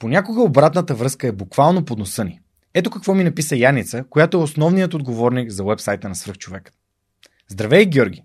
Понякога обратната връзка е буквално под носа ни. Ето какво ми написа Яница, която е основният отговорник за вебсайта на Свръхчовекът. Здравей, Георги!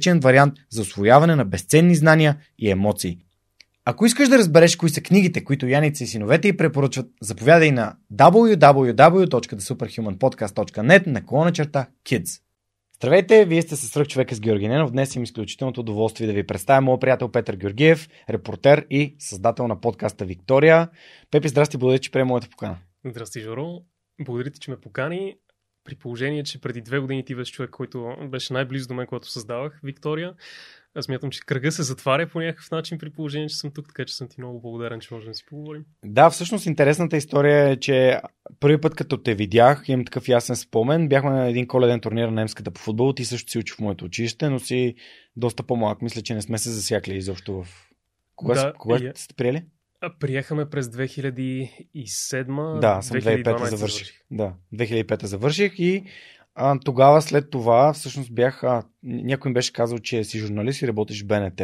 различен вариант за освояване на безценни знания и емоции. Ако искаш да разбереш кои са книгите, които Яница и синовете й препоръчват, заповядай на www.thesuperhumanpodcast.net на колона черта Kids. Здравейте, вие сте със човека с Георги Ненов. Днес имам изключителното удоволствие да ви представя моят приятел Петър Георгиев, репортер и създател на подкаста Виктория. Пепи, здрасти, благодаря, че приема моята покана. Здрасти, Жоро. Благодаря ти, че ме покани при положение, че преди две години ти беше човек, който беше най-близо до мен, когато създавах Виктория. Аз мятам, че кръга се затваря по някакъв начин при положение, че съм тук, така че съм ти много благодарен, че можем да си поговорим. Да, всъщност интересната история е, че първи път като те видях, имам такъв ясен спомен, бяхме на един коледен турнир на немската по футбол, ти също си учи в моето училище, но си доста по-малък. Мисля, че не сме се засякли изобщо в... Кога, да, кога и... сте приели? Приехаме през 2007. Да, съм 2005 завърших. Да, 2005 завърших и а, тогава след това всъщност бях, а, някой ми беше казал, че си журналист и работиш в БНТ.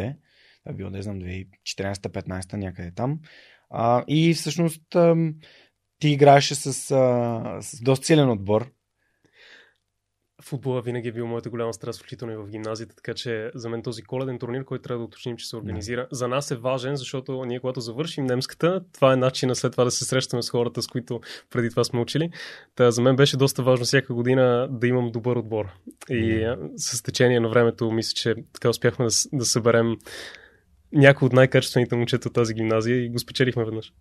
Това било, не знам, 2014-15 някъде там. А, и всъщност а, ти играеше с, а, с доста силен отбор футбола винаги е бил моята голяма страст, включително и в гимназията, така че за мен този коледен турнир, който трябва да уточним, че се организира, yeah. за нас е важен, защото ние когато завършим немската, това е начина след това да се срещаме с хората, с които преди това сме учили. Та за мен беше доста важно всяка година да имам добър отбор. И yeah. с течение на времето мисля, че така успяхме да, да съберем някои от най-качествените момчета от тази гимназия и го спечелихме веднъж.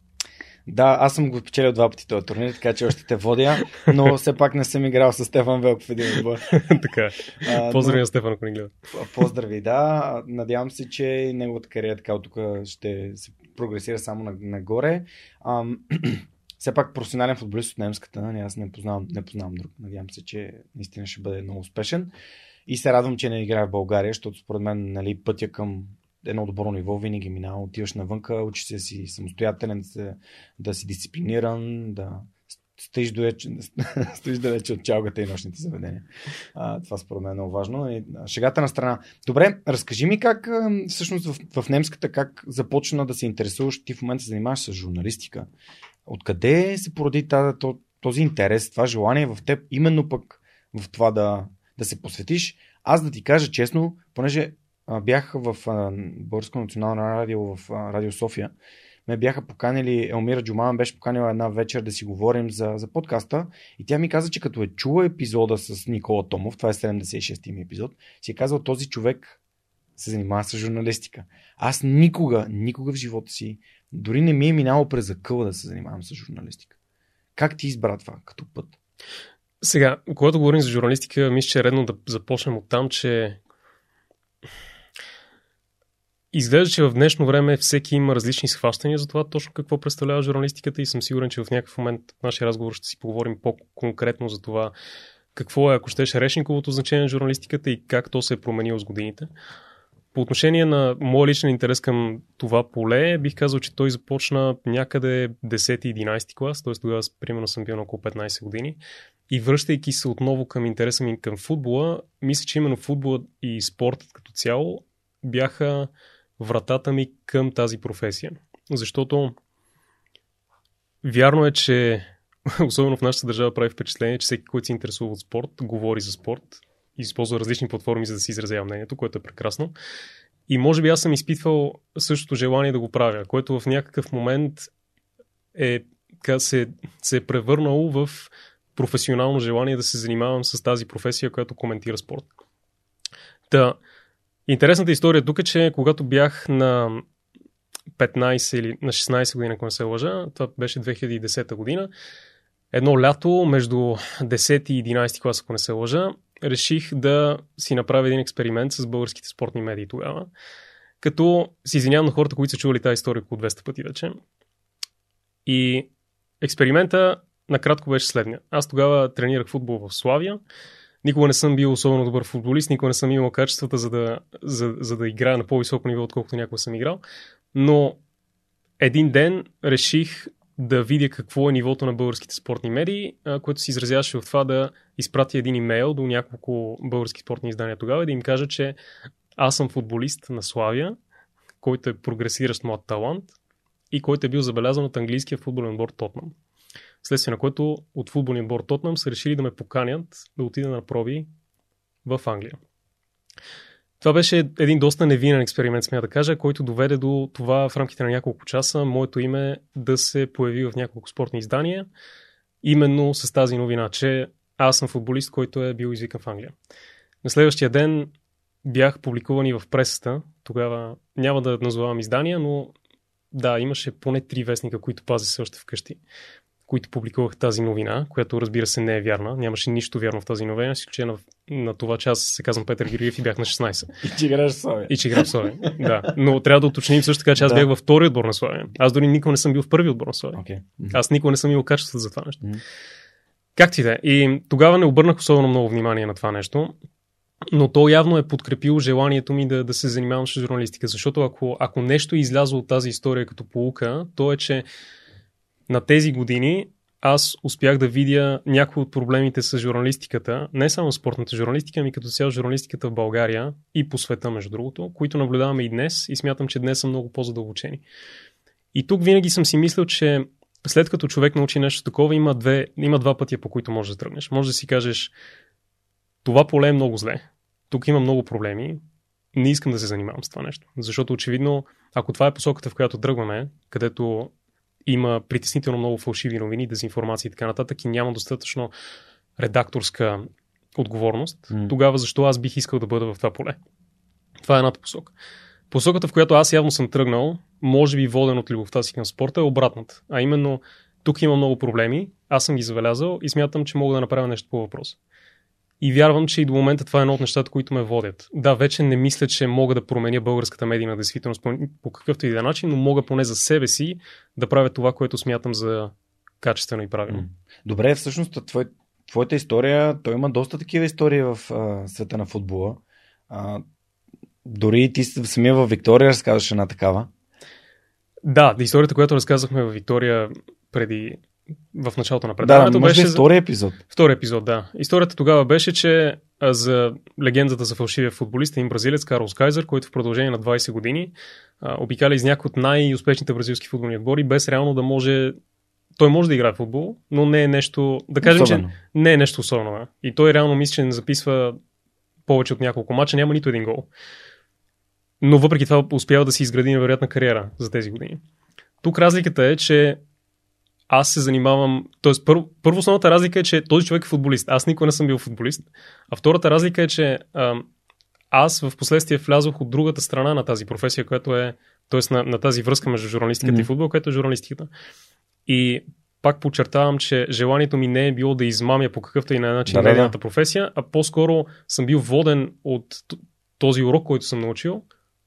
Да, аз съм го спечелил два пъти този турнир, така че още те водя, но все пак не съм играл с Стефан Велков в един отбор. така е. Поздрави на Стефан, ако не гледа. Поздрави, да. Надявам се, че неговата кариера така от тук ще се прогресира само нагоре. Ам, все пак професионален футболист от немската, нали, аз не познавам, не познавам друг. Надявам се, че наистина ще бъде много успешен. И се радвам, че не играе в България, защото според мен нали, пътя към едно добро ниво винаги минава. Отиваш навънка, учиш се си самостоятелен, да, си дисциплиниран, да стоиш далеч, стоиш далече от чалгата и нощните заведения. А, това според мен е много важно. И, шегата на страна. Добре, разкажи ми как всъщност в, в немската как започна да се интересуваш, ти в момента се занимаваш с журналистика. Откъде се породи тази, този интерес, това желание в теб, именно пък в това да, да се посветиш? Аз да ти кажа честно, понеже бях в Българско национално радио в Радио София, ме бяха поканили, Елмира Джуман беше поканила една вечер да си говорим за, за подкаста и тя ми каза, че като е чула епизода с Никола Томов, това е 76-ти ми епизод, си е казал този човек се занимава с журналистика. Аз никога, никога в живота си, дори не ми е минало през закъла да се занимавам с журналистика. Как ти избра това като път? Сега, когато говорим за журналистика, мисля, че е редно да започнем от там, че Изглежда, че в днешно време всеки има различни схващания за това точно какво представлява журналистиката и съм сигурен, че в някакъв момент в нашия разговор ще си поговорим по-конкретно за това какво е, ако щеше решниковото значение на журналистиката и как то се е променило с годините. По отношение на моя личен интерес към това поле, бих казал, че той започна някъде 10-11 клас, т.е. тогава примерно съм бил на около 15 години. И връщайки се отново към интереса ми към футбола, мисля, че именно футбола и спортът като цяло бяха вратата ми към тази професия. Защото вярно е, че особено в нашата държава прави впечатление, че всеки, който се интересува от спорт, говори за спорт и използва различни платформи, за да си изразява мнението, което е прекрасно. И може би аз съм изпитвал същото желание да го правя, което в някакъв момент е, се, се е превърнало в професионално желание да се занимавам с тази професия, която коментира спорт. Та, Интересната история тук е, че когато бях на 15 или на 16 година, ако не се лъжа, това беше 2010 година, едно лято между 10 и 11 клас, ако не се лъжа, реших да си направя един експеримент с българските спортни медии тогава. Като си извинявам на хората, които са чували тази история около 200 пъти вече. И експеримента накратко беше следния. Аз тогава тренирах футбол в Славия Никога не съм бил особено добър футболист, никога не съм имал качествата за да, за, за да играя на по-високо ниво, отколкото някога съм играл. Но един ден реших да видя какво е нивото на българските спортни медии, което се изразяваше в това да изпратя един имейл до няколко български спортни издания тогава и да им кажа, че аз съм футболист на Славия, който е прогресиращ млад талант и който е бил забелязан от английския футболен отбор Тотнам. Следствие на което от футболния отбор Тотнам са решили да ме поканят да отида на проби в Англия. Това беше един доста невинен експеримент, смея да кажа, който доведе до това в рамките на няколко часа моето име да се появи в няколко спортни издания, именно с тази новина, че аз съм футболист, който е бил извикан в Англия. На следващия ден бях публикувани в пресата. Тогава няма да назовавам издания, но да, имаше поне три вестника, които пази се още вкъщи които публикувах тази новина, която разбира се не е вярна. Нямаше нищо вярно в тази новина, с изключение на, на това, че аз се казвам Петър Георгиев и бях на 16. И че играеш в Славия. И че играх в Славия, да. Но трябва да уточним също така, че аз да. бях във втори отбор на Славия. Аз дори никога не съм бил в първи отбор на Славия. Okay. Аз никога не съм имал качество за това нещо. Mm-hmm. Как ти да? И тогава не обърнах особено много внимание на това нещо. Но то явно е подкрепило желанието ми да, да се занимавам с журналистика, защото ако, ако нещо е излязло от тази история като полука, то е, че на тези години аз успях да видя някои от проблемите с журналистиката, не само спортната журналистика, ами като цяло журналистиката в България и по света, между другото, които наблюдаваме и днес и смятам, че днес са много по-задълбочени. И тук винаги съм си мислил, че след като човек научи нещо такова, има, две, има два пътя, по които можеш да тръгнеш. Може да си кажеш, това поле е много зле, тук има много проблеми, не искам да се занимавам с това нещо. Защото очевидно, ако това е посоката, в която тръгваме, където има притеснително много фалшиви новини, дезинформация и така нататък и няма достатъчно редакторска отговорност, mm. тогава защо аз бих искал да бъда в това поле? Това е едната посока. Посоката, в която аз явно съм тръгнал, може би воден от любовта си към спорта, е обратната. А именно, тук има много проблеми, аз съм ги забелязал и смятам, че мога да направя нещо по въпроса. И вярвам, че и до момента това е едно от нещата, които ме водят. Да, вече не мисля, че мога да променя българската медийна действителност по, по какъвто и да е начин, но мога поне за себе си да правя това, което смятам за качествено и правилно. Добре, всъщност твой, твоята история, той има доста такива истории в а, света на футбола. А, дори ти самия във Виктория разказваш една такава. Да, историята, която разказахме във Виктория преди в началото на предаването да, беше... Втори епизод. Втори епизод, да. Историята тогава беше, че за легендата за фалшивия футболист, един бразилец, Карлос Кайзер, който в продължение на 20 години обикаля из някои от най-успешните бразилски футболни отбори, без реално да може той може да играе в футбол, но не е нещо, да кажем, особено. че не е нещо особено. Да. И той реално мисля, че не записва повече от няколко мача, няма нито един гол. Но въпреки това успява да си изгради невероятна кариера за тези години. Тук разликата е, че аз се занимавам. Тоест, първо, първо основната разлика е, че този човек е футболист. Аз никога не съм бил футболист. А втората разлика е, че а, аз в последствие влязох от другата страна на тази професия, която е. Тоест на, на тази връзка между журналистиката mm-hmm. и футбол, която е журналистиката. И пак подчертавам, че желанието ми не е било да измамя по какъвто и на начин да, да, да. професия, а по-скоро съм бил воден от този урок, който съм научил,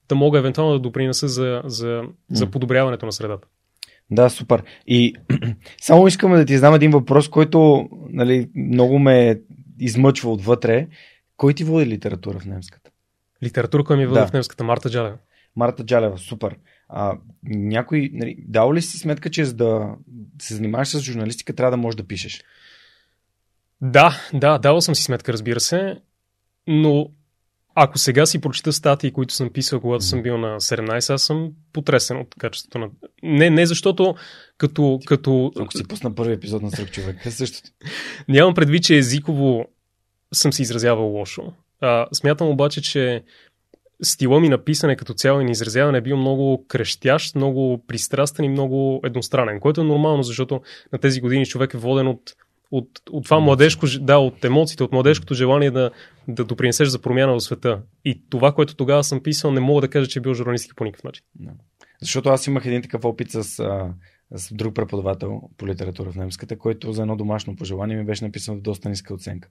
да мога евентуално да допринеса за, за, за подобряването на средата. Да, супер. И само искаме да ти знам един въпрос, който нали, много ме измъчва отвътре. Кой ти води литература в немската? Литература, кой ми води да. в немската? Марта Джалева. Марта Джалева, супер. А, някой, нали, дал ли си сметка, че за да се занимаваш с журналистика, трябва да можеш да пишеш? Да, да, дал съм си сметка, разбира се, но ако сега си прочита статии, които съм писал, когато съм бил на 17, аз съм потресен от качеството на... Не, не защото като... като... Ако си пусна първи епизод на Сръх човек, е същото. Нямам предвид, че езиково съм се изразявал лошо. А, смятам обаче, че стила ми на писане като цяло и на изразяване е бил много крещящ, много пристрастен и много едностранен, което е нормално, защото на тези години човек е воден от, от, от това младежко, да, от емоциите, от младежкото желание да, да допринесеш за промяна в света. И това, което тогава съм писал, не мога да кажа, че е бил журналистика по никакъв начин. Защото аз имах един такъв опит с, а, с друг преподавател по литература в немската, който за едно домашно пожелание ми беше написан доста ниска оценка.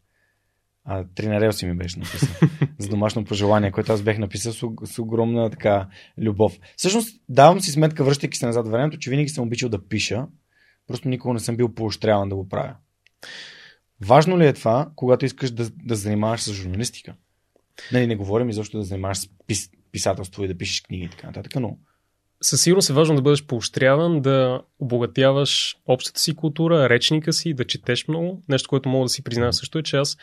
А, три на релси ми беше написан за домашно пожелание, което аз бех написал с, с огромна така любов. Всъщност, давам си сметка, връщайки се назад времето, че винаги съм обичал да пиша, просто никога не съм бил поощряван да го правя. Важно ли е това, когато искаш да, да занимаваш с журналистика? Не, не говорим изобщо да занимаваш с пис, писателство и да пишеш книги и така нататък, но със сигурност е важно да бъдеш поощряван, да обогатяваш общата си култура, речника си, да четеш много. Нещо, което мога да си призная също е, че аз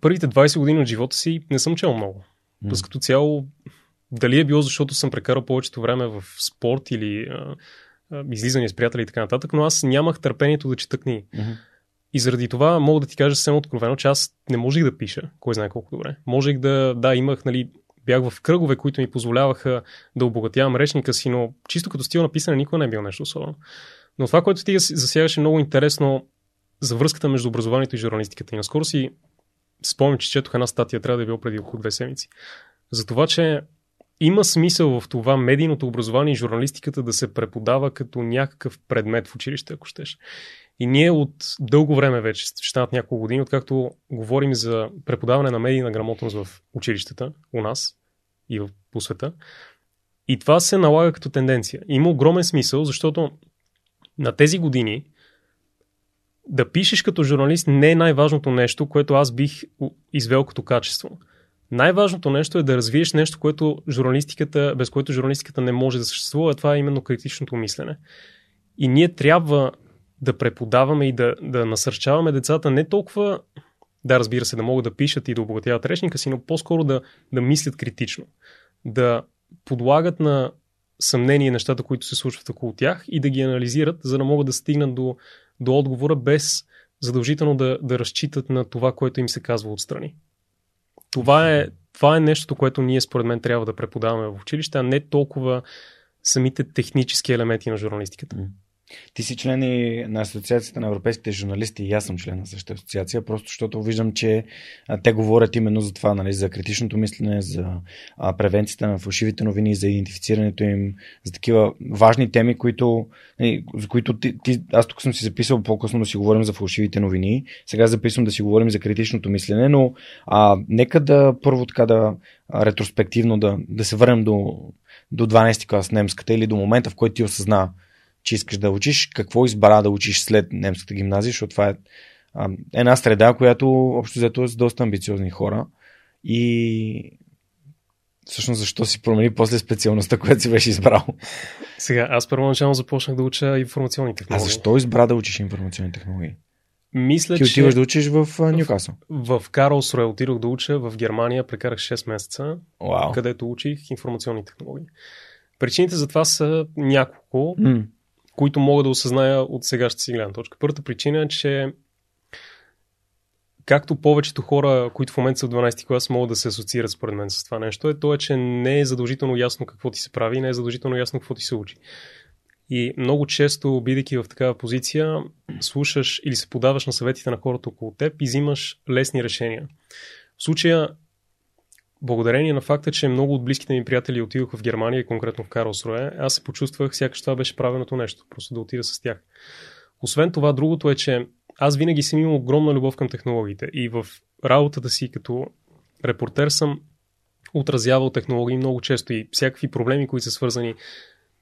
първите 20 години от живота си не съм чел много. Mm. като цяло, дали е било защото съм прекарал повечето време в спорт или а, а, излизане с приятели и така нататък, но аз нямах търпението да чета книги. Mm-hmm. И заради това мога да ти кажа съвсем откровено, че аз не можех да пиша, кой знае колко добре. Можех да, да, имах, нали, бях в кръгове, които ми позволяваха да обогатявам речника си, но чисто като стил на писане никога не е било нещо особено. Но това, което ти засягаше много интересно за връзката между образованието и журналистиката. И наскоро си спомням, че четох една статия, трябва да е било преди около две седмици. За това, че има смисъл в това медийното образование и журналистиката да се преподава като някакъв предмет в училище, ако щеш. И ние от дълго време вече, ще станат няколко години, откакто говорим за преподаване на медийна грамотност в училищата, у нас и по света. И това се налага като тенденция. Има огромен смисъл, защото на тези години да пишеш като журналист не е най-важното нещо, което аз бих извел като качество. Най-важното нещо е да развиеш нещо, което журналистиката, без което журналистиката не може да съществува, а това е именно критичното мислене. И ние трябва да преподаваме и да, да насърчаваме децата не толкова, да разбира се, да могат да пишат и да обогатяват речника си, но по-скоро да, да мислят критично. Да подлагат на съмнение нещата, които се случват около тях и да ги анализират, за да могат да стигнат до до отговора, без задължително да, да разчитат на това, което им се казва отстрани. Това е, това е нещото, което ние според мен трябва да преподаваме в училище, а не толкова самите технически елементи на журналистиката. Ти си член и на Асоциацията на европейските журналисти. И аз съм член на същата асоциация, просто защото виждам, че те говорят именно за това, нали, за критичното мислене, за превенцията на фалшивите новини, за идентифицирането им, за такива важни теми, които, нали, за които ти, ти, аз тук съм си записал по-късно да си говорим за фалшивите новини, сега записвам да си говорим за критичното мислене, но а, нека да първо така да ретроспективно да, да се върнем до, до 12 клас немската или до момента, в който ти осъзна че искаш да учиш, какво избра да учиш след немската гимназия, защото това е а, една среда, която общо взето е с доста амбициозни хора. И всъщност защо си промени после специалността, която си беше избрал? Сега, аз първоначално започнах да уча информационни технологии. А защо избра да учиш информационни технологии? Мисля, Ти отиваш да учиш в Ньюкасъл? В, в Карлсруе отидох да уча, в Германия прекарах 6 месеца, wow. където учих информационни технологии. Причините за това са няколко, mm. Които мога да осъзная от сегашната си гледна точка. Първата причина е, че както повечето хора, които в момента са в 12 клас, могат да се асоциират според мен с това нещо, е то е, че не е задължително ясно какво ти се прави, не е задължително ясно какво ти се учи. И много често, бидейки в такава позиция, слушаш или се подаваш на съветите на хората около теб и взимаш лесни решения. В случая, благодарение на факта, че много от близките ми приятели отидоха в Германия и конкретно в Карлсруе, аз се почувствах сякаш това беше правеното нещо, просто да отида с тях. Освен това, другото е, че аз винаги съм имал огромна любов към технологиите и в работата си като репортер съм отразявал технологии много често и всякакви проблеми, които са свързани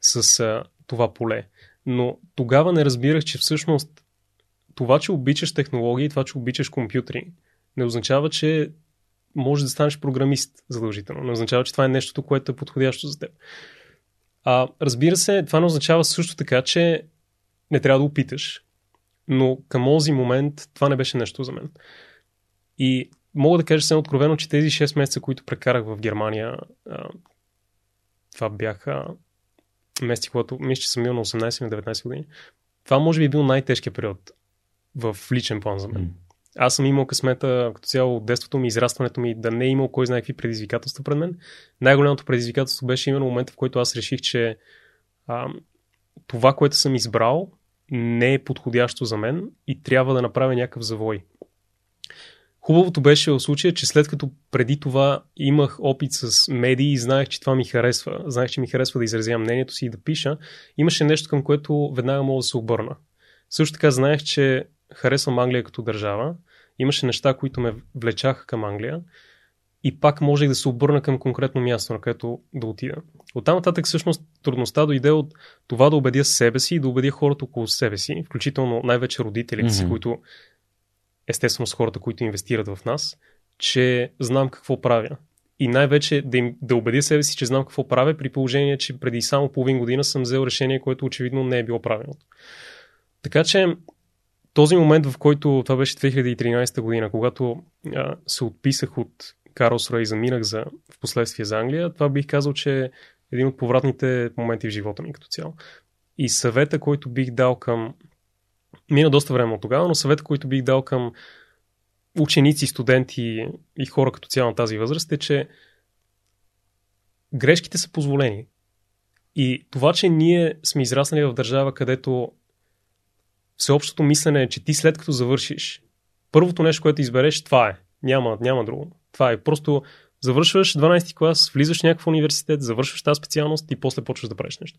с а, това поле. Но тогава не разбирах, че всъщност това, че обичаш технологии, това, че обичаш компютри, не означава, че можеш да станеш програмист задължително. Не означава, че това е нещото, което е подходящо за теб. А, разбира се, това не означава също така, че не трябва да опиташ. Но към този момент това не беше нещо за мен. И мога да кажа съвсем откровено, че тези 6 месеца, които прекарах в Германия, а, това бяха месеци, когато мисля, че съм бил на 18 на 19 години. Това може би е бил най-тежкият период в личен план за мен. Аз съм имал късмета като цяло от детството ми, израстването ми, да не е имал кой знае какви предизвикателства пред мен. Най-голямото предизвикателство беше именно момента, в който аз реших, че а, това, което съм избрал, не е подходящо за мен и трябва да направя някакъв завой. Хубавото беше в случая, че след като преди това имах опит с медии и знаех, че това ми харесва, знаех, че ми харесва да изразявам мнението си и да пиша, имаше нещо към което веднага мога да се обърна. Също така знаех, че харесвам Англия като държава, имаше неща, които ме влечаха към Англия и пак можех да се обърна към конкретно място, на което да отида. От там нататък всъщност трудността дойде от това да убедя себе си и да убедя хората около себе си, включително най-вече родителите mm-hmm. си, които естествено с хората, които инвестират в нас, че знам какво правя. И най-вече да, им, да убедя себе си, че знам какво правя, при положение, че преди само половин година съм взел решение, което очевидно не е било правилното. Така че този момент, в който това беше 2013 година, когато а, се отписах от Карлсруе и заминах за, в последствие за Англия, това бих казал, че е един от повратните моменти в живота ми като цяло. И съвета, който бих дал към Мина доста време от тогава, но съвет, който бих дал към ученици, студенти и хора като цяло на тази възраст е, че грешките са позволени. И това, че ние сме израснали в държава, където всеобщото мислене е, че ти след като завършиш, първото нещо, което избереш, това е. Няма, няма друго. Това е. Просто завършваш 12 клас, влизаш в някакъв университет, завършваш тази специалност и после почваш да правиш нещо.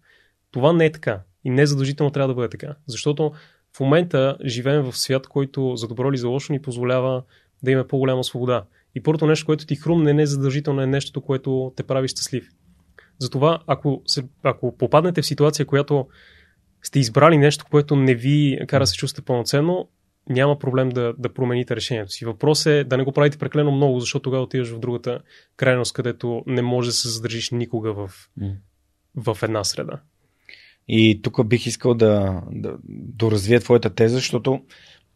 Това не е така. И не задължително трябва да бъде така. Защото в момента живеем в свят, който за добро или за лошо ни позволява да имаме по-голяма свобода. И първото нещо, което ти хрумне, не е задължително е нещото, което те прави щастлив. Затова, ако, се, ако попаднете в ситуация, която сте избрали нещо, което не ви кара да се чувствате пълноценно, няма проблем да, да промените решението си. Въпрос е да не го правите преклено много, защото тогава отиваш в другата крайност, където не може да се задържиш никога в, в една среда. И тук бих искал да, да доразвия твоята теза, защото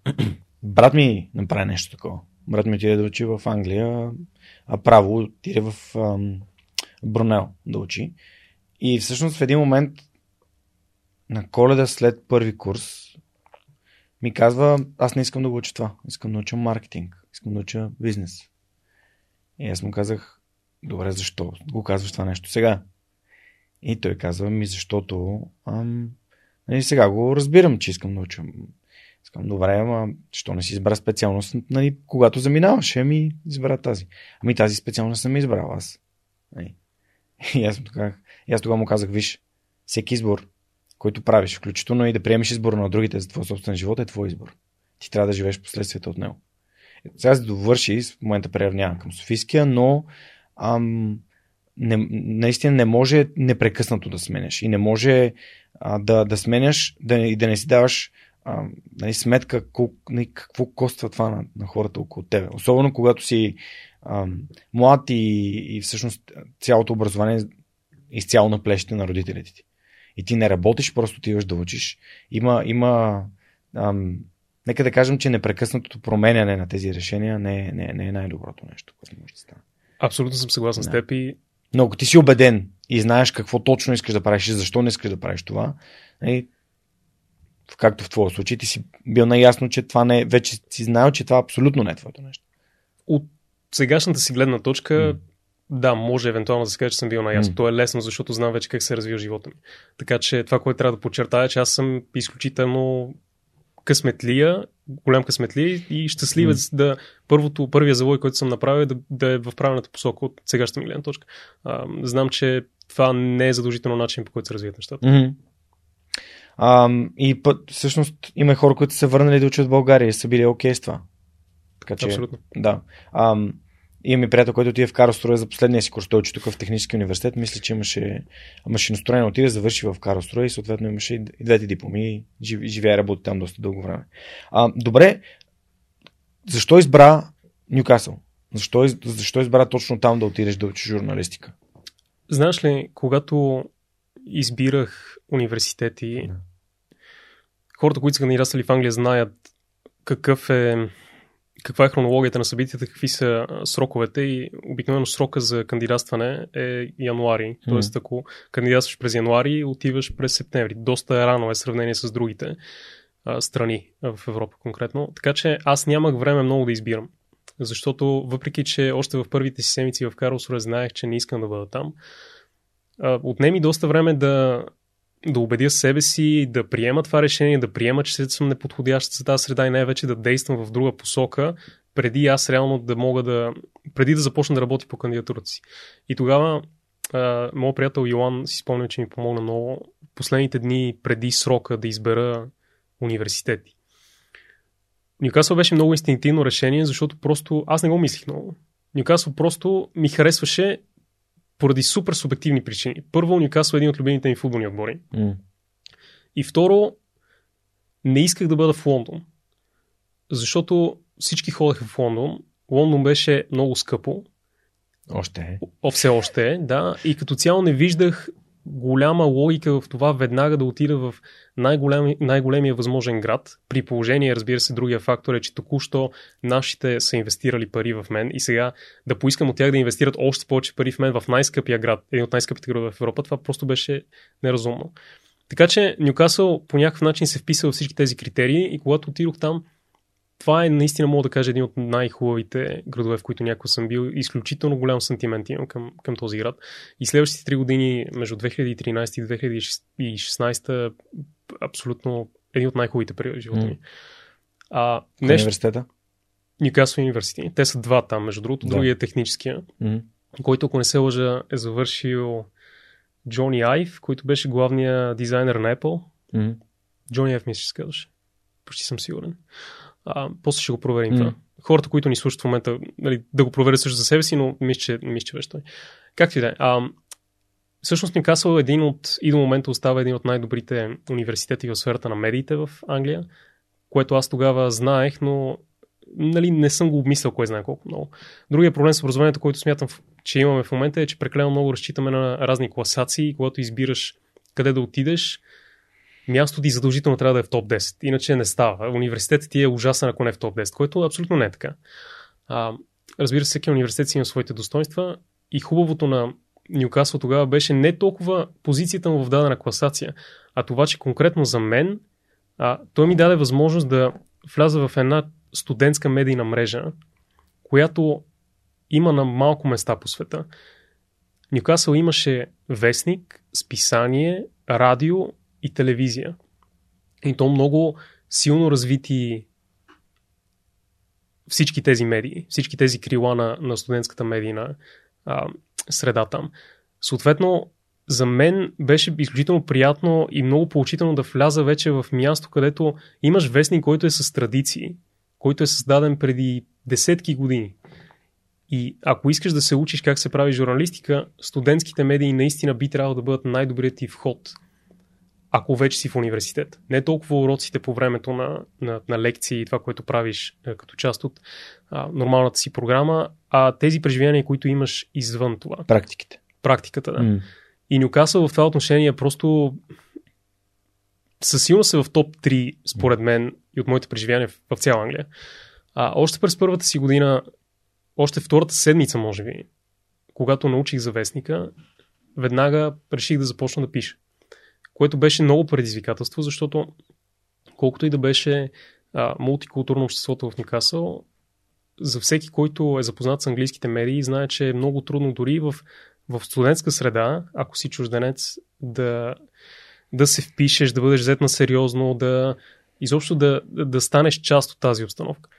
брат ми направи нещо такова. Брат ми отиде да учи в Англия, а право отиде в ам, Брунел да учи. И всъщност в един момент на коледа след първи курс ми казва, аз не искам да го уча това. Искам да уча маркетинг. Искам да уча бизнес. И аз му казах, добре, защо го казваш това нещо сега? И той казва ми, защото ам, нали, сега го разбирам, че искам да уча. Искам, добре, ама що не си избра специалност, нали, когато заминаваше, ами избра тази. Ами тази специалност съм избрал аз. Нали. И аз, тогава, и аз тогава му казах, виж, всеки избор, който правиш, включително и да приемеш избор на другите за твой собствен живот, е твой избор. Ти трябва да живееш последствията от него. Сега се довърши, в момента приравнявам към Софийския, но ам, не, наистина не може непрекъснато да сменяш. И не може а, да, да сменяш да, и да не си даваш а, нали, сметка колко, нали, какво коства това на, на хората около тебе. Особено когато си а, млад и, и всъщност цялото образование е изцяло на плещите на родителите ти. И ти не работиш, просто отиваш да учиш. Има, има ам, нека да кажем, че непрекъснатото променяне на тези решения не е, не, е, не е най-доброто нещо, което може да стане. Абсолютно съм съгласен да. с теб и но ако ти си убеден и знаеш какво точно искаш да правиш и защо не искаш да правиш това, и, нали, както в твоя случай, ти си бил наясно, че това не е, вече си знаел, че това абсолютно не е твоето нещо. От сегашната си гледна точка, mm. Да, може евентуално да се каже, че съм бил наясно. Mm. То е лесно, защото знам вече как се развива живота ми. Така че това, което трябва да подчертая, е, че аз съм изключително късметлия, голям късметлия и щастливец mm. да първото, първия завой, който съм направил, да, да е в правилната посока от сегашната ми гледна точка. А, знам, че това не е задължително начин, по който се развият нещата. Mm-hmm. А, и път, всъщност има хора, които са върнали да учат в България и са били окей okay с това. Така че, Абсолютно. Да. А, Имаме приятел, който отиде в Карлстроя за последния си курс. Той учи тук в Технически университет. Мисля, че имаше машиностроение, отиде, завърши в Карлстроя и съответно имаше и двете дипломи. Живее и работи там доста дълго време. А, добре, защо избра Нюкасъл? Защо, защо избра точно там да отидеш да учиш журналистика? Знаеш ли, когато избирах университети, да. хората, които са кандидатствали в Англия, знаят какъв е каква е хронологията на събитията, какви са сроковете и обикновено срока за кандидатстване е януари. Тоест, ако кандидатстваш през януари, отиваш през септември. Доста рано е сравнение с другите а, страни в Европа конкретно. Така че аз нямах време много да избирам. Защото въпреки, че още в първите си седмици в Карлсруе знаех, че не искам да бъда там, отнеми доста време да да убедя себе си да приема това решение, да приема, че съм неподходящ за тази среда и най-вече да действам в друга посока, преди аз реално да мога да. преди да започна да работя по кандидатурата си. И тогава моят приятел Йоан си спомня, че ми помогна много последните дни преди срока да избера университети. Нюкасъл беше много инстинктивно решение, защото просто аз не го мислих много. Нюкасъл просто ми харесваше поради супер субективни причини. Първо, Ньюкасъл е един от любимите ми футболни отбори. Mm. И второ, не исках да бъда в Лондон. Защото всички ходеха в Лондон. Лондон беше много скъпо. Още е. О, все още е, да. И като цяло не виждах голяма логика в това веднага да отида в най-големи, най-големия възможен град, при положение, разбира се, другия фактор е, че току-що нашите са инвестирали пари в мен и сега да поискам от тях да инвестират още повече пари в мен в най-скъпия град, един от най-скъпите градове в Европа, това просто беше неразумно. Така че Нюкасъл по някакъв начин се вписа във всички тези критерии и когато отидох там, това е наистина, мога да кажа, един от най-хубавите градове, в които някога съм бил. Изключително голям сантимент имам към, към този град. И следващите три години, между 2013 и 2016, абсолютно един от най-хубавите периоди в живота ми. А, нещо... университета? Ньюкасъл университет. Те са два там, между другото. Да. Другия е техническия, mm-hmm. който, ако не се лъжа, е завършил Джони Айв, който беше главният дизайнер на Apple. Mm-hmm. Джони Айв, мисля, че се казваше. Почти съм сигурен. А, после ще го проверим mm. това. Хората, които ни слушат в момента, нали, да го проверят също за себе си, но мисля, че, мисля, че беше той. Както и да е. Всъщност Нюкасъл е един от, и до момента остава един от най-добрите университети в сферата на медиите в Англия, което аз тогава знаех, но нали, не съм го обмислял кой знае колко много. Другия проблем с образованието, който смятам, че имаме в момента е, че прекалено много разчитаме на разни класации, когато избираш къде да отидеш, мястото ти задължително трябва да е в топ 10. Иначе не става. Университетът ти е ужасен, ако не е в топ 10, което абсолютно не е така. А, разбира се, всеки университет си има своите достоинства и хубавото на Ньюкасъл тогава беше не толкова позицията му в дадена класация, а това, че конкретно за мен а, той ми даде възможност да вляза в една студентска медийна мрежа, която има на малко места по света. Ньюкасъл имаше вестник, списание, радио и телевизия. И то много силно развити всички тези медии, всички тези крила на, на студентската медийна а, среда там. Съответно, за мен беше изключително приятно и много поучително да вляза вече в място, където имаш вестник, който е с традиции, който е създаден преди десетки години. И ако искаш да се учиш как се прави журналистика, студентските медии наистина би трябвало да бъдат най-добрият ти вход ако вече си в университет. Не толкова уроците по времето на, на, на лекции и това, което правиш а, като част от а, нормалната си програма, а тези преживявания, които имаш извън това. Практиките. Практиката, да. Mm. И Нюкасъл в това отношение просто със сигурност се в топ 3, според мен, и от моите преживявания в, в цяла Англия. А, още през първата си година, още втората седмица, може би, когато научих за вестника, веднага реших да започна да пиша. Което беше много предизвикателство, защото колкото и да беше а, мултикултурно обществото в Никасъл, за всеки, който е запознат с английските медии, знае, че е много трудно дори в, в студентска среда, ако си чужденец, да, да се впишеш, да бъдеш взет на сериозно, да изобщо да, да станеш част от тази обстановка.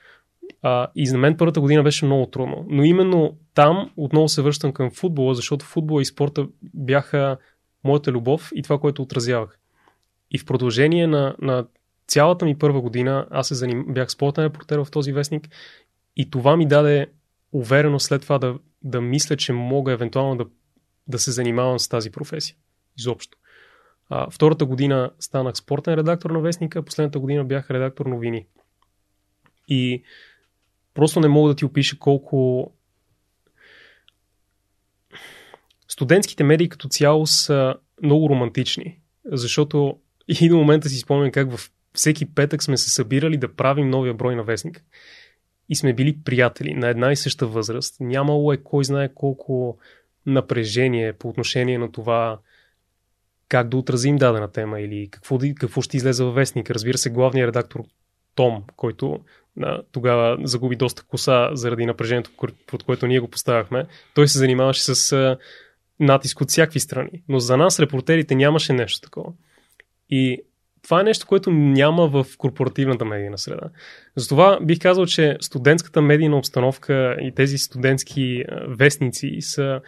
А, и за мен първата година беше много трудно. Но именно там отново се връщам към футбола, защото футбола и спорта бяха моята любов и това, което отразявах. И в продължение на, на цялата ми първа година аз се заним... бях спортен репортер в този вестник и това ми даде уверено след това да, да мисля, че мога евентуално да, да се занимавам с тази професия. Изобщо. А, втората година станах спортен редактор на вестника, последната година бях редактор новини. И просто не мога да ти опиша колко студентските медии като цяло са много романтични, защото и до момента си спомням как във всеки петък сме се събирали да правим новия брой на вестник. И сме били приятели на една и съща възраст. Нямало е кой знае колко напрежение по отношение на това как да отразим дадена тема или какво, какво ще излезе във вестник. Разбира се, главният редактор Том, който а, тогава загуби доста коса заради напрежението, под което ние го поставяхме, той се занимаваше с натиск от всякакви страни. Но за нас, репортерите, нямаше нещо такова. И това е нещо, което няма в корпоративната медийна среда. Затова бих казал, че студентската медийна обстановка и тези студентски вестници са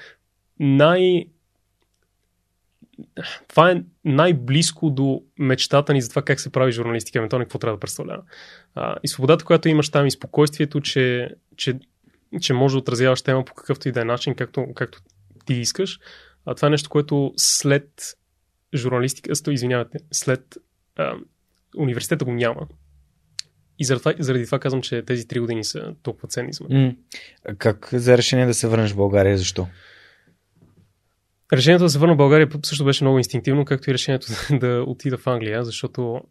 най- това е най-близко до мечтата ни за това как се прави журналистика, евентуално какво трябва да представлява. И свободата, която имаш там и спокойствието, че, че, че може да отразяваш тема по какъвто и да е начин, както, както ти искаш. А, това е нещо, което след журналистика, извинявате, след а, университета го няма. И заради това, заради това казвам, че тези три години са толкова ценни за мен. Как за решение да се върнеш в България? Защо? Решението да се върна в България също беше много инстинктивно, както и решението да отида в Англия, защото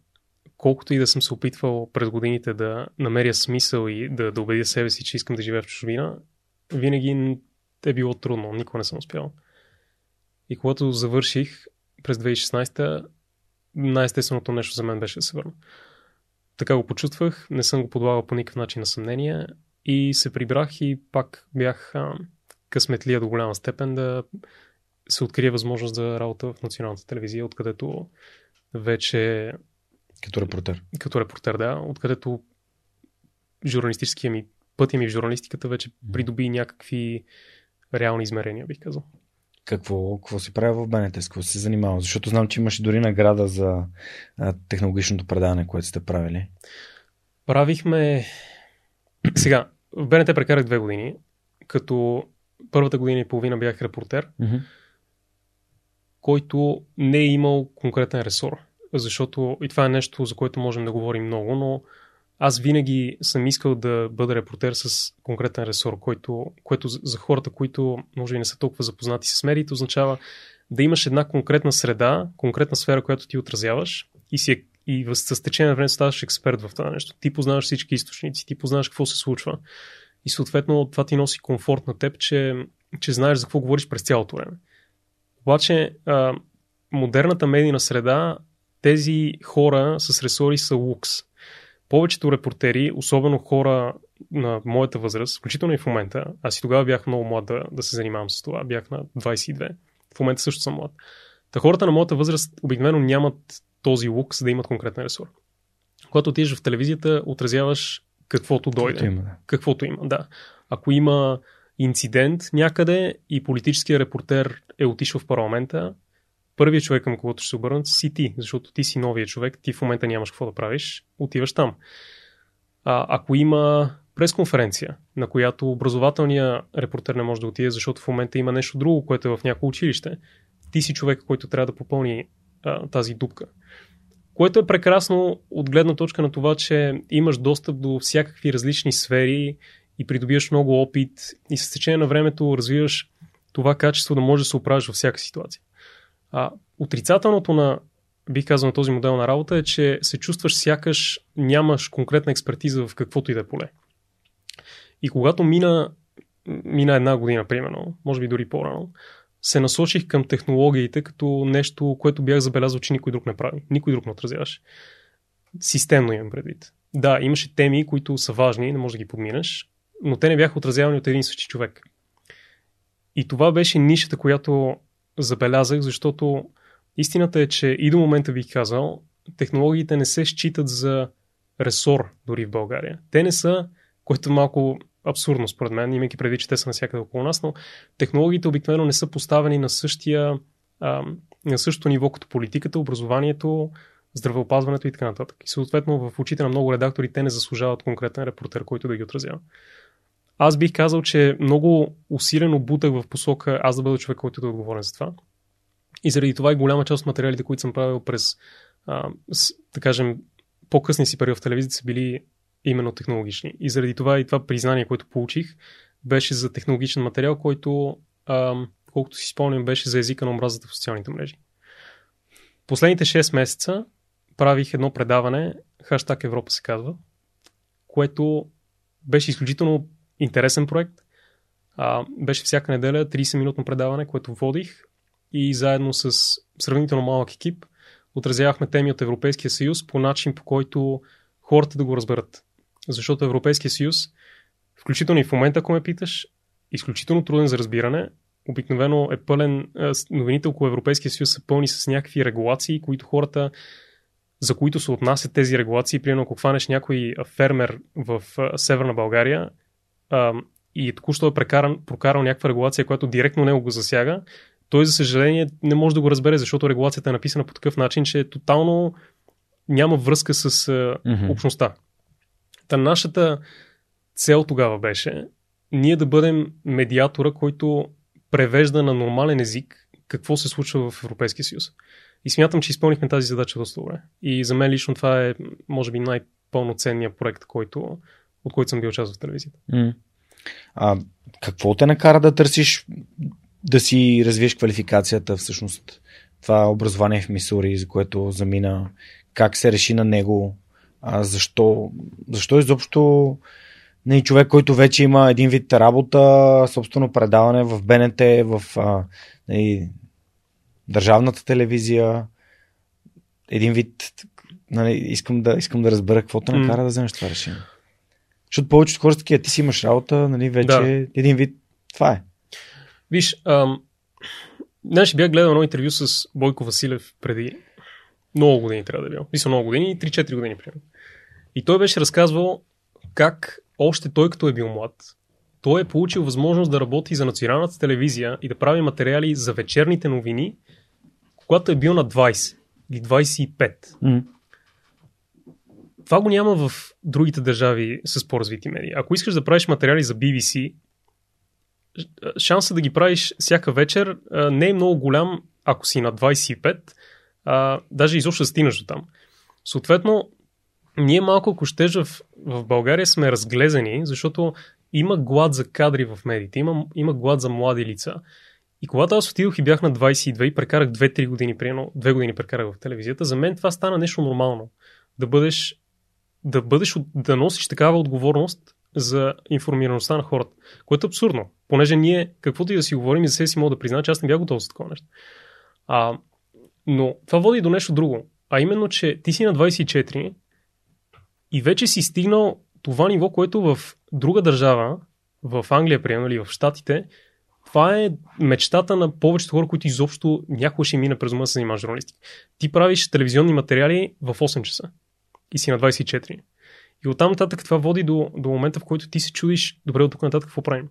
колкото и да съм се опитвал през годините да намеря смисъл и да, да убедя себе си, че искам да живея в чужбина, винаги е било трудно, никога не съм успял. И когато завърших през 2016, най-естественото нещо за мен беше да се върна. Така го почувствах, не съм го подлагал по никакъв начин на съмнение и се прибрах и пак бях а, късметлия до голяма степен да се открие възможност за работа в националната телевизия, откъдето вече... Като репортер. Като репортер, да. Откъдето журналистическия ми пътя ми в журналистиката вече придоби някакви реални измерения, бих казал. Какво, какво си правил в БНТ, с какво си занимавал? Защото знам, че имаш дори награда за а, технологичното предаване, което сте правили. Правихме... Сега, в БНТ прекарах две години, като първата година и половина бях репортер. Mm-hmm който не е имал конкретен ресор. Защото и това е нещо, за което можем да говорим много, но аз винаги съм искал да бъда репортер с конкретен ресор, който, което за хората, които може би не са толкова запознати с медиите, означава да имаш една конкретна среда, конкретна сфера, която ти отразяваш и, си, е, и с течение на време ставаш експерт в това нещо. Ти познаваш всички източници, ти познаваш какво се случва. И съответно това ти носи комфорт на теб, че, че знаеш за какво говориш през цялото време. Обаче, а, модерната медийна среда, тези хора с ресори са лукс. Повечето репортери, особено хора на моята възраст, включително и в момента, аз и тогава бях много млад да, да се занимавам с това, бях на 22. В момента също съм млад. Та хората на моята възраст обикновено нямат този лукс да имат конкретен ресор. Когато отидеш в телевизията, отразяваш каквото дойде. Каквото има, да. Каквото има, да. Ако има инцидент някъде и политическия репортер е отишъл в парламента, първият човек, към когото ще се обърнат, си ти, защото ти си новия човек, ти в момента нямаш какво да правиш, отиваш там. А, ако има пресконференция, на която образователният репортер не може да отиде, защото в момента има нещо друго, което е в някое училище, ти си човек, който трябва да попълни а, тази дупка. Което е прекрасно от гледна точка на това, че имаш достъп до всякакви различни сфери и придобиваш много опит и с течение на времето развиваш това качество да може да се оправиш във всяка ситуация. А, отрицателното на, бих казал, на този модел на работа е, че се чувстваш сякаш нямаш конкретна експертиза в каквото и да е поле. И когато мина, мина една година, примерно, може би дори по-рано, се насочих към технологиите като нещо, което бях забелязал, че никой друг не прави. Никой друг не отразяваше. Системно имам предвид. Да, имаше теми, които са важни, не можеш да ги подминеш, но те не бяха отразявани от един същи човек. И това беше нишата, която забелязах, защото истината е, че и до момента бих казал, технологиите не се считат за ресор дори в България. Те не са, което е малко абсурдно според мен, имайки преди, че те са навсякъде около нас, но технологиите обикновено не са поставени на същия а, на същото ниво като политиката, образованието, здравеопазването и така нататък. И съответно в очите на много редактори те не заслужават конкретен репортер, който да ги отразява. Аз бих казал, че много усилено бутах в посока аз да бъда човек, който да е отговорен за това. И заради това и голяма част от материалите, които съм правил през, а, с, да кажем, по-късни си период в телевизията са били именно технологични. И заради това и това признание, което получих, беше за технологичен материал, който, а, колкото си спомням, беше за езика на омразата в социалните мрежи. Последните 6 месеца правих едно предаване, хаштаг Европа се казва, което беше изключително интересен проект. А, беше всяка неделя 30-минутно предаване, което водих и заедно с сравнително малък екип отразявахме теми от Европейския съюз по начин, по който хората да го разберат. Защото Европейския съюз, включително и в момента, ако ме питаш, изключително труден за разбиране. Обикновено е пълен, новините около Европейския съюз са пълни с някакви регулации, които хората за които се отнасят тези регулации. Примерно, ако хванеш някой фермер в Северна България а, и току-що е прекаран, прокарал някаква регулация, която директно него го засяга, той, за съжаление, не може да го разбере, защото регулацията е написана по такъв начин, че тотално няма връзка с mm-hmm. общността. Та нашата цел тогава беше ние да бъдем медиатора, който превежда на нормален език какво се случва в Европейския съюз. И смятам, че изпълнихме тази задача доста добре. И за мен лично това е, може би, най-пълноценният проект, който, от който съм бил част в телевизията. Mm. А какво те накара да търсиш да си развиеш квалификацията всъщност? Това образование в Мисури, за което замина, как се реши на него, а защо, защо изобщо не, човек, който вече има един вид работа, собствено предаване в БНТ, в а, не, държавната телевизия, един вид, нали, искам, да, искам да разбера какво те накара mm. да вземеш това решение. Защото повечето хора са такива, ти си имаш работа, нали, вече да. един вид, това е. Виж, ам, знаеш, бях гледал едно интервю с Бойко Василев преди много години трябва да е бил. Мисля, много години, 3-4 години, примерно. И той беше разказвал как още той, като е бил млад, той е получил възможност да работи за националната телевизия и да прави материали за вечерните новини, когато е бил на 20 или 25. Mm. Това го няма в другите държави с по-развити медии. Ако искаш да правиш материали за BBC, шанса да ги правиш всяка вечер не е много голям, ако си на 25, а, даже изобщо да стигнеш до там. Съответно, ние малко, ако щеш, в, в България сме разглезени, защото има глад за кадри в медиите, има, има глад за млади лица. И когато аз отидох и бях на 22 и прекарах 2-3 години, примерно 2 години прекарах в телевизията, за мен това стана нещо нормално. Да бъдеш, да бъдеш, да носиш такава отговорност за информираността на хората, което е абсурдно. Понеже ние, каквото и да си говорим, и за себе си мога да призна, че аз не бях готов за такова нещо. А, но това води до нещо друго. А именно, че ти си на 24 и вече си стигнал това ниво, което в друга държава, в Англия, примерно, или в Штатите, това е мечтата на повечето хора, които изобщо някога ще мине през ума да се занимаваш журналистика. Ти правиш телевизионни материали в 8 часа и си на 24. И оттам нататък това води до, до момента, в който ти се чудиш, добре, от тук нататък какво правим?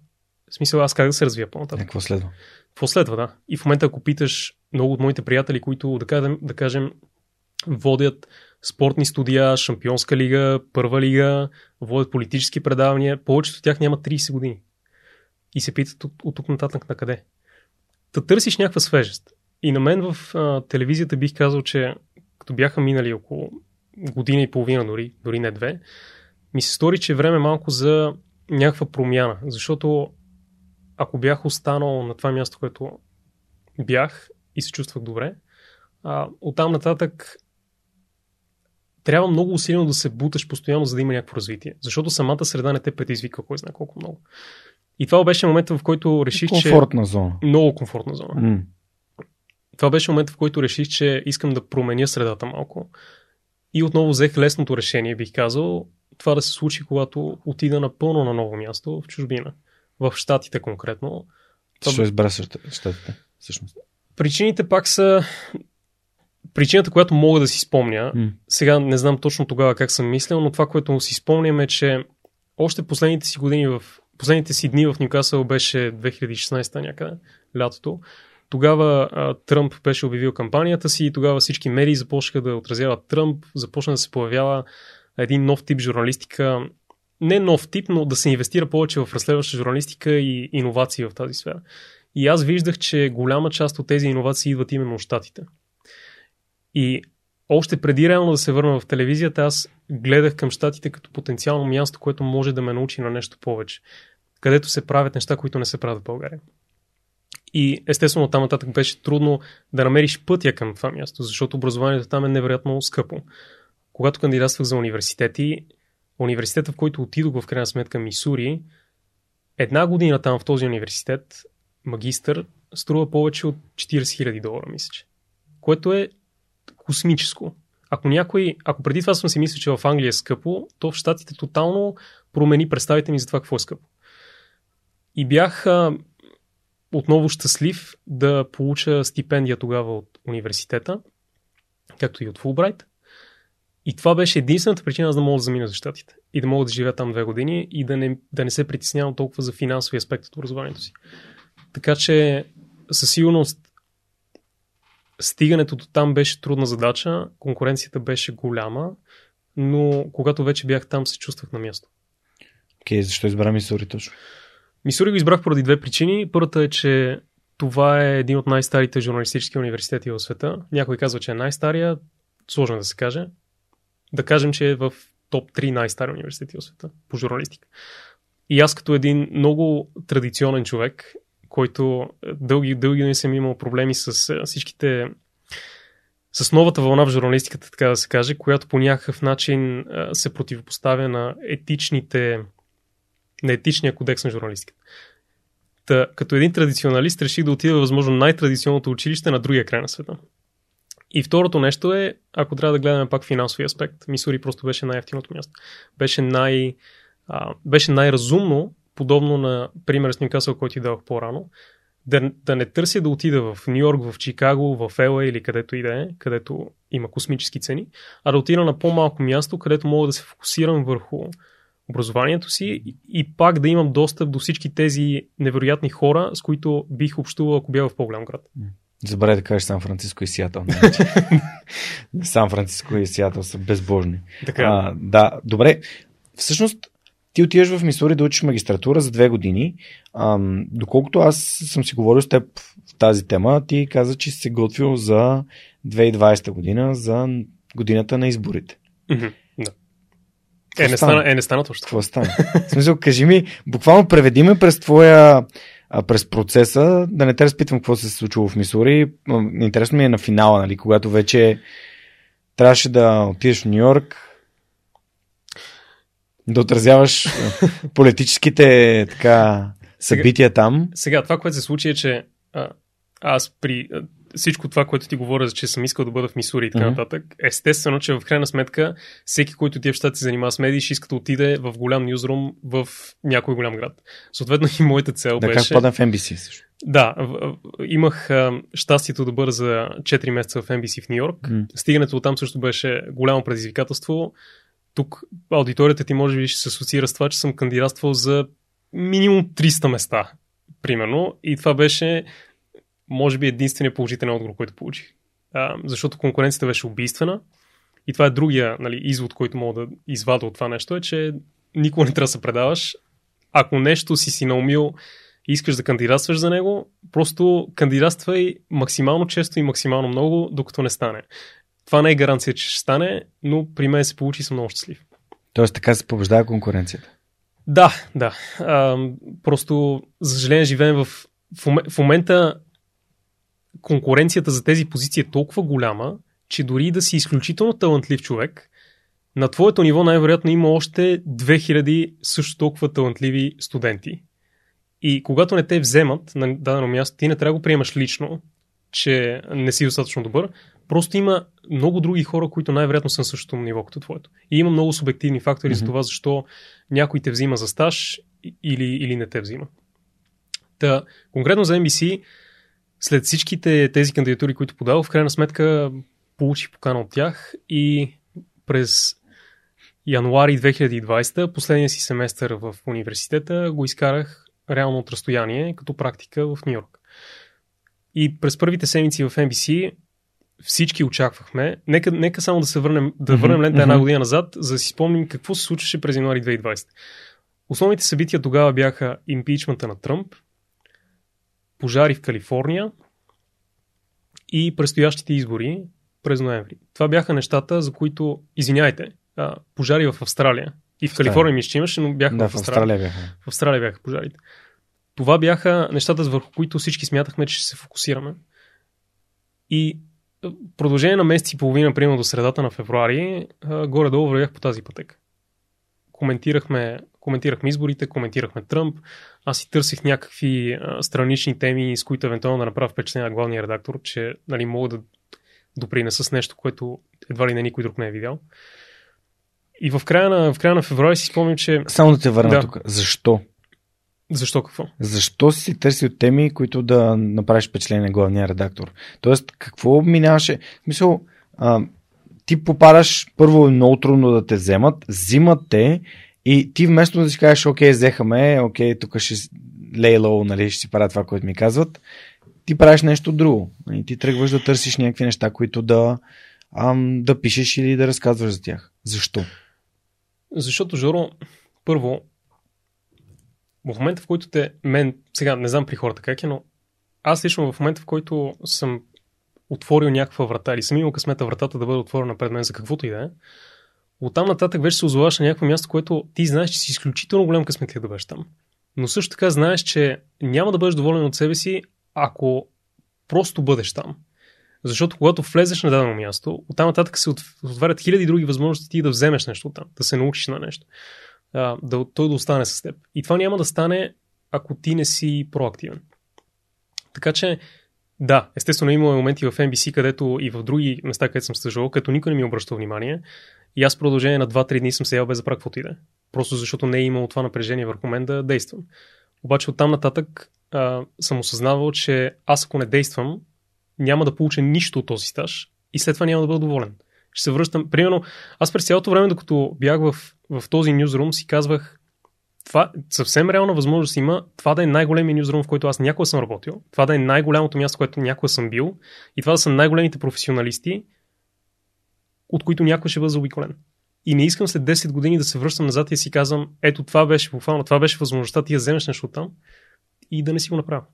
В смисъл, аз как да се развия по-нататък? Какво следва? Какво следва, да. И в момента, ако питаш много от моите приятели, които, да кажем, да кажем водят спортни студия, Шампионска лига, Първа лига, водят политически предавания. Повечето от тях нямат 30 години. И се питат от, от тук нататък на къде. Та търсиш някаква свежест. и на мен в а, телевизията бих казал, че като бяха минали около година и половина, дори, дори не две, ми се стори, че е време малко за някаква промяна. Защото ако бях останал на това място, което бях и се чувствах добре, а, оттам нататък трябва много усилено да се буташ постоянно, за да има някакво развитие. Защото самата среда не те предизвика кой знае колко много. И това беше момента, в който реших, комфортна че... Комфортна зона. Много комфортна зона. Mm. Това беше момента, в който реших, че искам да променя средата малко. И отново взех лесното решение, бих казал, това да се случи, когато отида напълно на ново място в чужбина. В Штатите конкретно. Защо това... избра Штатите, всъщност? Причините пак са причината, която мога да си спомня, mm. сега не знам точно тогава как съм мислил, но това, което си спомням е, че още последните си години в последните си дни в Нюкасъл беше 2016 някъде, лятото. Тогава а, Тръмп беше обявил кампанията си и тогава всички медии започнаха да отразяват Тръмп, започна да се появява един нов тип журналистика, не нов тип, но да се инвестира повече в разследваща журналистика и иновации в тази сфера. И аз виждах, че голяма част от тези иновации идват именно от Штатите. И още преди реално да се върна в телевизията, аз гледах към щатите като потенциално място, което може да ме научи на нещо повече. Където се правят неща, които не се правят в България. И естествено там нататък беше трудно да намериш пътя към това място, защото образованието там е невероятно скъпо. Когато кандидатствах за университети, университета, в който отидох в крайна сметка Мисури, една година там в този университет, магистър, струва повече от 40 000 долара, мисля. Което е космическо. Ако някой, ако преди това съм си мислил, че в Англия е скъпо, то в Штатите тотално промени представите ми за това какво е скъпо. И бях отново щастлив да получа стипендия тогава от университета, както и от Фулбрайт. И това беше единствената причина за да мога да замина за щатите. И да мога да живея там две години и да не, да не се притеснявам толкова за финансови аспект от образованието си. Така че със сигурност стигането до там беше трудна задача, конкуренцията беше голяма, но когато вече бях там, се чувствах на място. Окей, okay, защо избра Мисури точно? Мисури го избрах поради две причини. Първата е, че това е един от най-старите журналистически университети в света. Някой казва, че е най-стария. Сложно да се каже. Да кажем, че е в топ 3 най-стари университети в света по журналистика. И аз като един много традиционен човек който е, дълги, дълги дни съм имал проблеми с е, всичките с новата вълна в журналистиката, така да се каже, която по някакъв начин е, се противопоставя на етичните на етичния кодекс на журналистиката. Та, като един традиционалист реших да отида възможно най-традиционното училище на другия край на света. И второто нещо е, ако трябва да гледаме пак финансови аспект, Мисури просто беше най-ефтиното място. Беше, най, а, беше най-разумно подобно на пример с Ньюкасъл, който ти дадох по-рано, да, да не търся да отида в Нью Йорк, в Чикаго, в Ела или където и да е, където има космически цени, а да отида на по-малко място, където мога да се фокусирам върху образованието си и, пак да имам достъп до всички тези невероятни хора, с които бих общувал, ако бях в по-голям град. Забравяй да кажеш Сан Франциско и Сиатъл. Сан Франциско и Сиатъл са безбожни. Така. А, да, добре. Всъщност, ти отиваш в Мисури да учиш магистратура за две години. Ам, доколкото аз съм си говорил с теб в тази тема, ти каза, че си се готвил за 2020 година, за годината на изборите. Mm-hmm. Е не, стана, е, не стана точно. Какво стана? В смисъл, кажи ми, буквално преведи ме през твоя през процеса, да не те разпитвам какво се е случило в Мисури. Интересно ми е на финала, нали, когато вече трябваше да отидеш в Нью Йорк, да отразяваш политическите така, събития сега, там. Сега, това, което се случи е, че а, аз при а, всичко това, което ти говоря, че съм искал да бъда в Мисури и така mm-hmm. нататък, естествено, че в крайна сметка всеки, който ти в щати се занимава с медии, ще иска да отиде в голям нюзрум в някой голям град. Съответно и моята цел да, беше... Да, как в NBC също. Да, имах а, щастието да бъда за 4 месеца в NBC в Нью Йорк. Mm. Стигането от там също беше голямо предизвикателство тук аудиторията ти може би ще се асоциира с това, че съм кандидатствал за минимум 300 места, примерно. И това беше, може би, единствения положителен отговор, който получих. А, защото конкуренцията беше убийствена. И това е другия нали, извод, който мога да извада от това нещо, е, че никога не трябва да се предаваш. Ако нещо си си наумил и искаш да кандидатстваш за него, просто кандидатствай максимално често и максимално много, докато не стане. Това не е гаранция, че ще стане, но при мен се получи и съм много щастлив. Тоест така се побеждава конкуренцията. Да, да. А, просто, за съжаление, живеем в... В момента конкуренцията за тези позиции е толкова голяма, че дори да си изключително талантлив човек, на твоето ниво най-вероятно има още 2000 също толкова талантливи студенти. И когато не те вземат на дадено място, ти не трябва да го приемаш лично, че не си достатъчно добър. Просто има много други хора, които най-вероятно са на същото ниво като твоето. И има много субективни фактори mm-hmm. за това, защо някой те взима за стаж или, или не те взима. Та, конкретно за NBC, след всичките тези кандидатури, които подавах, в крайна сметка получих покана от тях и през януари 2020, последния си семестър в университета, го изкарах реално от разстояние, като практика в Нью Йорк. И през първите седмици в NBC всички очаквахме. Нека, нека само да се върнем, да върнем лента една година назад, за да си спомним какво се случваше през януари 2020. Основните събития тогава бяха импичмента на Тръмп, пожари в Калифорния и предстоящите избори през ноември. Това бяха нещата, за които, извиняйте, пожари в Австралия. И в Калифорния мисля, че имаше, но бяха да, в Австралия. бяха. В Австралия бяха пожарите. Това бяха нещата, върху които всички смятахме, че ще се фокусираме. И продължение на месец и половина, примерно до средата на февруари, горе-долу вървях по тази пътека. Коментирахме, коментирахме изборите, коментирахме Тръмп. Аз си търсих някакви а, странични теми, с които евентуално да направя впечатление на главния редактор, че нали, мога да допринеса с нещо, което едва ли не никой друг не е видял. И в края на, в края на февруари си спомням, че... Само да те върна да. тук. Защо? Защо какво? Защо си търсил теми, които да направиш впечатление на главния редактор? Тоест, какво минаваше? В смисъл, а, ти попадаш, първо е много трудно да те вземат, взимат те и ти вместо да си кажеш, окей, взеха ме, окей, тук ще лейлоу, нали, ще си правя това, което ми казват, ти правиш нещо друго. И ти тръгваш да търсиш някакви неща, които да, ам, да пишеш или да разказваш за тях. Защо? Защото, Жоро, първо, в момента, в който те, мен, сега не знам при хората как е, но аз лично в момента, в който съм отворил някаква врата или съм имал късмета вратата да бъде отворена пред мен за каквото и да е, оттам нататък вече се озоваваш на някакво място, което ти знаеш, че си изключително голям късмет да бъдеш там. Но също така знаеш, че няма да бъдеш доволен от себе си, ако просто бъдеш там. Защото когато влезеш на дадено място, оттам нататък се отварят хиляди други възможности ти да вземеш нещо там, да се научиш на нещо да, той да остане с теб. И това няма да стане, ако ти не си проактивен. Така че, да, естествено има моменти в NBC, където и в други места, където съм стъжувал, като никой не ми е обръща внимание. И аз в продължение на 2-3 дни съм седял без да правя каквото. Просто защото не е имало това напрежение върху мен да действам. Обаче оттам нататък а, съм осъзнавал, че аз ако не действам, няма да получа нищо от този стаж и след това няма да бъда доволен ще се връщам. Примерно, аз през цялото време, докато бях в, в този нюзрум, си казвах, това съвсем реална възможност има това да е най-големият нюзрум, в който аз някога съм работил, това да е най-голямото място, което някога съм бил и това да са най-големите професионалисти, от които някой ще бъде заобиколен. И не искам след 10 години да се връщам назад и си казвам, ето това беше буквално, това беше възможността ти да вземеш нещо там и да не си го направя.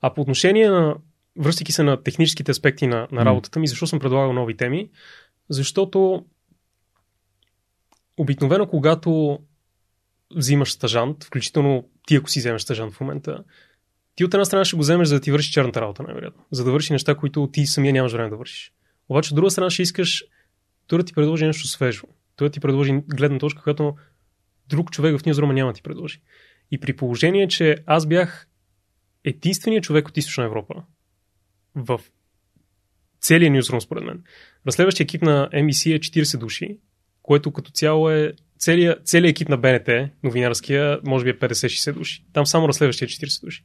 А по отношение на връщайки се на техническите аспекти на, на работата ми, защо съм предлагал нови теми? Защото обикновено, когато взимаш стажант, включително ти ако си вземеш стажант в момента, ти от една страна ще го вземеш за да ти върши черната работа, най-вероятно. За да върши неща, които ти самия нямаш време да вършиш. Обаче от друга страна ще искаш той да ти предложи нещо свежо. Той да ти предложи гледна точка, която друг човек в Ньюзрума няма да ти предложи. И при положение, че аз бях единственият човек от Източна Европа, в целия нюзрум, според мен. Разследващия екип на NBC е 40 души, което като цяло е целият, целият екип на БНТ, новинарския, може би е 50-60 души. Там само разследващия е 40 души.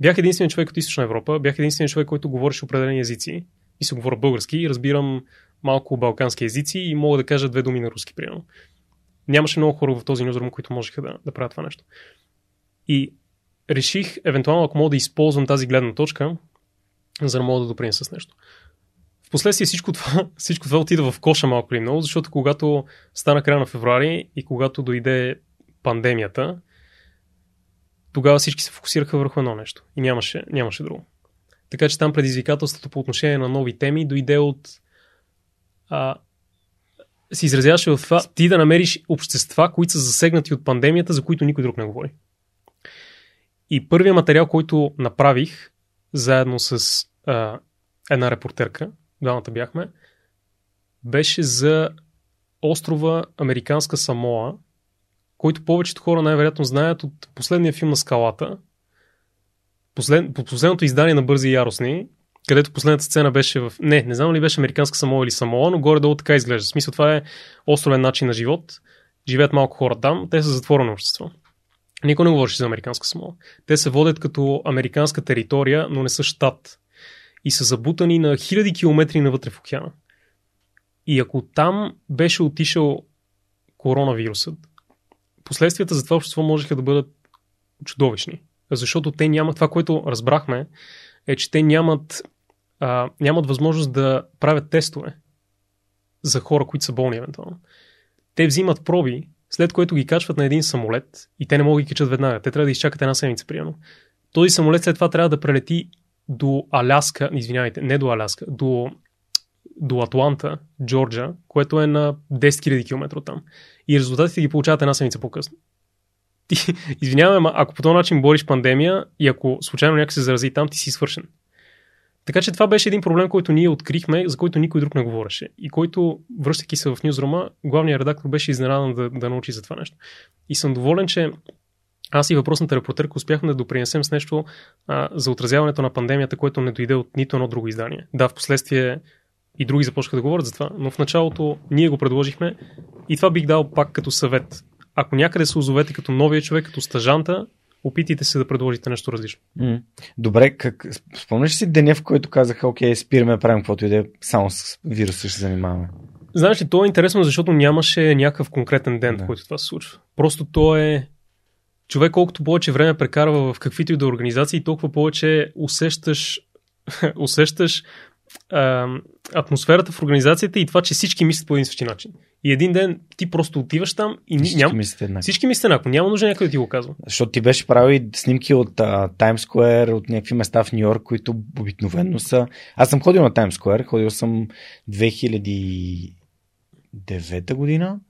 Бях единственият човек от Източна Европа, бях единственият човек, който говореше определени езици. И се говоря български и разбирам малко балкански езици и мога да кажа две думи на руски, примерно. Нямаше много хора в този нюзрум, които можеха да, да правят това нещо. И реших, евентуално, ако мога да използвам тази гледна точка, за да мога да допринеса с нещо. Впоследствие всичко това, всичко това отида в коша малко или много, защото когато стана края на февруари и когато дойде пандемията, тогава всички се фокусираха върху едно нещо и нямаше, нямаше друго. Така че там предизвикателството по отношение на нови теми дойде от а, се изразяваше в това ти да намериш общества, които са засегнати от пандемията, за които никой друг не говори. И първият материал, който направих, заедно с а, една репортерка, двамата бяхме, беше за острова Американска Самоа, който повечето хора най-вероятно знаят от последния филм на скалата, послед, последното издание на Бързи и яростни, където последната сцена беше в... Не, не знам ли беше Американска Самоа или Самоа, но горе-долу така изглежда. В смисъл това е островен начин на живот. Живеят малко хора там, те са затворено общество. Никой не говореше за Американска Самоа. Те се водят като американска територия, но не са щат. И са забутани на хиляди километри навътре в океана. И ако там беше отишъл коронавирусът, последствията за това общество можеха да бъдат чудовищни. Защото те нямат, това, което разбрахме, е, че те нямат, а, нямат възможност да правят тестове за хора, които са болни евентуално. Те взимат проби, след което ги качват на един самолет и те не могат да ги качат веднага. Те трябва да изчакат една седмица, примерно. Този самолет след това трябва да прелети до Аляска, извинявайте, не до Аляска, до, до Атланта, Джорджа, което е на 10 000 км от там. И резултатите ги получават една седмица по-късно. Ти, извиняваме, ако по този начин бориш пандемия и ако случайно някой се зарази там, ти си свършен. Така че това беше един проблем, който ние открихме, за който никой друг не говореше. И който, връщайки се в Ньюзрума, главният редактор беше изненадан да, да научи за това нещо. И съм доволен, че аз и въпросната репортерка успяхме да допринесем с нещо а, за отразяването на пандемията, което не дойде от нито едно друго издание. Да, в последствие и други започнаха да говорят за това, но в началото ние го предложихме и това бих дал пак като съвет. Ако някъде се озовете като новия човек, като стажанта, опитайте се да предложите нещо различно. Mm. Добре, как, спомняш си деня, в който казаха, окей, спираме, правим каквото и да е, само с вируса ще се занимаваме? Знаеш ли, то е интересно, защото нямаше някакъв конкретен ден, да. в който това се случва. Просто то е човек колкото повече време прекарва в каквито и да организации, толкова повече усещаш, усещаш а, атмосферата в организацията и това, че всички мислят по един същи начин. И един ден ти просто отиваш там и, всички ням... мислите еднакво. Всички мислят еднакво. Няма нужда някой да ти го казва. Защото ти беше правил снимки от uh, Square, от някакви места в Нью Йорк, които обикновено са... Аз съм ходил на Таймс Square, ходил съм 2009 година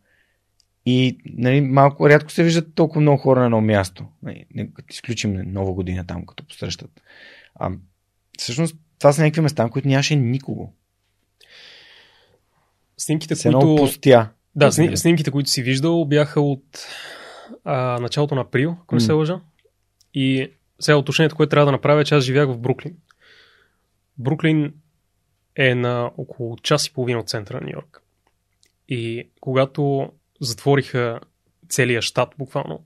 и нали, малко рядко се виждат толкова много хора на едно място. Нали, изключим нова година там, като посрещат. А, всъщност това са някакви места, които нямаше никого. Снимките, Се които... пустя. Да, сни, снимките, които си виждал, бяха от а, началото на април, ако не се лъжа. И сега уточнението, което трябва да направя, е, че аз живях в Бруклин. Бруклин е на около час и половина от центъра на Нью Йорк. И когато затвориха целия щат, буквално,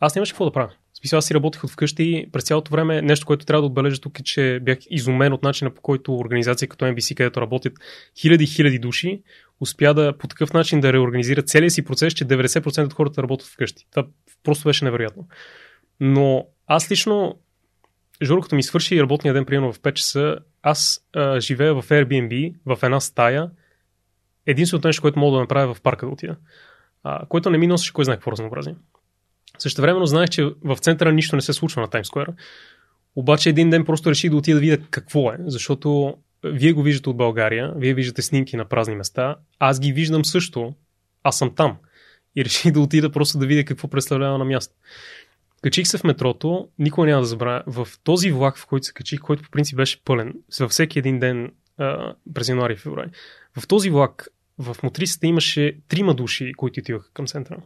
аз нямаше какво да правя. Смисъл, аз си работех от вкъщи през цялото време. Нещо, което трябва да отбележа тук е, че бях изумен от начина по който организация като NBC, където работят хиляди хиляди души, успя да по такъв начин да реорганизира целия си процес, че 90% от хората работят вкъщи. Това просто беше невероятно. Но аз лично, Жоро, като ми свърши работния ден, примерно в 5 часа, аз а, живея в Airbnb, в една стая. Единственото нещо, което мога да направя е в парка да отида. А, което не ми носеше кой знае какво разнообразие. Също времено знаех, че в центъра нищо не се случва на Times Square. Обаче един ден просто реших да отида да видя какво е, защото вие го виждате от България, вие виждате снимки на празни места, аз ги виждам също, аз съм там. И реших да отида просто да видя какво представлява на място. Качих се в метрото, никога няма да забравя. В този влак, в който се качих, който по принцип беше пълен, във всеки един ден а, през януари и февруари, в този влак, в мотрисата имаше трима души, които отиваха към центъра.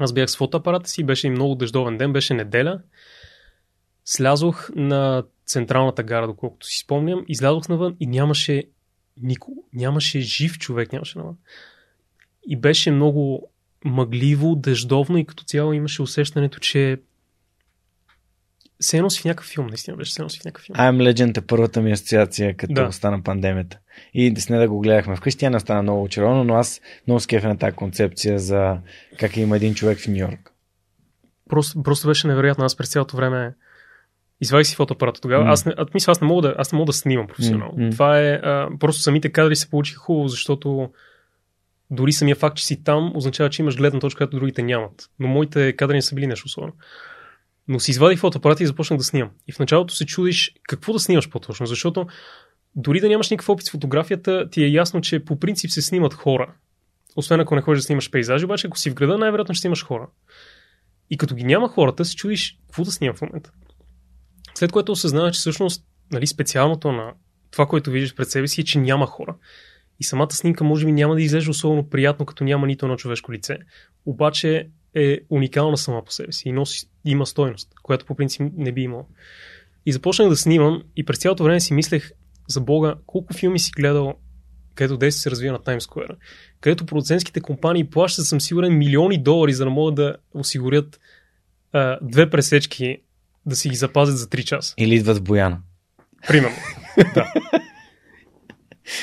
Аз бях с фотоапарата си, беше и много дъждовен ден, беше неделя. Слязох на централната гара, доколкото си спомням, излязох навън и нямаше никого. Нямаше жив човек, нямаше навън. И беше много мъгливо, дъждовно и като цяло имаше усещането, че се едно си в някакъв филм, наистина беше се едно си в някакъв филм. I'm Legend е първата ми асоциация, като да. стана пандемията. И с не да го гледахме вкъщи, тя не стана много очарована, но аз много скефя на тази концепция за как има един човек в Нью Йорк. Просто, просто беше невероятно. Аз през цялото време извадих си фотоапарата тогава. Mm. Аз, не, мисля, аз, не мога да, аз не мога да снимам професионално. Mm. Това е, а, просто самите кадри се получиха хубаво, защото дори самия факт, че си там, означава, че имаш гледна точка, която другите нямат. Но моите кадри не са били нещо особено. Но си извадих фотоапарата и започнах да снимам. И в началото се чудиш какво да снимаш по-точно, защото дори да нямаш никакъв опит с фотографията, ти е ясно, че по принцип се снимат хора. Освен ако не ходиш да снимаш пейзажи, обаче ако си в града, най-вероятно ще снимаш хора. И като ги няма хората, се чудиш какво да снимам в момента. След което осъзнава, че всъщност нали, специалното на това, което виждаш пред себе си е, че няма хора. И самата снимка може би няма да изглежда особено приятно, като няма нито едно човешко лице. Обаче е уникална сама по себе си и носи, има стойност, която по принцип не би имала. И започнах да снимам и през цялото време си мислех за Бога, колко филми си гледал, където действие се развива на Times Square, където продуцентските компании плащат, съм сигурен, милиони долари, за да могат да осигурят а, две пресечки да си ги запазят за 3 часа. Или идват в Бояна. Примерно. да.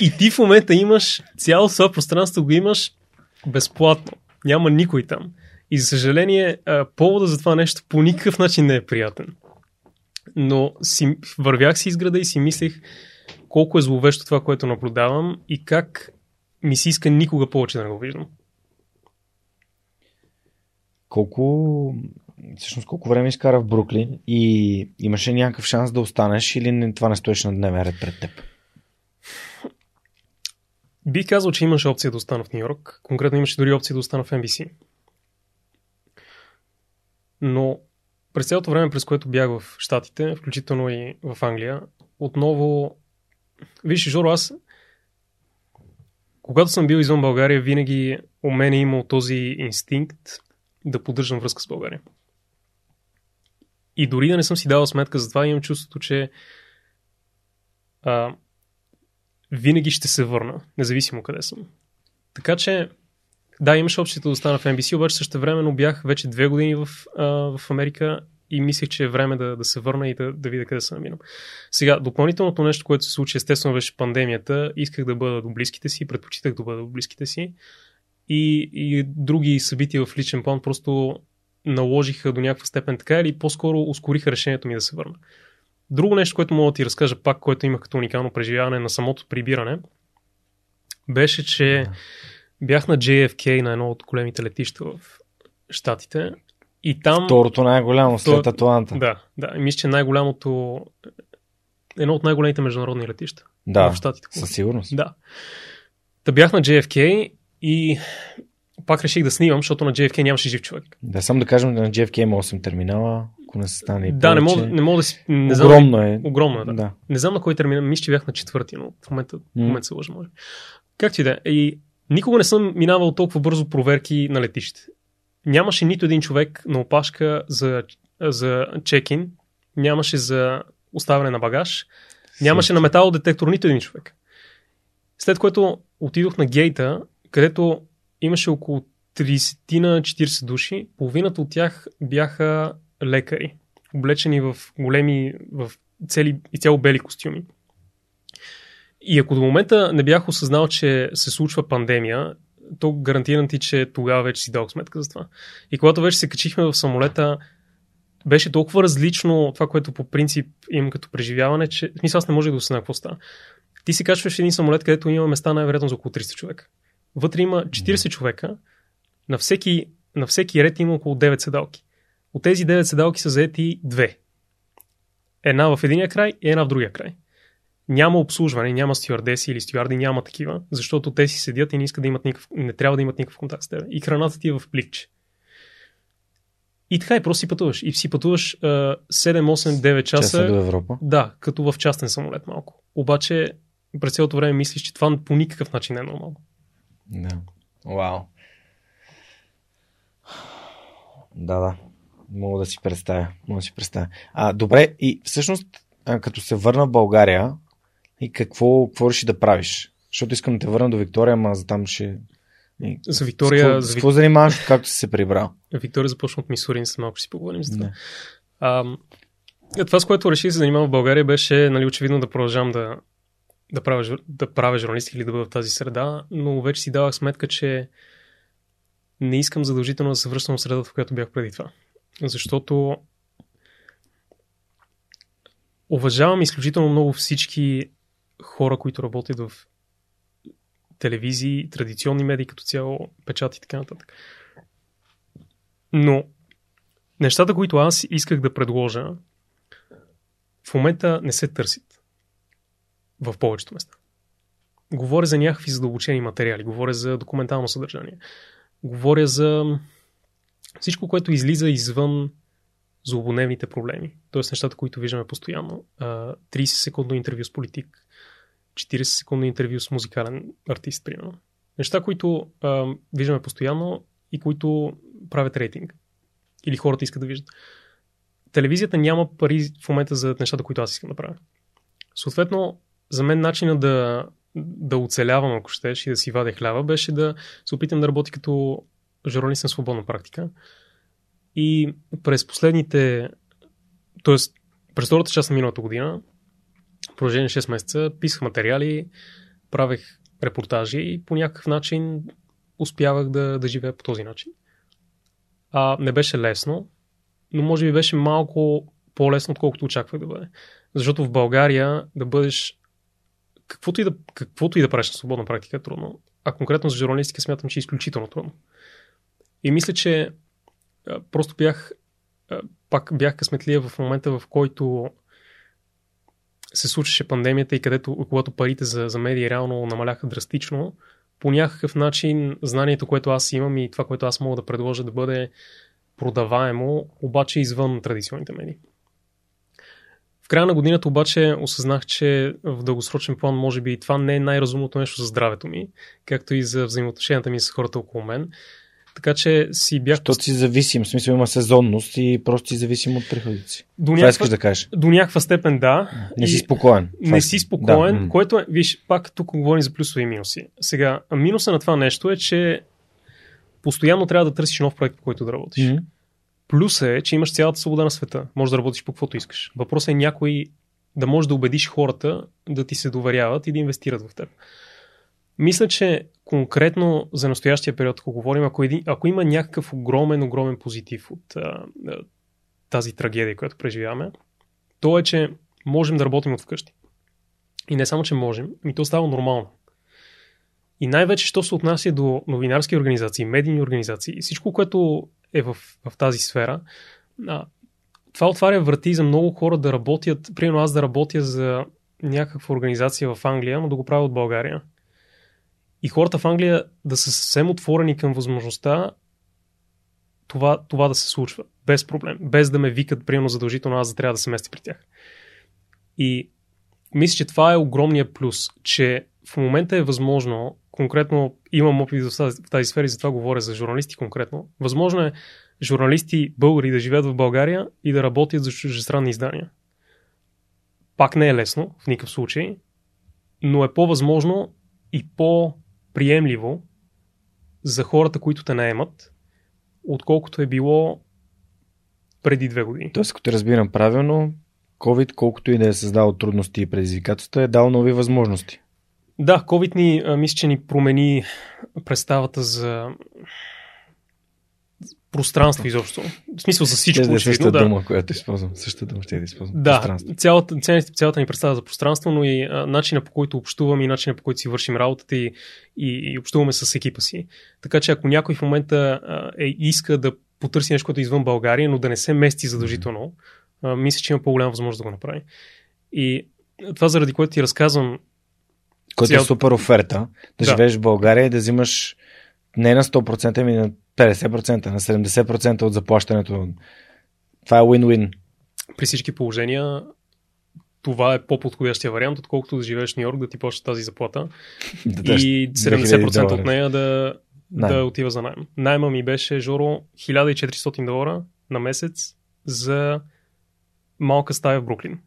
И ти в момента имаш цяло това пространство го имаш безплатно. Няма никой там. И за съжаление, повода за това нещо по никакъв начин не е приятен. Но си, вървях си изграда и си мислех колко е зловещо това, което наблюдавам и как ми се иска никога повече да не го виждам. Колко, всъщност колко време изкара в Бруклин и имаше някакъв шанс да останеш или това не стоеше на дневен ред пред теб? Бих казал, че имаше опция да остана в Нью Йорк. Конкретно имаше дори опция да остана в NBC. Но през цялото време, през което бях в Штатите, включително и в Англия, отново... Виж, Жоро, аз когато съм бил извън България, винаги у мен е имал този инстинкт да поддържам връзка с България. И дори да не съм си давал сметка за това, имам чувството, че а, винаги ще се върна, независимо къде съм. Така че, да, имаш общите да остана в NBC, обаче също времено бях вече две години в, а, в Америка и мислех, че е време да, да се върна и да, да видя къде се намирам. Сега, допълнителното нещо, което се случи, естествено беше пандемията. Исках да бъда до близките си, предпочитах да бъда до близките си. И, и други събития в личен план просто наложиха до някаква степен така или по-скоро ускориха решението ми да се върна. Друго нещо, което мога да ти разкажа пак, което имах като уникално преживяване на самото прибиране, беше, че бях на JFK на едно от големите летища в Штатите и там... Второто най-голямо след То- Атланта. Да, да. И мисля, че най-голямото... Едно от най-големите международни летища Да, в Штатите. със сигурност. Да. Та бях на JFK и пак реших да снимам, защото на JFK нямаше жив човек. Да, само да кажем, на JFK има 8 терминала, ако не се стане Да, не мога, не мога да си... Не знам, Огромно е. Огромно е, да. Да. Не знам на кой терминал, мисля, че бях на четвърти, но в момента, в момента се лъжа, може. Както и да е. И никога не съм минавал толкова бързо проверки на летище. Нямаше нито един човек на опашка за, за чекин, нямаше за оставяне на багаж, нямаше на металодетектор нито един човек. След което отидох на гейта, където имаше около 30 на 40 души, половината от тях бяха лекари, облечени в големи, в цели и цяло бели костюми. И ако до момента не бях осъзнал, че се случва пандемия, то гарантирам ти, че тогава вече си дал сметка за това. И когато вече се качихме в самолета, беше толкова различно това, което по принцип имам като преживяване, че в смисъл аз не може да осъзна какво става. Ти си качваш един самолет, където има места най-вероятно за около 300 човека. Вътре има 40 човека, на всеки, на всеки ред има около 9 седалки. От тези 9 седалки са заети две. Една в единия край и една в другия край. Няма обслужване, няма стюардеси или стюарди, няма такива, защото те си седят и не искат да имат никакъв, не трябва да имат никакъв контакт с теб. И храната ти е в пликче. И така и просто си пътуваш. И си пътуваш а, 7, 8, 9 часа. Часа до Европа. Да, като в частен самолет малко. Обаче през цялото време мислиш, че това по никакъв начин не е нормално. Да. Вау. Да, да. Мога да си представя. Мога да си представя. А, добре, и всъщност, като се върна в България, и какво, какво реши да правиш? Защото искам да те върна до Виктория, ама за там ще... И... За С Виктория, какво, за с какво занимаваш, както си се прибрал? Виктория започна от Мисурин, след малко ще си поговорим за това. А, това, с което реших да се занимавам в България, беше нали, очевидно да продължавам да, да, правя, да правя журналист или да бъда в тази среда, но вече си давах сметка, че не искам задължително да се връщам в средата, в която бях преди това. Защото уважавам изключително много всички хора, които работят в телевизии, традиционни медии като цяло, печат и така нататък. Но нещата, които аз исках да предложа, в момента не се търсят в повечето места. Говоря за някакви задълбочени материали, говоря за документално съдържание, говоря за всичко, което излиза извън злободневните проблеми, т.е. нещата, които виждаме постоянно. 30 секундно интервю с политик, 40 секундно интервю с музикален артист, примерно. Неща, които а, виждаме постоянно и които правят рейтинг. Или хората искат да виждат. Телевизията няма пари в момента за нещата, които аз искам да правя. Съответно, за мен начина да, да оцелявам, ако щеш, и да си вадя хляба, беше да се опитам да работя като журналист на свободна практика. И през последните, т.е. през втората част на миналата година, продължение 6 месеца, писах материали, правех репортажи и по някакъв начин успявах да, да живея по този начин. А, не беше лесно, но може би беше малко по-лесно, отколкото очаквах да бъде. Защото в България да бъдеш каквото и да, каквото и да правиш на свободна практика е трудно. А конкретно за журналистика смятам, че е изключително трудно. И мисля, че просто бях пак бях късметлия в момента, в който се случваше пандемията и където, когато парите за, за медии реално намаляха драстично, по някакъв начин знанието, което аз имам и това, което аз мога да предложа да бъде продаваемо, обаче извън традиционните медии. В края на годината обаче осъзнах, че в дългосрочен план може би това не е най-разумното нещо за здравето ми, както и за взаимоотношенията ми с хората около мен. Така че си бях... Защото си зависим, в смисъл има сезонност и просто си зависим от приходите си. До някаква, искаш да кажеш? До някаква степен да. Не си спокоен. Не си спокоен, да. което е, виж, пак тук говорим за плюсове и минуси. Сега, минуса на това нещо е, че постоянно трябва да търсиш нов проект, по който да работиш. Mm-hmm. Плюсът е, че имаш цялата свобода на света. Може да работиш по каквото искаш. Въпросът е някой да можеш да убедиш хората да ти се доверяват и да инвестират в теб. Мисля, че конкретно за настоящия период, ако говорим, ако, един, ако има някакъв огромен, огромен позитив от а, тази трагедия, която преживяваме, то е, че можем да работим от вкъщи. И не само, че можем, ми то става нормално. И най-вече, що се отнася до новинарски организации, медийни организации, всичко, което е в, в тази сфера, а, това отваря врати за много хора да работят, примерно аз да работя за някаква организация в Англия, но да го правя от България. И хората в Англия да са съвсем отворени към възможността това, това да се случва. Без проблем. Без да ме викат, примерно, задължително аз да трябва да се мести при тях. И мисля, че това е огромния плюс, че в момента е възможно, конкретно имам опит в тази, сфера и затова говоря за журналисти конкретно, възможно е журналисти българи да живеят в България и да работят за чуждестранни издания. Пак не е лесно, в никакъв случай, но е по-възможно и по- приемливо за хората, които те наемат, отколкото е било преди две години. Тоест, като разбирам правилно, COVID, колкото и да е създал трудности и предизвикателства, е дал нови възможности. Да, COVID ни, мисля, че ни промени представата за пространство изобщо. В смисъл за всичко. Ще е същата да. дума, която използвам. Същата дума ще я използвам. Да, цялата, цялата ни представа за пространство, но и а, начина по който общуваме и начина по който си вършим работата и, и, и общуваме с екипа си. Така че ако някой в момента а, е, иска да потърси нещо, което е извън България, но да не се мести задължително, а, мисля, че има по-голяма възможност да го направи. И това заради което ти разказвам. Което цял... е супер оферта, да, да живееш в България и да взимаш не на 100%, ами на 50%, на 70% от заплащането. Това е win-win. При всички положения това е по-подходящия вариант, отколкото да живееш в Нью Йорк, да ти плащаш тази заплата и 70% от нея да, да отива за найем. Найма ми беше, Жоро, 1400 долара на месец за малка стая в Бруклин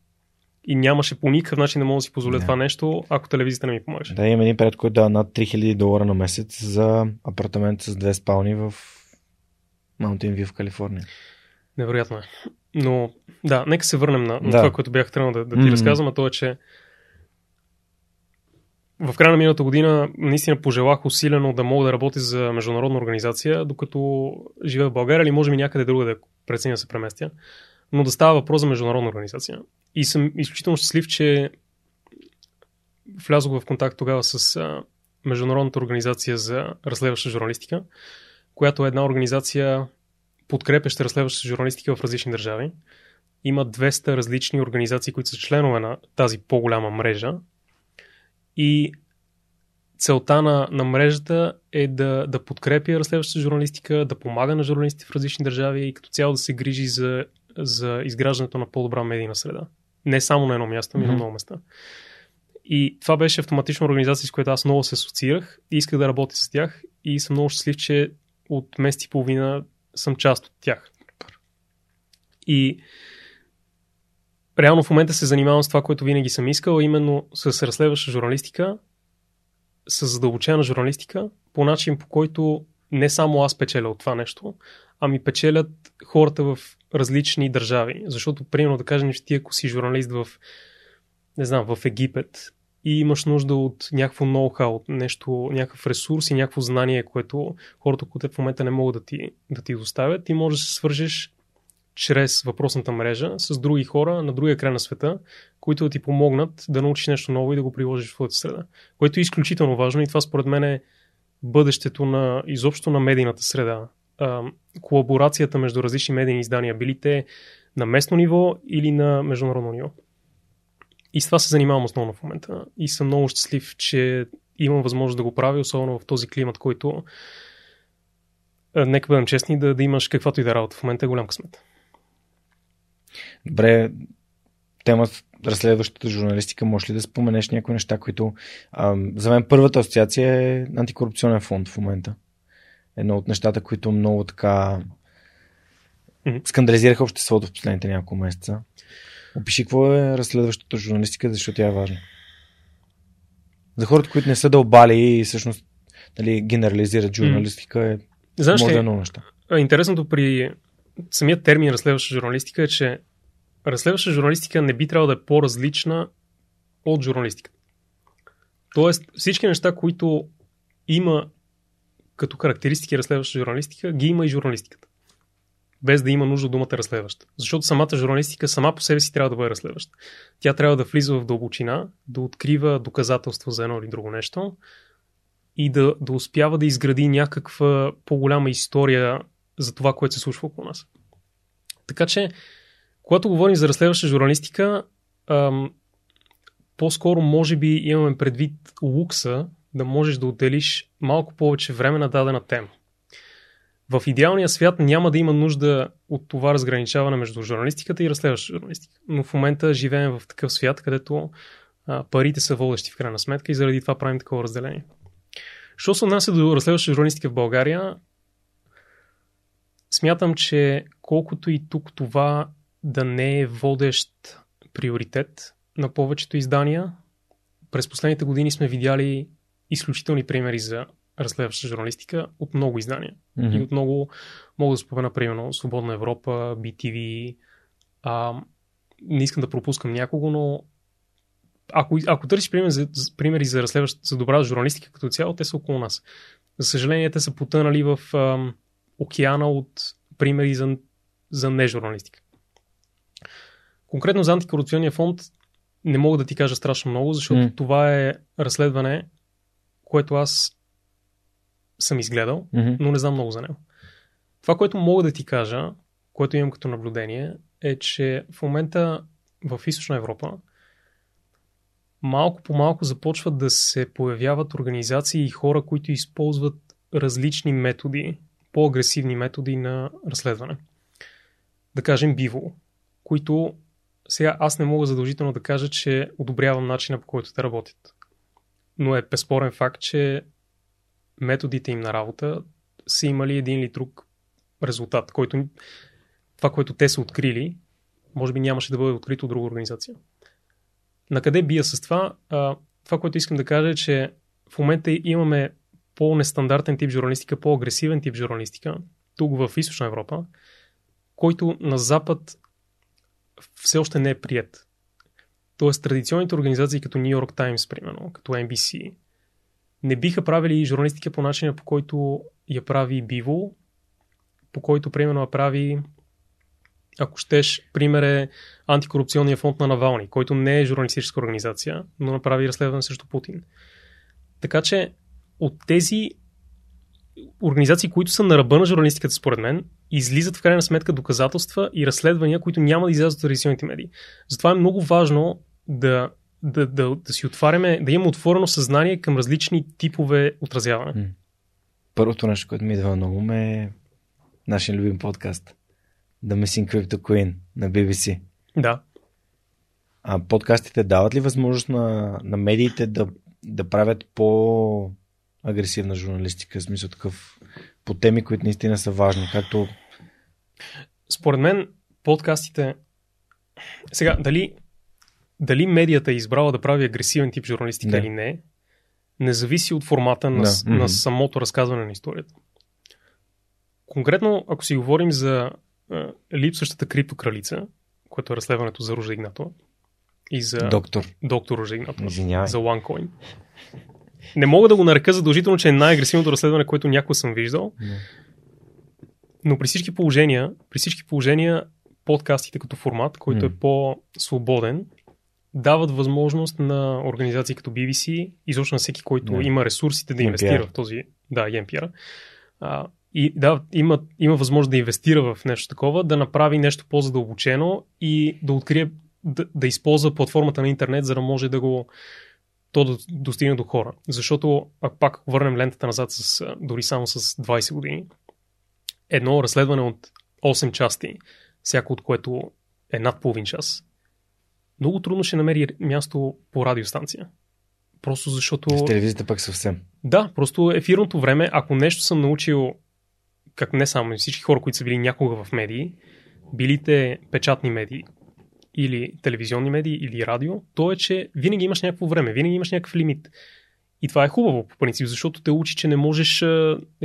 и нямаше по никакъв начин да мога да си позволя yeah. това нещо, ако телевизията не ми помагаше. Да, има един приятел, който дава над 3000 долара на месец за апартамент с две спални в Mountain View в Калифорния. Невероятно е. Но да, нека се върнем на, на да. това, което бях тръгнал да, да ти mm-hmm. разказвам, а то е, че в края на миналата година наистина пожелах усилено да мога да работя за международна организация, докато живея в България или може би някъде друга да преценя да се преместя но да става въпрос за международна организация. И съм изключително щастлив, че влязох в контакт тогава с а, Международната организация за разследваща журналистика, която е една организация подкрепяща разследваща журналистика в различни държави. Има 200 различни организации, които са членове на тази по-голяма мрежа. И целта на, на мрежата е да, да подкрепя разследваща журналистика, да помага на журналисти в различни държави и като цяло да се грижи за, за изграждането на по-добра медийна среда. Не само на едно място, ами mm-hmm. на много места. И това беше автоматична организация, с която аз много се асоциирах и исках да работя с тях и съм много щастлив, че от месец и половина съм част от тях. И реално в момента се занимавам с това, което винаги съм искал, именно с разследваща журналистика, с задълбочена журналистика, по начин по който не само аз печеля от това нещо, ами печелят хората в различни държави. Защото, примерно, да кажем, че ти ако си журналист в, не знам, в Египет и имаш нужда от някакво ноу-хау, нещо, някакъв ресурс и някакво знание, което хората, които в момента не могат да ти, да ти доставят, ти можеш да се свържеш чрез въпросната мрежа с други хора на другия край на света, които да ти помогнат да научиш нещо ново и да го приложиш в твоята среда. Което е изключително важно и това според мен е бъдещето на изобщо на медийната среда. Колаборацията между различни медийни издания, били те на местно ниво или на международно ниво. И с това се занимавам основно в момента. И съм много щастлив, че имам възможност да го правя, особено в този климат, който нека бъдем честни, да, да имаш каквато и да работа в момента е голям късмет. Добре, тема разследващата журналистика, може ли да споменеш някои неща, които а, за мен първата асоциация е антикорупционен фонд в момента. Едно от нещата, които много така mm-hmm. скандализираха обществото в последните няколко месеца. Опиши какво е разследващата журналистика, защото тя е важна. За хората, които не са дълбали и всъщност нали, генерализират журналистика, е Знаеш може ли, е много неща. Интересното при самият термин разследваща журналистика е, че разследваща журналистика не би трябвало да е по-различна от журналистиката. Тоест, всички неща, които има като характеристики разследваща журналистика, ги има и журналистиката. Без да има нужда думата разследваща. Защото самата журналистика сама по себе си трябва да бъде разследваща. Тя трябва да влиза в дълбочина, да открива доказателства за едно или друго нещо и да, да успява да изгради някаква по-голяма история за това, което се случва около нас. Така че, когато говорим за разследваща журналистика, ам, по-скоро може би имаме предвид лукса да можеш да отделиш малко повече време на дадена тема. В идеалния свят няма да има нужда от това разграничаване между журналистиката и разследваща журналистика. Но в момента живеем в такъв свят, където а, парите са водещи в крайна сметка и заради това правим такова разделение. Що се отнася до разследваща журналистика в България, смятам, че колкото и тук това да не е водещ приоритет на повечето издания, през последните години сме видяли изключителни примери за разследваща журналистика от много издания. Mm-hmm. И от много, мога да спомена, примерно, Свободна Европа, BTV. А, не искам да пропускам някого, но ако, ако търсиш примери за, примери за, разследващ, за добра журналистика като цяло, те са около нас. За съжаление, те са потънали в ам, океана от примери за, за нежурналистика. Конкретно за антикорупционния фонд не мога да ти кажа страшно много, защото mm. това е разследване, което аз съм изгледал, mm-hmm. но не знам много за него. Това, което мога да ти кажа, което имам като наблюдение, е, че в момента в Източна Европа малко по малко започват да се появяват организации и хора, които използват различни методи, по-агресивни методи на разследване. Да кажем биво, които сега аз не мога задължително да кажа, че одобрявам начина по който те работят. Но е безспорен факт, че методите им на работа са имали един или друг резултат, който това, което те са открили, може би нямаше да бъде открито от друга организация. На къде бия с това? Това, което искам да кажа е, че в момента имаме по-нестандартен тип журналистика, по-агресивен тип журналистика, тук в Източна Европа, който на Запад все още не е прият. Тоест, традиционните организации като New York Times, примерно, като NBC, не биха правили журналистика по начина, по който я прави Биво, по който, примерно, я прави ако щеш, пример е антикорупционния фонд на Навални, който не е журналистическа организация, но направи разследване срещу Путин. Така че от тези организации, които са на ръба на журналистиката, според мен, излизат в крайна сметка доказателства и разследвания, които няма да излязат от традиционните медии. Затова е много важно да, да, да, да си отваряме, да имаме отворено съзнание към различни типове отразяване. Първото нещо, което ми идва много ме е нашия любим подкаст. The Missing Crypto Queen на BBC. Да. А подкастите дават ли възможност на, на медиите да, да правят по агресивна журналистика, в смисъл такъв по теми, които наистина са важни, както... Според мен подкастите... Сега, дали, дали медията е избрала да прави агресивен тип журналистика Да. или не, не зависи от формата на, Да. на самото разказване на историята. Конкретно, ако си говорим за а, липсващата криптокралица, което е разследването за Ружа Игнатова и за Доктор, доктор Ружа Игнатова, извинявай. за OneCoin. Не мога да го нарека задължително, че е най-агресивното разследване, което някога съм виждал, Да. но при всички положения, при всички положения подкастите като формат, който М. е по-свободен, дават възможност на организации като BBC, изобщо на всеки, който Да. има ресурсите да инвестира в този, да, а, и да, има, има възможност да инвестира в нещо такова, да направи нещо по-задълбочено и да открие, да, да използва платформата на интернет, за да може да го то да достигне до хора. Защото, ако пак върнем лентата назад с, дори само с 20 години, едно разследване от 8 части, всяко от което е над половин час, много трудно ще намери място по радиостанция. Просто защото... В телевизията пък съвсем. Да, просто ефирното време, ако нещо съм научил, как не само всички хора, които са били някога в медии, били те печатни медии или телевизионни медии или радио, то е, че винаги имаш някакво време, винаги имаш някакъв лимит. И това е хубаво по принцип, защото те учи, че не можеш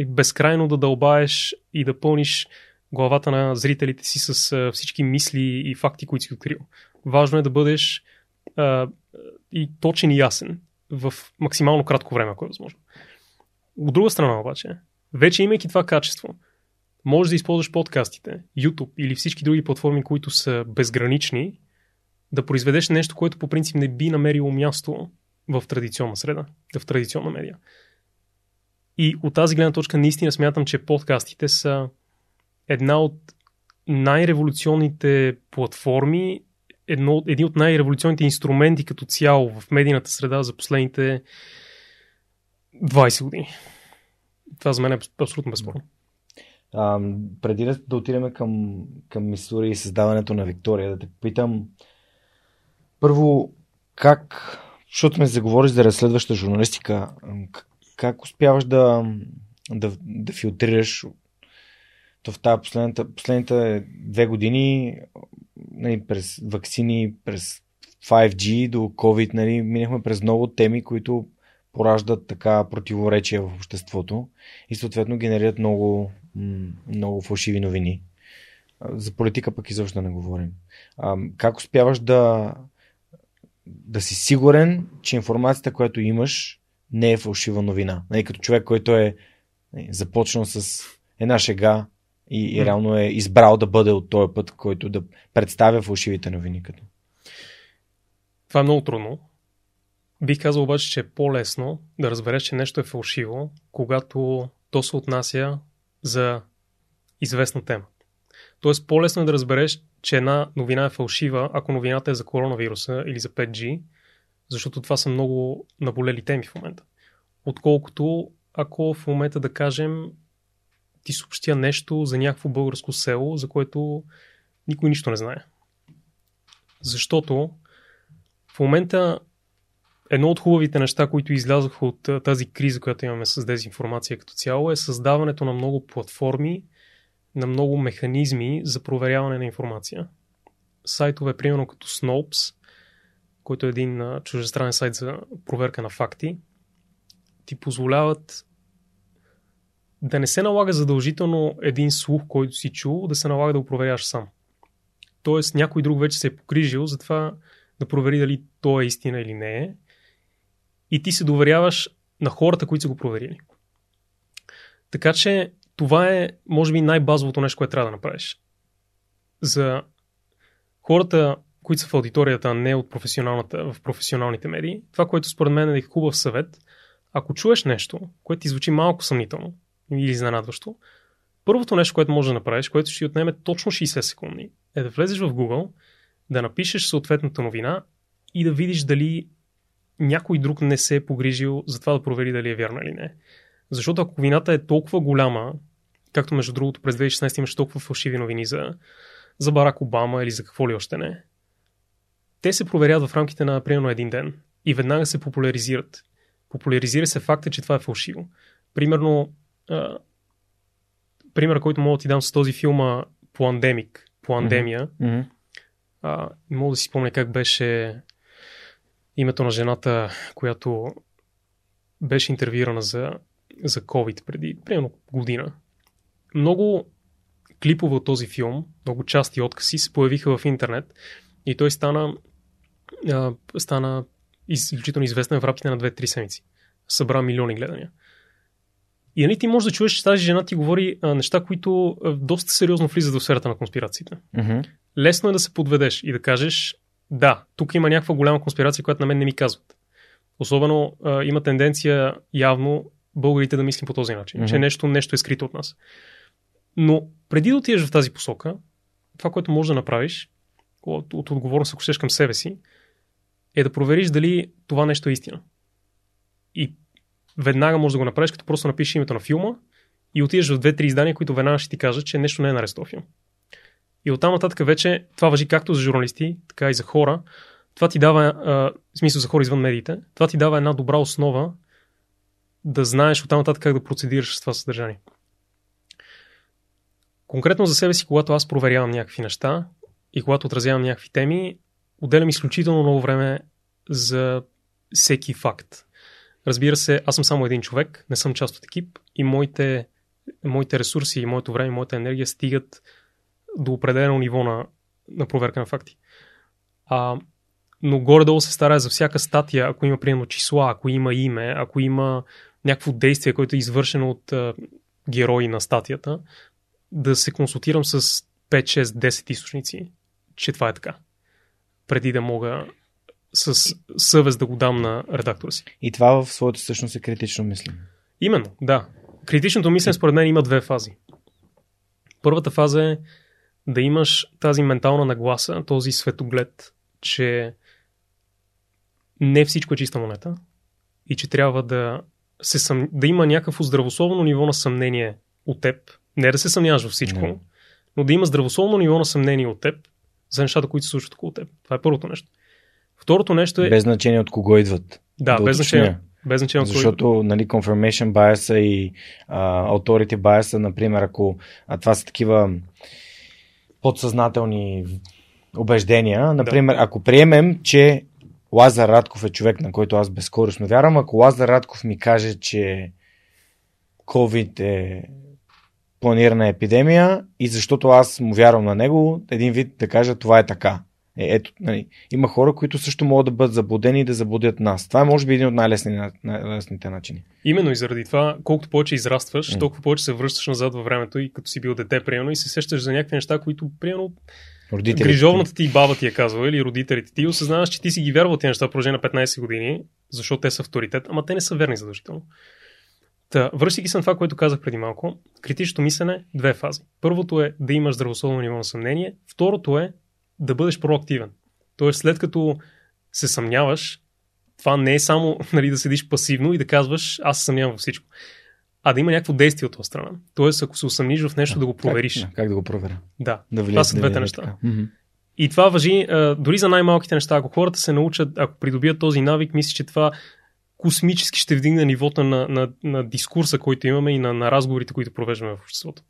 безкрайно да дълбаеш и да пълниш главата на зрителите си с всички мисли и факти, които си открил. Важно е да бъдеш а, и точен и ясен в максимално кратко време, ако е възможно. От друга страна обаче, вече имайки това качество, можеш да използваш подкастите, YouTube или всички други платформи, които са безгранични, да произведеш нещо, което по принцип не би намерило място в традиционна среда, в традиционна медия. И от тази гледна точка наистина смятам, че подкастите са една от най-революционните платформи, едно, един от най-революционните инструменти като цяло в медийната среда за последните 20 години. Това за мен е абсолютно безспорно. Преди да, да отидем към, към Мисури и създаването на Виктория, да те попитам първо как, защото ме заговориш за разследваща журналистика, как успяваш да, да, да филтрираш то в тази последната, последните две години нали, през вакцини, през 5G до COVID, нали, минахме през много теми, които пораждат така противоречия в обществото и съответно генерират много, много фалшиви новини. За политика пък изобщо да не говорим. А, как успяваш да, да си сигурен, че информацията, която имаш, не е фалшива новина? Нали, като човек, който е нали, започнал с една шега и, и реално е избрал да бъде от този път, който да представя фалшивите новини. Като. Това е много трудно. Бих казал обаче, че е по-лесно да разбереш, че нещо е фалшиво, когато то се отнася за известна тема. Тоест по-лесно е да разбереш, че една новина е фалшива, ако новината е за коронавируса или за 5G, защото това са много наболели теми в момента. Отколкото ако в момента да кажем ти съобщя нещо за някакво българско село, за което никой нищо не знае. Защото в момента едно от хубавите неща, които излязоха от тази криза, която имаме с дезинформация като цяло, е създаването на много платформи, на много механизми за проверяване на информация. Сайтове, примерно като Snopes, който е един а, чуждестранен сайт за проверка на факти, ти позволяват да не се налага задължително един слух, който си чул, да се налага да го проверяваш сам. Тоест някой друг вече се е покрижил за това да провери дали то е истина или не е. И ти се доверяваш на хората, които са го проверили. Така че това е, може би, най-базовото нещо, което трябва да направиш. За хората, които са в аудиторията, а не от професионалната, в професионалните медии, това, което според мен е хубав съвет, ако чуеш нещо, което ти звучи малко съмнително, или изненадващо, първото нещо, което можеш да направиш, което ще ти отнеме точно 60 секунди, е да влезеш в Google, да напишеш съответната новина и да видиш дали някой друг не се е погрижил за това да провери дали е вярна или не. Защото ако вината е толкова голяма, както между другото през 2016 имаше толкова фалшиви новини за, за Барак Обама или за какво ли още не, те се проверят в рамките на примерно един ден и веднага се популяризират. Популяризира се факта, че това е фалшиво. Примерно, а, пример, който мога да ти дам с този филма Пландемик, Пландемия, Mm-hmm. а, мога да си спомня как беше името на жената, която беше интервюирана за, за COVID преди примерно година. Много клипове от този филм, много части откази се появиха в интернет и той стана, а, стана изключително известен в рамките на 2-3 седмици. Събра милиони гледания. И нали ти можеш да чуеш, че тази жена ти говори а, неща, които а, доста сериозно влизат в сферата на конспирациите Mm-hmm. лесно е да се подведеш и да кажеш, да, тук има някаква голяма конспирация, която на мен не ми казват. Особено а, има тенденция явно българите да мислим по този начин, Мгм. че нещо, нещо е скрито от нас. Но преди да отидеш в тази посока, това, което можеш да направиш, от, от отговорност, ако щеш към себе си, е да провериш дали това нещо е истина. И веднага можеш да го направиш, като просто напишеш името на филма и отидеш в две-три издания, които веднага ще ти кажат, че нещо не е наред с този филм. И оттам нататък вече това въжи както за журналисти, така и за хора. Това ти дава, в смисъл за хора извън медиите, това ти дава една добра основа да знаеш оттам нататък как да процедираш с това съдържание. Конкретно за себе си, когато аз проверявам някакви неща и когато отразявам някакви теми, отделям изключително много време за всеки факт. Разбира се, аз съм само един човек, не съм част от екип и моите, моите ресурси и моето време и моята енергия стигат до определено ниво на, на проверка на факти. А, но горе-долу се старая за всяка статия, ако има примерно числа, ако има име, ако има някакво действие, което е извършено от а, герои на статията, да се консултирам с 5, 6, 10 източници, че това е така. Преди да мога с съвест да го дам на редактора си. И това в своята същност е критично мислене. Именно, да. Критичното мислене според мен има две фази. Първата фаза е да имаш тази ментална нагласа, този светоглед, че не всичко е чиста монета и че трябва да, се съм... да има някакво здравословно ниво на съмнение от теб. Не да се съмняваш във всичко, Не. но да има здравословно ниво на съмнение от теб за нещата, които се случват около теб. Това е първото нещо. Второто нещо е... Без значение от кого идват. да, да без значение. Без значение кой- Защото нали, confirmation bias и а, authority bias, например, ако а, това са такива подсъзнателни убеждения, например, ако приемем, че Лазар Радков е човек, на който аз безкорисно вярвам, ако Лазар Радков ми каже, че COVID е планирана епидемия и защото аз му вярвам на него, един вид да кажа това е така. Е, ето, нали, има хора, които също могат да бъдат заблудени и да заблудят нас. Това е може би един от най-лесни, най-лесните начини. Именно и заради това, колкото повече израстваш, М. толкова повече се връщаш назад във времето и като си бил дете, примерно, и се сещаш за някакви неща, които, примерно, Родителите. грижовната ти баба ти е казала или родителите ти, и осъзнаваш, че ти си ги вярвал тези неща в продължение на 15 години, защото те са авторитет, ама те не са верни задължително. Та, връщайки се на това, което казах преди малко, критичното мислене две фази. Първото е да имаш здравословно ниво на съмнение, второто е да бъдеш проактивен. Тоест, след като се съмняваш, това не е само нали, да седиш пасивно и да казваш аз се съмнявам във всичко, а да има някакво действие от това страна. Тоест, ако се усъмниш в нещо, да го провериш. Как, как да го проверя? Да, Да влияе, това са да двете влияе неща. така. И това въжи а, дори за най-малките неща. Ако хората се научат, ако придобият този навик, мисля, че това космически ще вдигне нивото на, на, на дискурса, който имаме и на, на разговорите, които провеждаме в обществото.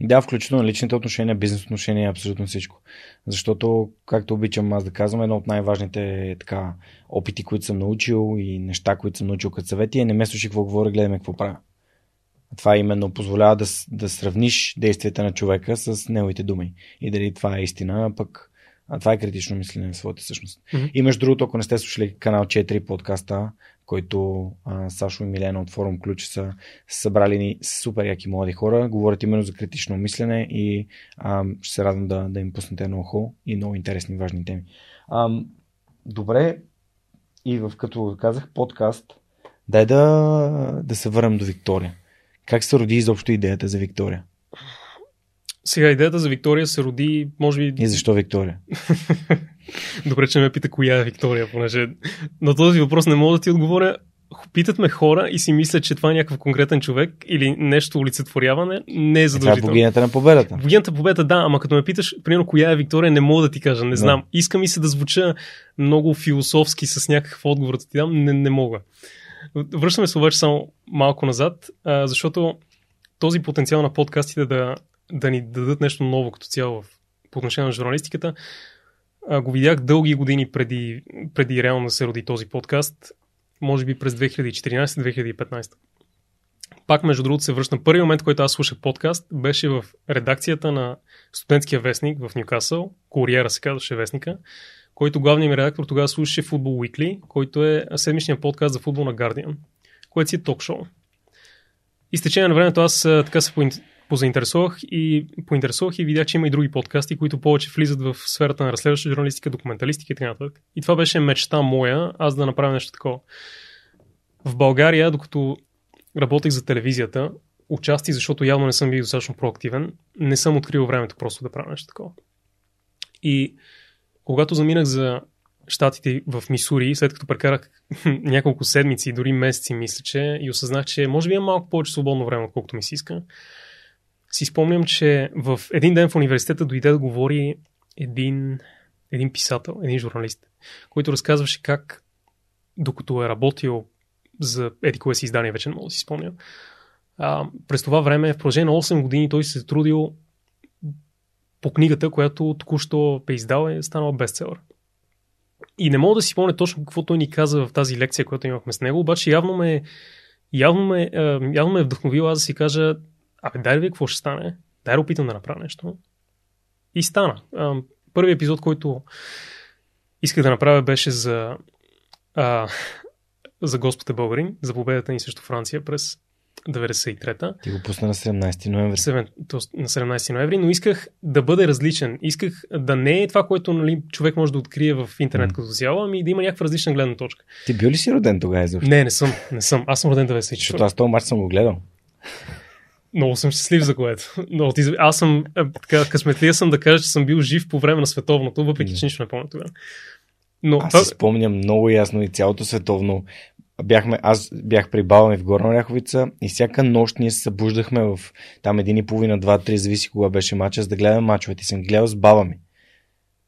Да, включително личните отношения, бизнес отношения, абсолютно всичко. Защото, както обичам аз да казвам, едно от най-важните така, опити, които съм научил и неща, които съм научил като съвети е не ме слушай какво говоря, гледаме какво правя. Това именно позволява да, да сравниш действията на човека с неговите думи. И дали това е истина, пък а това е критично мислене в своята същност. Мгм. И между другото, ако не сте слушали канал 4 подкаста, който а, Сашо и Милена от форум Ключ са събрали ни супер яки млади хора, говорят именно за критично мислене и а, ще се радвам да, да им пуснете едно ухо и много интересни, важни теми. А, добре, и в като казах подкаст, дай да, да се върнем до Виктория. Как се роди изобщо идеята за Виктория? Сега идеята за Виктория се роди, може би... И защо Виктория? Добре, че ме пита коя е Виктория, понеже на този въпрос не мога да ти отговоря. Питат ме хора и си мислят, че това е някакъв конкретен човек или нещо олицетворяване. Не е задължително. Това е богинята на победата. Богинята победа, да, ама като ме питаш, примерно, коя е Виктория, не мога да ти кажа, не знам. Не. Иска ми се да звуча много философски с някакъв отговор да ти дам, не, не мога. Връщаме се обаче само малко назад, а, защото този потенциал на подкастите да, да ни дадат нещо ново като цяло в, по отношение на журналистиката, а, го видях дълги години преди, преди реално да се роди този подкаст, може би през 2014-2015. Пак, между другото, се връщам. Първият момент, който аз слушах подкаст, беше в редакцията на студентския вестник в Ньюкасъл. Куриера се казваше вестника който главният ми редактор тогава слушаше Football Weekly, който е седмичният подкаст за футбол на Guardian, което си е ток-шоу. И с течение на времето аз така се позаинтересувах и поинтересувах и видях, че има и други подкасти, които повече влизат в сферата на разследваща журналистика, документалистика и така нататък. И това беше мечта моя, аз да направя нещо такова. В България, докато работех за телевизията, участие, защото явно не съм бил достатъчно проактивен, не съм открил времето просто да правя нещо такова. И когато заминах за щатите в Мисури, след като прекарах няколко седмици, дори месеци, мисля, че, и осъзнах, че може би има малко повече свободно време, отколкото ми се иска, си спомням, че в един ден в университета дойде да говори един, един писател, един журналист, който разказваше как, докато е работил за еди кое си издание, вече не мога да си спомням, а, през това време, в продължение на 8 години, той се е трудил по книгата, която току-що е издал е станала бестселър. И не мога да си помня точно какво той ни каза в тази лекция, която имахме с него, обаче явно ме, явно ме, явно ме е вдъхновил аз да си кажа, абе дай да ви какво ще стане, дай да опитам да направя нещо. И стана. Първият епизод, който исках да направя беше за, а, за Господа българин, за победата ни срещу Франция през 93-та. Ти го пусна на 17 ноември. 7, на 17 ноември, но исках да бъде различен. Исках да не е това, което нали, човек може да открие в интернет mm. като цяло, ами да има някаква различна гледна точка. Ти бил ли си роден тогава изобщо? Не, не съм. Не съм. Аз съм роден 94. Защото аз този матч съм го гледал. Много съм щастлив за което. Но, аз съм, е, така, късметлия съм да кажа, че съм бил жив по време на световното, въпреки че нищо не помня тогава. Но, аз това... си спомням много ясно и цялото световно бяхме, аз бях при баба ми в Горна Оряховица и всяка нощ ние се събуждахме в там един и половина, два, три, зависи кога беше мача, за да гледаме мачовете. И съм гледал с баба ми.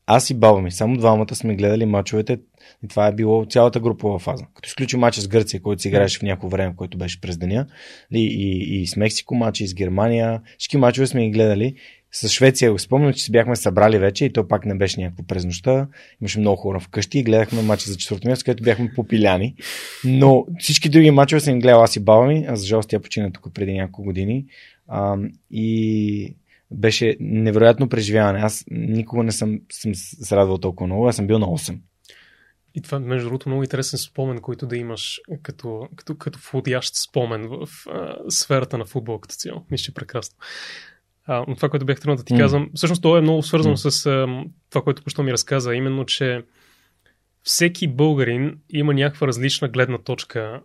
Аз и баба ми, само двамата сме гледали мачовете и това е било цялата групова фаза. Като изключи мача с Гърция, който си играеше в някакво време, който беше през деня, и, и, и с Мексико мачи, и с Германия, всички мачове сме ги гледали с Швеция го спомням, че се бяхме събрали вече и то пак не беше някакво през нощта. Имаше много хора вкъщи и гледахме мача за четвърто място, където бяхме попиляни. Но всички други мачове съм гледал аз и баба ми, а за жалост тя почина тук преди няколко години. А, и беше невероятно преживяване. Аз никога не съм, съм се радвал толкова много. Аз съм бил на 8. И това, между другото, много интересен спомен, който да имаш като, като, като входящ спомен в а, сферата на футбол като цяло. Мисля, че е прекрасно. А, но това, което бях тръгнал да ти mm. казвам, всъщност това е много свързано mm. с а, това, което пощо ми разказа, именно, че всеки българин има някаква различна гледна точка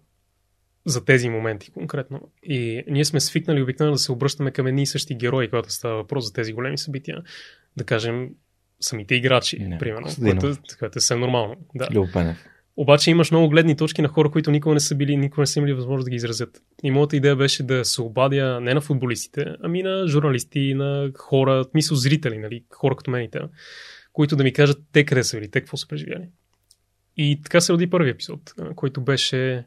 за тези моменти конкретно. И ние сме свикнали обикновено да се обръщаме към едни и същи герои, когато става въпрос за тези големи събития. Да кажем, самите играчи, Не, примерно, което, което е съвсем нормално. Да. Любопенев. Обаче имаш много гледни точки на хора, които никога не са били, никога не са имали възможност да ги изразят. И моята идея беше да се обадя не на футболистите, ами на журналисти, на хора, мисъл зрители, нали, хора като мените, които да ми кажат те къде са били, те какво са преживяли. И така се роди първи епизод, който беше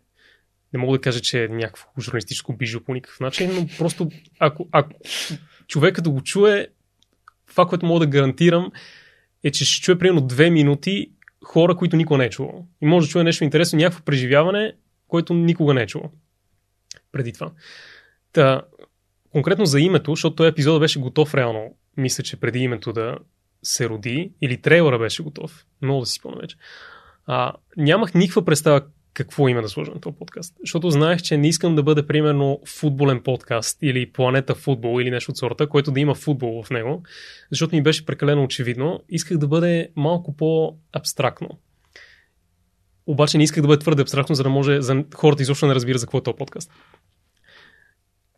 не мога да кажа, че е някакво журналистическо бижо по никакъв начин, но просто ако, ако човекът да го чуе, това, което мога да гарантирам, е, че ще чуе примерно две минути хора, които никога не е чувал. И може да чуе нещо интересно, някакво преживяване, което никога не е чувал. Преди това. Та, конкретно за името, защото този епизод беше готов реално, мисля, че преди името да се роди, или трейлера беше готов, много да си спомня вече. А, нямах никаква представа какво има да сложа на този подкаст. Защото знаех, че не искам да бъде примерно футболен подкаст или планета футбол или нещо от сорта, който да има футбол в него, защото ми беше прекалено очевидно. Исках да бъде малко по-абстрактно. Обаче не исках да бъде твърде абстрактно, за да може за хората изобщо не разбира за какво е този подкаст.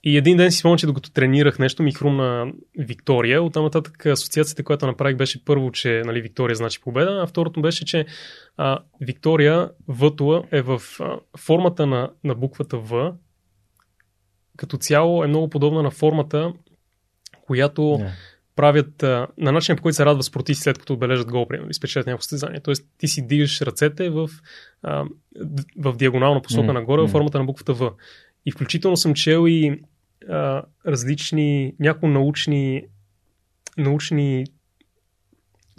И един ден си спомням, че докато тренирах нещо, ми хрумна Виктория. Оттам нататък асоциацията, която направих, беше първо, че нали, Виктория значи победа, а второто беше, че а, Виктория Вътла е в а, формата на, на буквата В. Като цяло е много подобна на формата, която yeah. правят а, на начина по който се радва спортисти след като отбележат гол, примерно, и спечелят някакво състезание. Тоест ти си дигаш ръцете в, а, в диагонална посока mm. нагоре, mm. в формата на буквата В. И включително съм чел и а, различни, някои научни, научни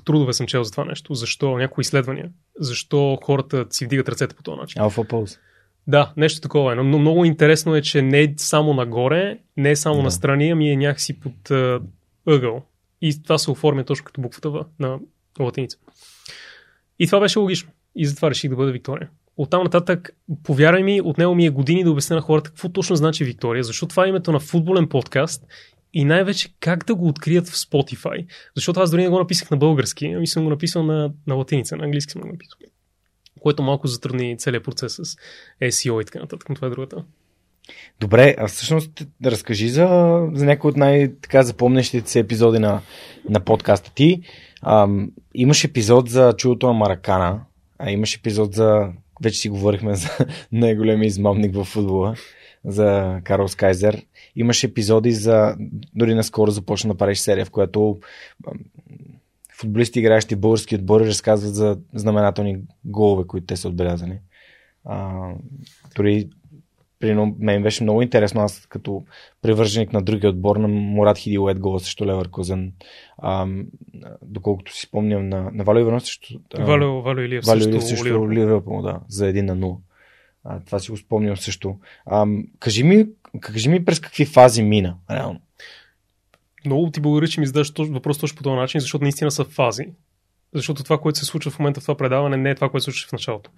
трудове съм чел за това нещо. Защо? Някои изследвания. Защо хората си вдигат ръцете по този начин. Алфа полз. Да, нещо такова е. Но много интересно е, че не е само нагоре, не е само да. настрани, ами е някакси под а, ъгъл. И това се оформя точно като буквата В на латиница. И това беше логично. И затова реших да бъда Виктория. Оттам нататък, повярвай ми, отнело ми е години да обясня на хората какво точно значи Виктория, защото това е името на футболен подкаст и най-вече как да го открият в Spotify. Защото аз дори не го написах на български, ами съм го написал на, на латиница, на английски съм го написал. Което малко затрудни целият процес с SEO и така нататък, но това е другата. Добре, а всъщност разкажи за, за някои от най-така запомнящите се епизоди на, на подкаста ти. Ам, имаш епизод за чудото на Маракана, а имаш епизод за вече си говорихме за най-големия измамник в футбола, за Карлос Кайзер. Имаше епизоди за... Дори наскоро започна да правиш серия, в която футболисти, играещи български отбори, разказват за знаменателни голове, които те са отбелязани. А, дори при мен беше много интересно, аз като привърженик на другия отбор на Мурат Хидилет гола срещу Леверкозен. доколкото си спомням на, на Валю Иванов срещу... Валю, Валю Илиев Илиев срещу Ливърпул, да, за един на 0. А, това си го спомням също. А, кажи, ми, кажи ми през какви фази мина, реално. Много ти благодаря, че ми задаш въпрос точно по този начин, защото наистина са фази. Защото това, което се случва в момента в това предаване, не е това, което се случва в началото.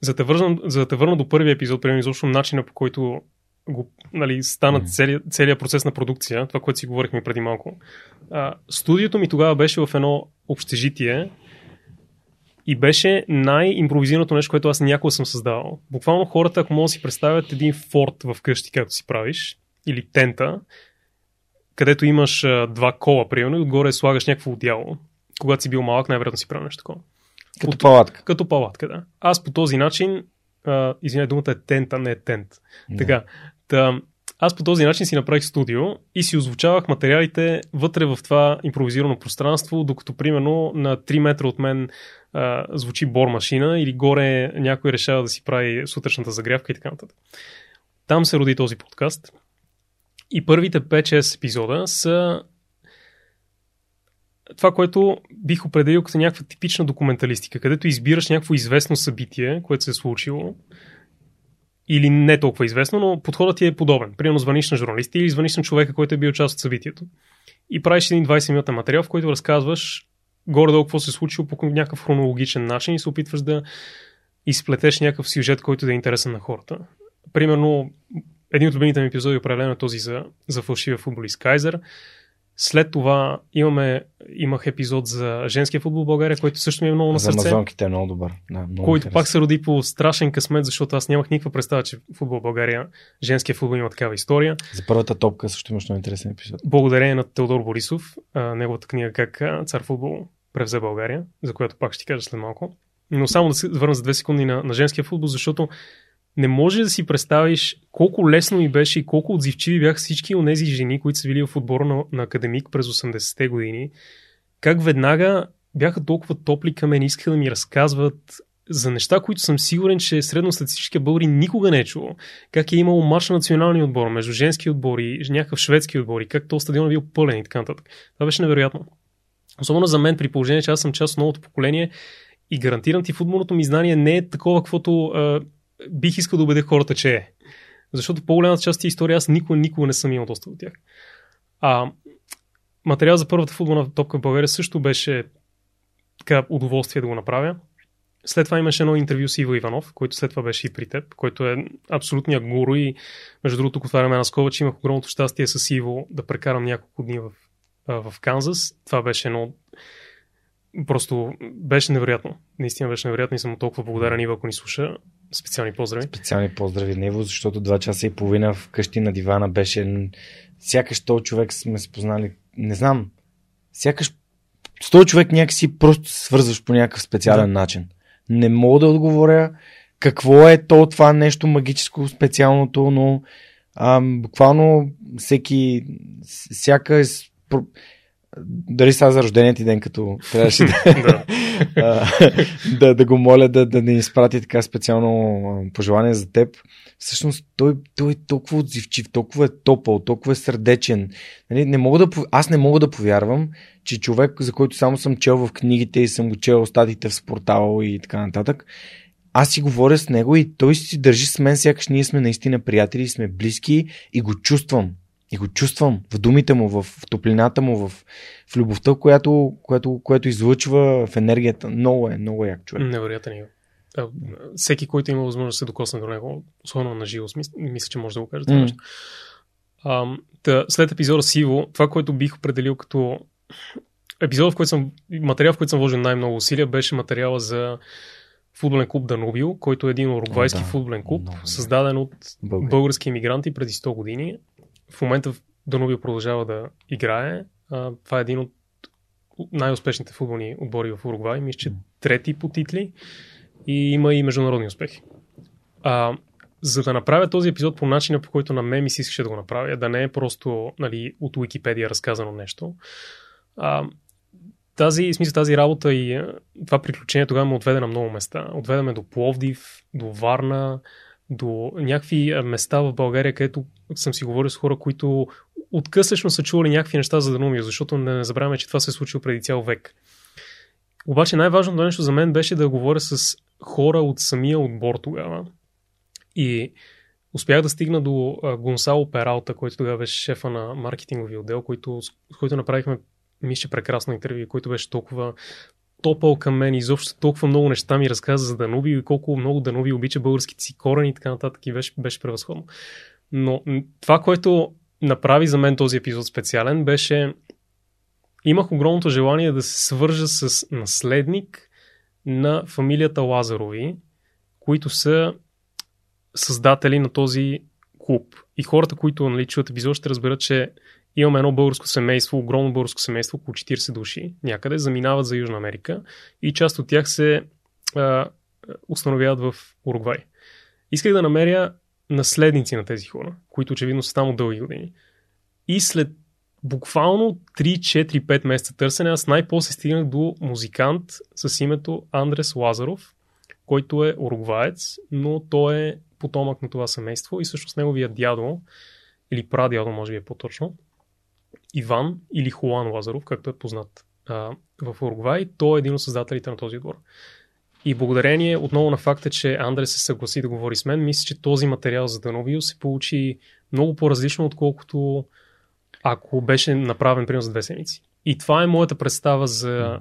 За да те върна, за да те върна до първия епизод, примерно изобщо начина по който го, нали, стана mm. целият, целият процес на продукция, това, което си говорихме преди малко. А, студиото ми тогава беше в едно общежитие и беше най-импровизираното нещо, което аз някога съм създавал. Буквално хората, ако могат да си представят един форт в къщи, както си правиш, или тента, където имаш а, два кола, примерно, и отгоре слагаш някакво одяло. Когато си бил малък, най-вероятно си правил нещо такова. Като палатка. Като палатка, да. Аз по този начин, извиня, думата е тента, не е тент. Не. Така, та, аз по този начин си направих студио и си озвучавах материалите вътре в това импровизирано пространство, докато примерно на 3 метра от мен а, звучи бор машина или горе някой решава да си прави сутрешната загрявка и така нататък. Там се роди този подкаст. И първите 5-6 епизода са това, което бих определил като някаква типична документалистика, където избираш някакво известно събитие, което се е случило, или не толкова известно, но подходът ти е подобен. Примерно звъниш на журналисти или звъниш на човека, който е бил част от събитието. И правиш един 20 минутен материал, в който разказваш горе-долу какво се е случило по някакъв хронологичен начин и се опитваш да изплетеш някакъв сюжет, който да е интересен на хората. Примерно, един от любимите ми епизоди е този за, за фалшивия футболист Кайзер след това имаме, имах епизод за женския футбол в България, който също ми е много на сърце. За амазонките е много добър. Да, много който интересен. пак се роди по страшен късмет, защото аз нямах никаква представа, че футбол в България, женския футбол има такава история. За първата топка също имаш много интересен епизод. Благодарение на Теодор Борисов, неговата книга как цар футбол превзе България, за която пак ще ти кажа след малко. Но само да се върна за две секунди на, на женския футбол, защото не може да си представиш колко лесно ми беше и колко отзивчиви бяха всички от тези жени, които са били в отбора на, на академик през 80-те години. Как веднага бяха толкова топли към мен, искаха да ми разказват за неща, които съм сигурен, че средностатистическия българи никога не е чувал. Как е имало марш на националния отбор, между женски отбори, някакъв шведски отбор и как то стадион е бил пълен и така нататък. Това беше невероятно. Особено за мен, при положение, че аз съм част от новото поколение и гарантирам ти футболното ми знание не е такова, каквото бих искал да убедя хората, че е. Защото по-голямата част от история аз никога, никога не съм имал доста от тях. А материал за първата футболна топка в България също беше така удоволствие да го направя. След това имаше едно интервю с Иво Иванов, който след това беше и при теб, който е абсолютният гуру и между другото, тук отваряме една скова, че имах огромното щастие с Иво да прекарам няколко дни в, в Канзас. Това беше едно просто беше невероятно. Наистина беше невероятно и съм толкова благодарен Иво, ако ни слуша Специални поздрави. Специални поздрави Нево, защото два часа и половина вкъщи на дивана беше... Сякаш този човек сме се познали... Не знам. Сякаш с този човек някакси просто свързваш по някакъв специален да. начин. Не мога да отговоря какво е то това нещо магическо, специалното, но а, буквално всеки, всяка дали сега за рождения ти ден, като трябваше да, да, да го моля да, да ни изпрати така специално пожелание за теб. Всъщност той, той е толкова отзивчив, толкова е топъл, толкова е сърдечен. Нали, не мога да, аз не мога да повярвам, че човек, за който само съм чел в книгите и съм го чел статите в спортал и така нататък, аз си говоря с него и той си държи с мен, сякаш ние сме наистина приятели, сме близки и го чувствам. И го чувствам в думите му, в топлината му, в, в любовта, която, която, която излъчва в енергията. Много е, много як човек. Невероятен е. Всеки, който има възможност да се докосне до него, особено на живо, мисля, че може да го каже това mm. нещо. А, след епизода Сиво, това, което бих определил като епизод, в който съм, материал, в който съм вложил най-много усилия, беше материала за футболен клуб Данубио, който е един уругвайски да, футболен клуб, много, създаден от Българ. български иммигранти преди 100 години. В момента Данубио продължава да играе. А, това е един от най-успешните футболни отбори в Уругвай. Мисля, че трети по титли и има и международни успехи. А, за да направя този епизод по начина, по който на мен ми си искаше да го направя, да не е просто нали, от Уикипедия разказано нещо, а, тази, смисъл, тази работа и това приключение тогава ме отведе на много места. Отведаме до Пловдив, до Варна, до някакви места в България, където съм си говорил с хора, които откъслечно са чували някакви неща за Данумио, защото не забравяме, че това се е случило преди цял век. Обаче най-важното нещо за мен беше да говоря с хора от самия отбор тогава. И успях да стигна до Гонсало Пералта, който тогава беше шефа на маркетинговия отдел, който, с който направихме мисля, прекрасно интервю, който беше толкова топъл към мен, изобщо толкова много неща ми разказа за Дануби и колко много Дануби обича българските си корени и така нататък и беше, беше превъзходно. Но това, което направи за мен този епизод специален, беше имах огромното желание да се свържа с наследник на фамилията Лазарови, които са създатели на този клуб. И хората, които нали, чуят епизод, ще разберат, че имаме едно българско семейство, огромно българско семейство, около 40 души някъде, заминават за Южна Америка и част от тях се а, установяват в Уругвай. Исках да намеря наследници на тези хора, които очевидно са там от дълги години. И след буквално 3-4-5 месеца търсене, аз най-после стигнах до музикант с името Андрес Лазаров, който е уругваец, но той е потомък на това семейство и всъщност неговия дядо, или прадядо, може би е по-точно, Иван или Хуан Лазаров, както е познат а, в Уругвай, той е един от създателите на този отбор. И благодарение отново на факта, че Андре се съгласи да говори с мен, мисля, че този материал за Дановио се получи много по-различно, отколкото ако беше направен примерно за две седмици. И това е моята представа за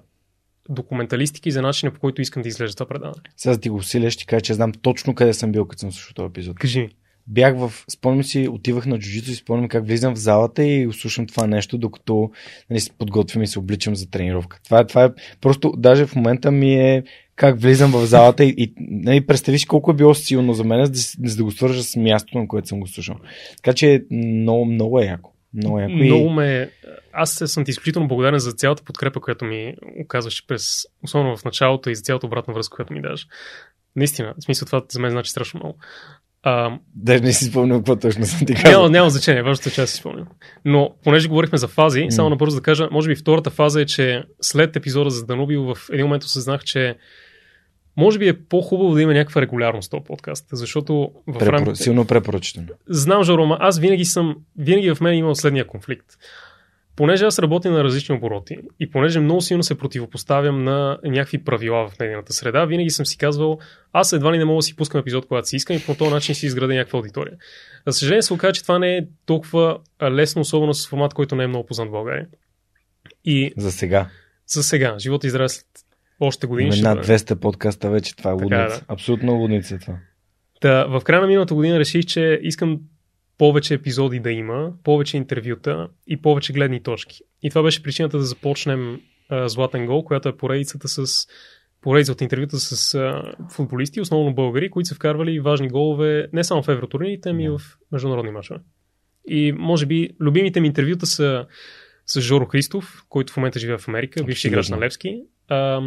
документалистика и за начина по който искам да изглежда това предаване. Сега да ти го усиля, ще кажа, че знам точно къде съм бил, като съм слушал този епизод. Кажи ми бях в, спомням си, отивах на джуджито и спомням как влизам в залата и слушам това нещо, докато нали, се подготвям и се обличам за тренировка. Това, това е просто, даже в момента ми е как влизам в залата и, и нали, представиш колко е било силно за мен, за да, го свържа с мястото, на което съм го слушал. Така че много, много е яко. Много, яко много ме... Аз съм ти изключително благодарен за цялата подкрепа, която ми оказваш през, особено в началото и за цялата обратна връзка, която ми даш. Наистина, в смисъл това за мен значи страшно много. А, Даже не си спомням какво точно съм ти казал. Няма, няма значение, важното е, че аз си спомням. Но понеже говорихме за фази, mm. само набързо да кажа, може би втората фаза е, че след епизода за Данубио в един момент осъзнах, че може би е по-хубаво да има някаква регулярност този подкаст, защото в Препор... рамките... Силно препоръчително. Знам, Жарома, аз винаги съм, винаги в мен има следния конфликт понеже аз работя на различни обороти и понеже много силно се противопоставям на някакви правила в медийната среда, винаги съм си казвал, аз едва ли не мога да си пускам епизод, когато си искам и по този начин си изградя някаква аудитория. За съжаление се оказа, че това не е толкова лесно, особено с формат, който не е много познат в България. И... За сега. За сега. Живота изрази след още години. Има над 200 подкаста вече, това е лудница. Да. Абсолютно лудница е това. Да, в края на миналата година реших, че искам повече епизоди да има, повече интервюта и повече гледни точки. И това беше причината да започнем uh, Златен гол, която е поредицата с поредица от интервюта с а, футболисти, основно българи, които са вкарвали важни голове не само в евротурнирите, ами и в международни мачове. И може би любимите ми интервюта са с Жоро Христов, който в момента живее в Америка, бивши играч на Левски. А,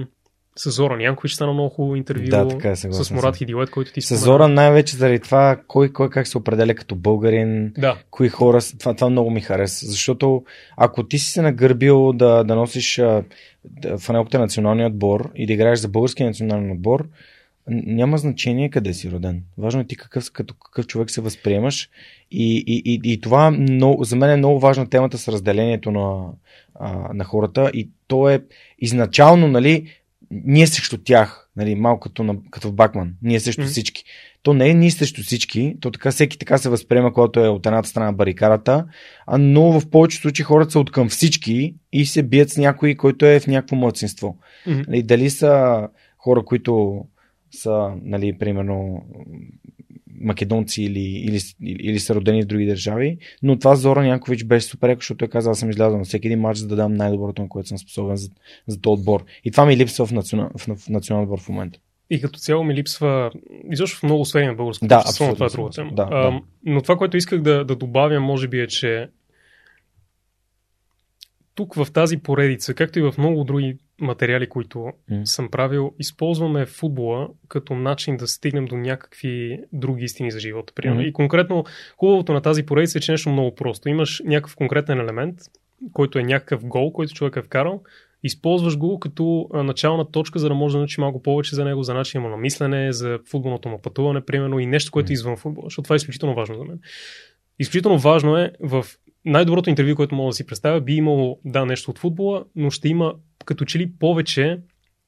с Зоран Янкович стана много хубаво интервю. Да, така е, с Мурат Хидилет, който ти С Зоран най-вече заради това, кой, кой как се определя като българин, да. кои хора, това, това много ми хареса. Защото ако ти си се нагърбил да, да носиш а, фанелката на националния отбор и да играеш за българския национален отбор, няма значение къде си роден. Важно е ти какъв, като какъв човек се възприемаш. И, и, и, и това много, за мен е много важна темата с разделението на, а, на хората. И то е изначално, нали, ние срещу тях, нали, малко като, на, като в Бакман, ние срещу mm-hmm. всички. То не е ние срещу всички, то така всеки така се възприема, когато е от едната страна на барикарата, а, но в повечето случаи хората са от към всички и се бият с някой, който е в някакво младсинство. Mm-hmm. Нали, дали са хора, които са, нали, примерно, македонци или, или, или, или са родени в други държави, но това Зоран Янкович беше супер, защото той каза, аз съм излязъл на всеки един матч, за да дам най-доброто, на което съм способен за, за този отбор. И това ми липсва в, национал, в, в национален отбор в момента. И като цяло ми липсва, изобщо в много сфери на българското да, общество, това е друга тема. Да, а, да. Но това, което исках да, да добавя, може би е, че тук в тази поредица, както и в много други материали, които mm. съм правил, използваме футбола като начин да стигнем до някакви други истини за живота. Mm. И конкретно хубавото на тази поредица е, че нещо много просто. Имаш някакъв конкретен елемент, който е някакъв гол, който човек е вкарал, използваш го като начална точка, за да може да научи малко повече за него, за начина му на мислене, за футболното му пътуване, примерно, и нещо, което е извън футбола, защото това е изключително важно за мен. Изключително важно е в най-доброто интервю, което мога да си представя, би имало, да, нещо от футбола, но ще има като че ли повече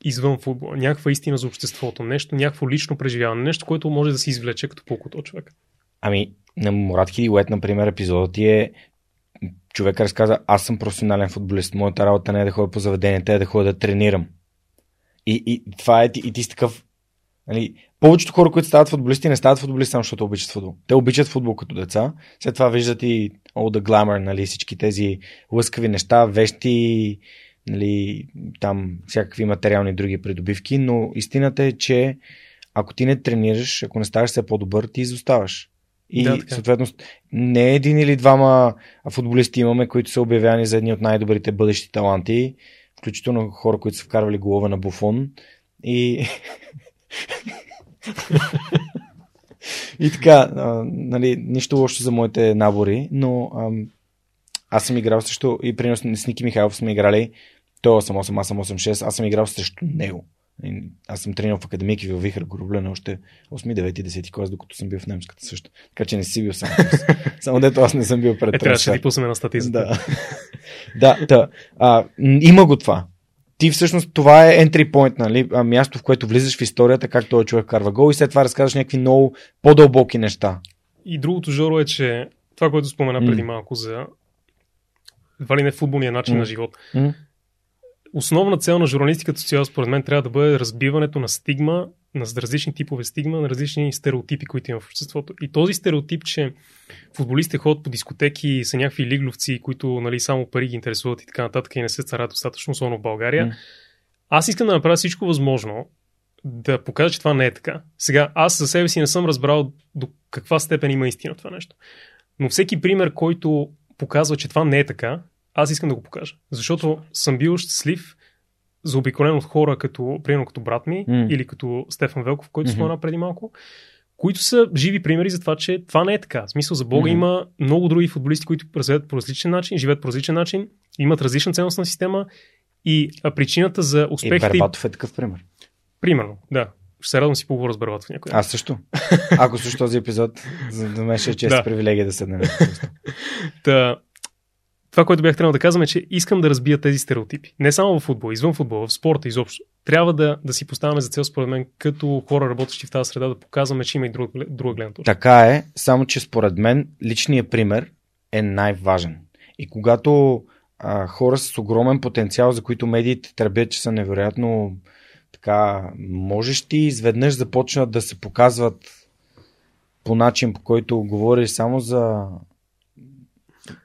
извън футбола. Някаква истина за обществото, нещо, някакво лично преживяване, нещо, което може да се извлече като полко от човек. Ами, на Мурат Хидилет, например, епизодът е човек разказа, аз съм професионален футболист, моята работа не е да ходя по заведенията, е да ходя да тренирам. И, и това е, и ти си такъв, нали, повечето хора, които стават футболисти, не стават футболисти само защото обичат футбол. Те обичат футбол като деца, след това виждат и all the glamour, нали, всички тези лъскави неща, вещи, нали, там всякакви материални други придобивки, но истината е, че ако ти не тренираш, ако не ставаш все по-добър, ти изоставаш. И да, съответно не един или двама футболисти имаме, които са обявявани за едни от най-добрите бъдещи таланти, включително хора, които са вкарвали голове на буфон. И и така, а, нали, нищо лошо за моите набори, но а, аз съм играл също и при с Ники Михайлов сме играли той 8-8, аз съм 8-6, аз съм играл срещу него. Аз съм тренирал в академик и във Вихър Гороблена още 8, 9, 10 клас, докато съм бил в немската също. Така че не си бил сам. Само дето аз не съм бил пред Е, трябваше да ти пуснем на статистика. Да. да, да. А, има го това. Ти всъщност това е entry point, нали? А, място, в което влизаш в историята, как този човек карва гол и след това разказваш някакви много по-дълбоки неща. И другото жоро е, че това, което спомена преди малко за едва ли не футболния начин mm. на живот. Mm основна цел на журналистиката цяло, според мен, трябва да бъде разбиването на стигма, на различни типове стигма, на различни стереотипи, които има в обществото. И този стереотип, че футболистите ходят по дискотеки и са някакви лигловци, които нали, само пари ги интересуват и така нататък и не се царят достатъчно, особено в България. Mm. Аз искам да направя всичко възможно да покажа, че това не е така. Сега, аз за себе си не съм разбрал до каква степен има истина това нещо. Но всеки пример, който показва, че това не е така, аз искам да го покажа. Защото съм бил щастлив, заобиколен от хора, като, примерно като брат ми mm. или като Стефан Велков, който mm-hmm. спомена преди малко, които са живи примери за това, че това не е така. В смисъл за Бога mm-hmm. има много други футболисти, които развиват по различен начин, живеят по различен начин, имат различна ценностна система и причината за успехите... И Бербатов е такъв пример. Примерно, да. Ще се радвам си поговоря с Бербатов някой. Аз също. Ако също този епизод, за мен ще е чест да. привилегия да седнем. Та, това, което бях трябвало да казвам е, че искам да разбия тези стереотипи. Не само в футбол, извън футбол, в спорта изобщо. Трябва да, да си поставяме за цел, според мен, като хора, работещи в тази среда, да показваме, че има и друга, друга гледна точка. Така е, само че според мен личният пример е най-важен. И когато а, хора с огромен потенциал, за които медиите тръбят, че са невероятно така можещи, изведнъж започнат да се показват по начин, по който говориш само за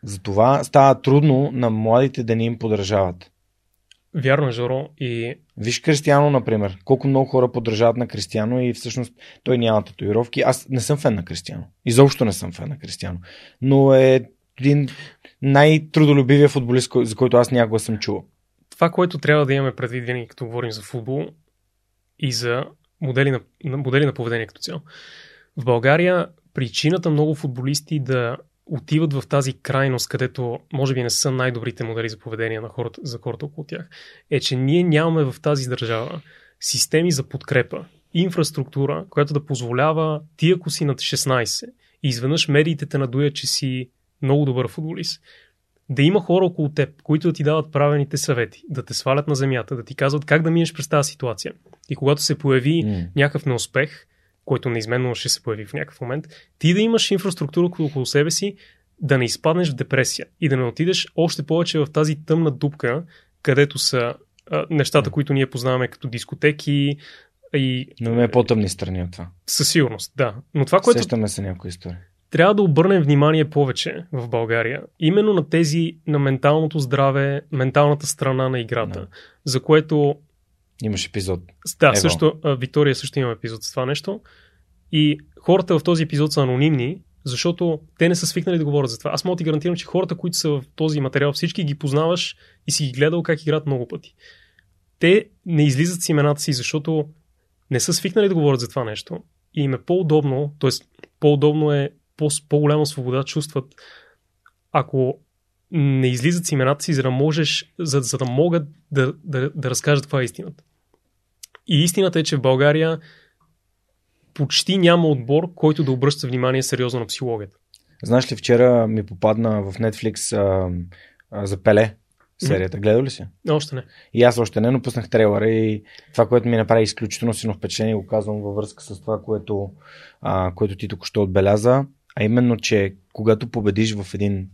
затова става трудно на младите да ни им подражават. Вярно Жоро. И... Виж Кристиано, например. Колко много хора поддържават на Кристиано и всъщност той няма татуировки. Аз не съм фен на Кристиано. Изобщо не съм фен на Кристиано. Но е един най-трудолюбивия футболист, за който аз някога съм чувал. Това, което трябва да имаме предвид винаги, като говорим за футбол и за модели на, модели на поведение като цяло. В България причината много футболисти да отиват в тази крайност, където може би не са най-добрите модели за поведение на хората, за хората около тях, е, че ние нямаме в тази държава системи за подкрепа, инфраструктура, която да позволява ти, ако си над 16 и изведнъж медиите те надуят, че си много добър футболист, да има хора около теб, които да ти дават правените съвети, да те свалят на земята, да ти казват как да минеш през тази ситуация. И когато се появи mm. някакъв неуспех, който неизменно ще се появи в някакъв момент, ти да имаш инфраструктура около себе си, да не изпаднеш в депресия и да не отидеш още повече в тази тъмна дупка, където са а, нещата, които ние познаваме като дискотеки и... Но има по-тъмни страни от това. Със сигурност, да. Но това, което... Сещаме се някои истории. Трябва да обърнем внимание повече в България. Именно на тези, на менталното здраве, менталната страна на играта, да. за което Имаш епизод. Да, Ево. също, Виктория също има епизод с това нещо. И хората в този епизод са анонимни, защото те не са свикнали да говорят за това. Аз мога ти гарантирам, че хората, които са в този материал, всички ги познаваш и си ги гледал как играят много пъти. Те не излизат с имената си, защото не са свикнали да говорят за това нещо. И им е по-удобно, т.е. по-удобно е по-голяма свобода чувстват, ако не излизат с имената си, за да можеш, за, за да могат да, да, да разкажат каква е истината. И истината е, че в България почти няма отбор, който да обръща внимание сериозно на психологията. Знаеш ли, вчера ми попадна в Netflix а, а, за Пеле серията. Mm-hmm. Гледал ли си? Още не. И аз още не, но пуснах трейлера и това, което ми направи изключително силно впечатление, го казвам във връзка с това, което, а, което ти току-що отбеляза, а именно, че когато победиш в един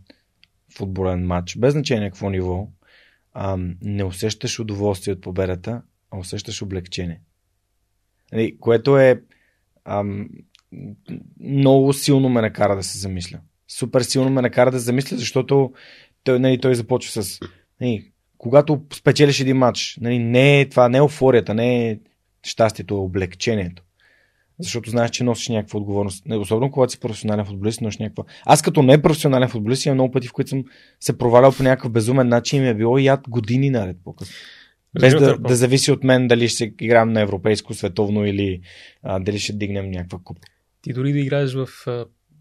футболен матч, без значение какво ниво, а, не усещаш удоволствие от победата, усещаш облегчение. Нали, което е ам, много силно ме накара да се замисля. Супер силно ме накара да се замисля, защото той, нали, той започва с нали, когато спечелиш един матч, нали, не е това, не е еуфорията, не е щастието, е облегчението. Защото знаеш, че носиш някаква отговорност. Особено когато си професионален футболист, носиш някаква. Аз като не професионален футболист имам много пъти, в които съм се провалял по някакъв безумен начин и ми е било яд години наред по-късно. Без да, да зависи от мен дали ще играем на европейско, световно или а, дали ще дигнем някаква купа. Ти дори да играеш в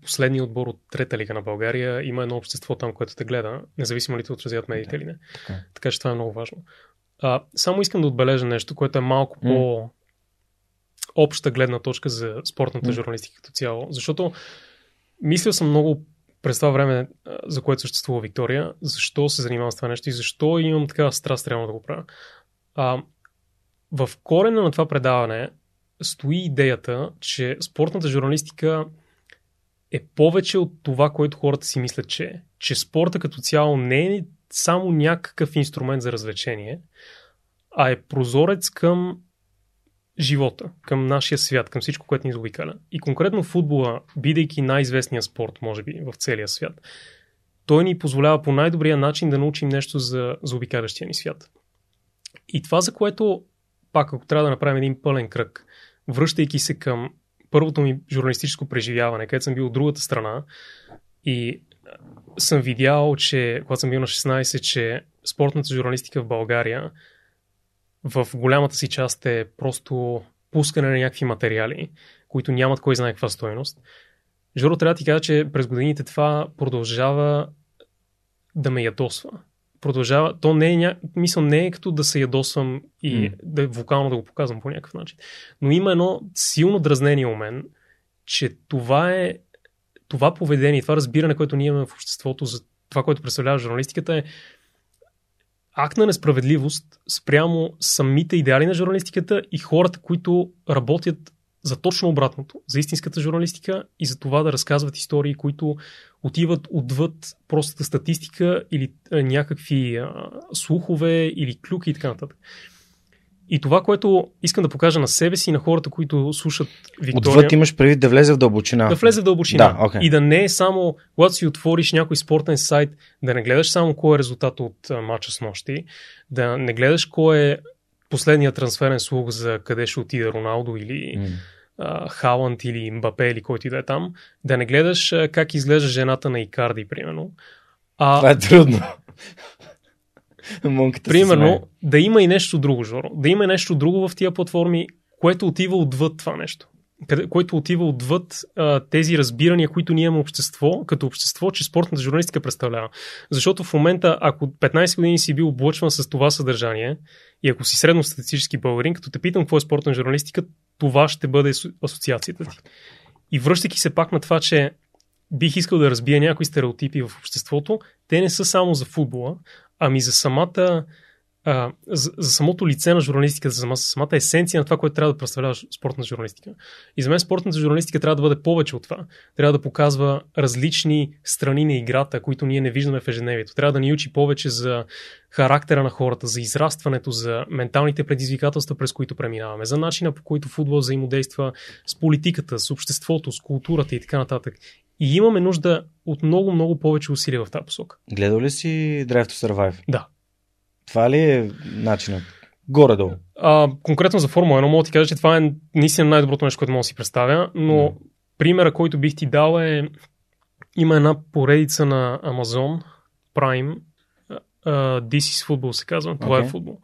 последния отбор от трета лига на България, има едно общество там, което те гледа, независимо ли те отразят медиите да, или не. Така. така че това е много важно. А, само искам да отбележа нещо, което е малко mm. по обща гледна точка за спортната mm. журналистика като цяло. Защото мислил съм много през това време, за което съществува Виктория, защо се занимавам с това нещо и защо имам такава страст реално да го правя. А, в корена на това предаване стои идеята, че спортната журналистика е повече от това, което хората си мислят, че е. Че спорта като цяло не е само някакъв инструмент за развлечение, а е прозорец към живота, към нашия свят, към всичко, което ни заобикаля. И конкретно футбола, бидейки най-известния спорт, може би, в целия свят, той ни позволява по най-добрия начин да научим нещо за, за обикалящия ни свят. И това, за което, пак ако трябва да направим един пълен кръг, връщайки се към първото ми журналистическо преживяване, където съм бил от другата страна и съм видял, че когато съм бил на 16, че спортната журналистика в България в голямата си част е просто пускане на някакви материали, които нямат кой знае каква стоеност. Жоро, трябва да ти кажа, че през годините това продължава да ме ядосва. Продължава. То не е, ня... мисъл, не е като да се ядосвам и mm. да вокално да го показвам по някакъв начин. Но има едно силно дразнение у мен, че това е това поведение, това разбиране, което ние имаме в обществото за това, което представлява журналистиката е акт на несправедливост спрямо самите идеали на журналистиката и хората, които работят за точно обратното, за истинската журналистика и за това да разказват истории, които отиват отвъд простата статистика или а, някакви а, слухове или клюки и така нататък. И това, което искам да покажа на себе си и на хората, които слушат Виктория... Отвъд имаш преди да влезе в дълбочина. Да влезе в дълбочина. Да, okay. И да не е само, когато си отвориш някой спортен сайт, да не гледаш само кой е резултат от а, матча с нощи, да не гледаш кой е последният трансферен слух за къде ще отиде Роналдо или mm. А, Халанд или Мбапе или който и да е там, да не гледаш а, как изглежда жената на Икарди, примерно. А, Това е трудно. Монката Примерно, да има и нещо друго, Жоро. Да има нещо друго в тия платформи, което отива отвъд това нещо. Което отива отвъд а, тези разбирания, които ние имаме общество, като общество, че спортната журналистика представлява. Защото в момента, ако 15 години си бил облъчван с това съдържание и ако си средностатистически българин, като те питам какво е спортна журналистика, това ще бъде асоциацията ти. И връщайки се пак на това, че бих искал да разбия някои стереотипи в обществото, те не са само за футбола, ами за самата а, за, за самото лице на журналистиката, за самата есенция на това, което трябва да представлява спортна журналистика. И за мен спортната журналистика трябва да бъде повече от това. Трябва да показва различни страни на играта, които ние не виждаме в ежедневието. Трябва да ни учи повече за характера на хората, за израстването, за менталните предизвикателства, през които преминаваме, за начина по който футбол взаимодейства с политиката, с обществото, с културата и така нататък. И имаме нужда от много, много повече усилия в тази посока. Гледал ли си Drive to Survive? Да. Това ли е начинът? Горе-долу. А, конкретно за Формула 1 мога да ти кажа, че това е наистина най-доброто нещо, което мога да си представя, но mm. примера, който бих ти дал е има една поредица на Amazon Prime uh, This is Football се казва. Това okay. е футбол.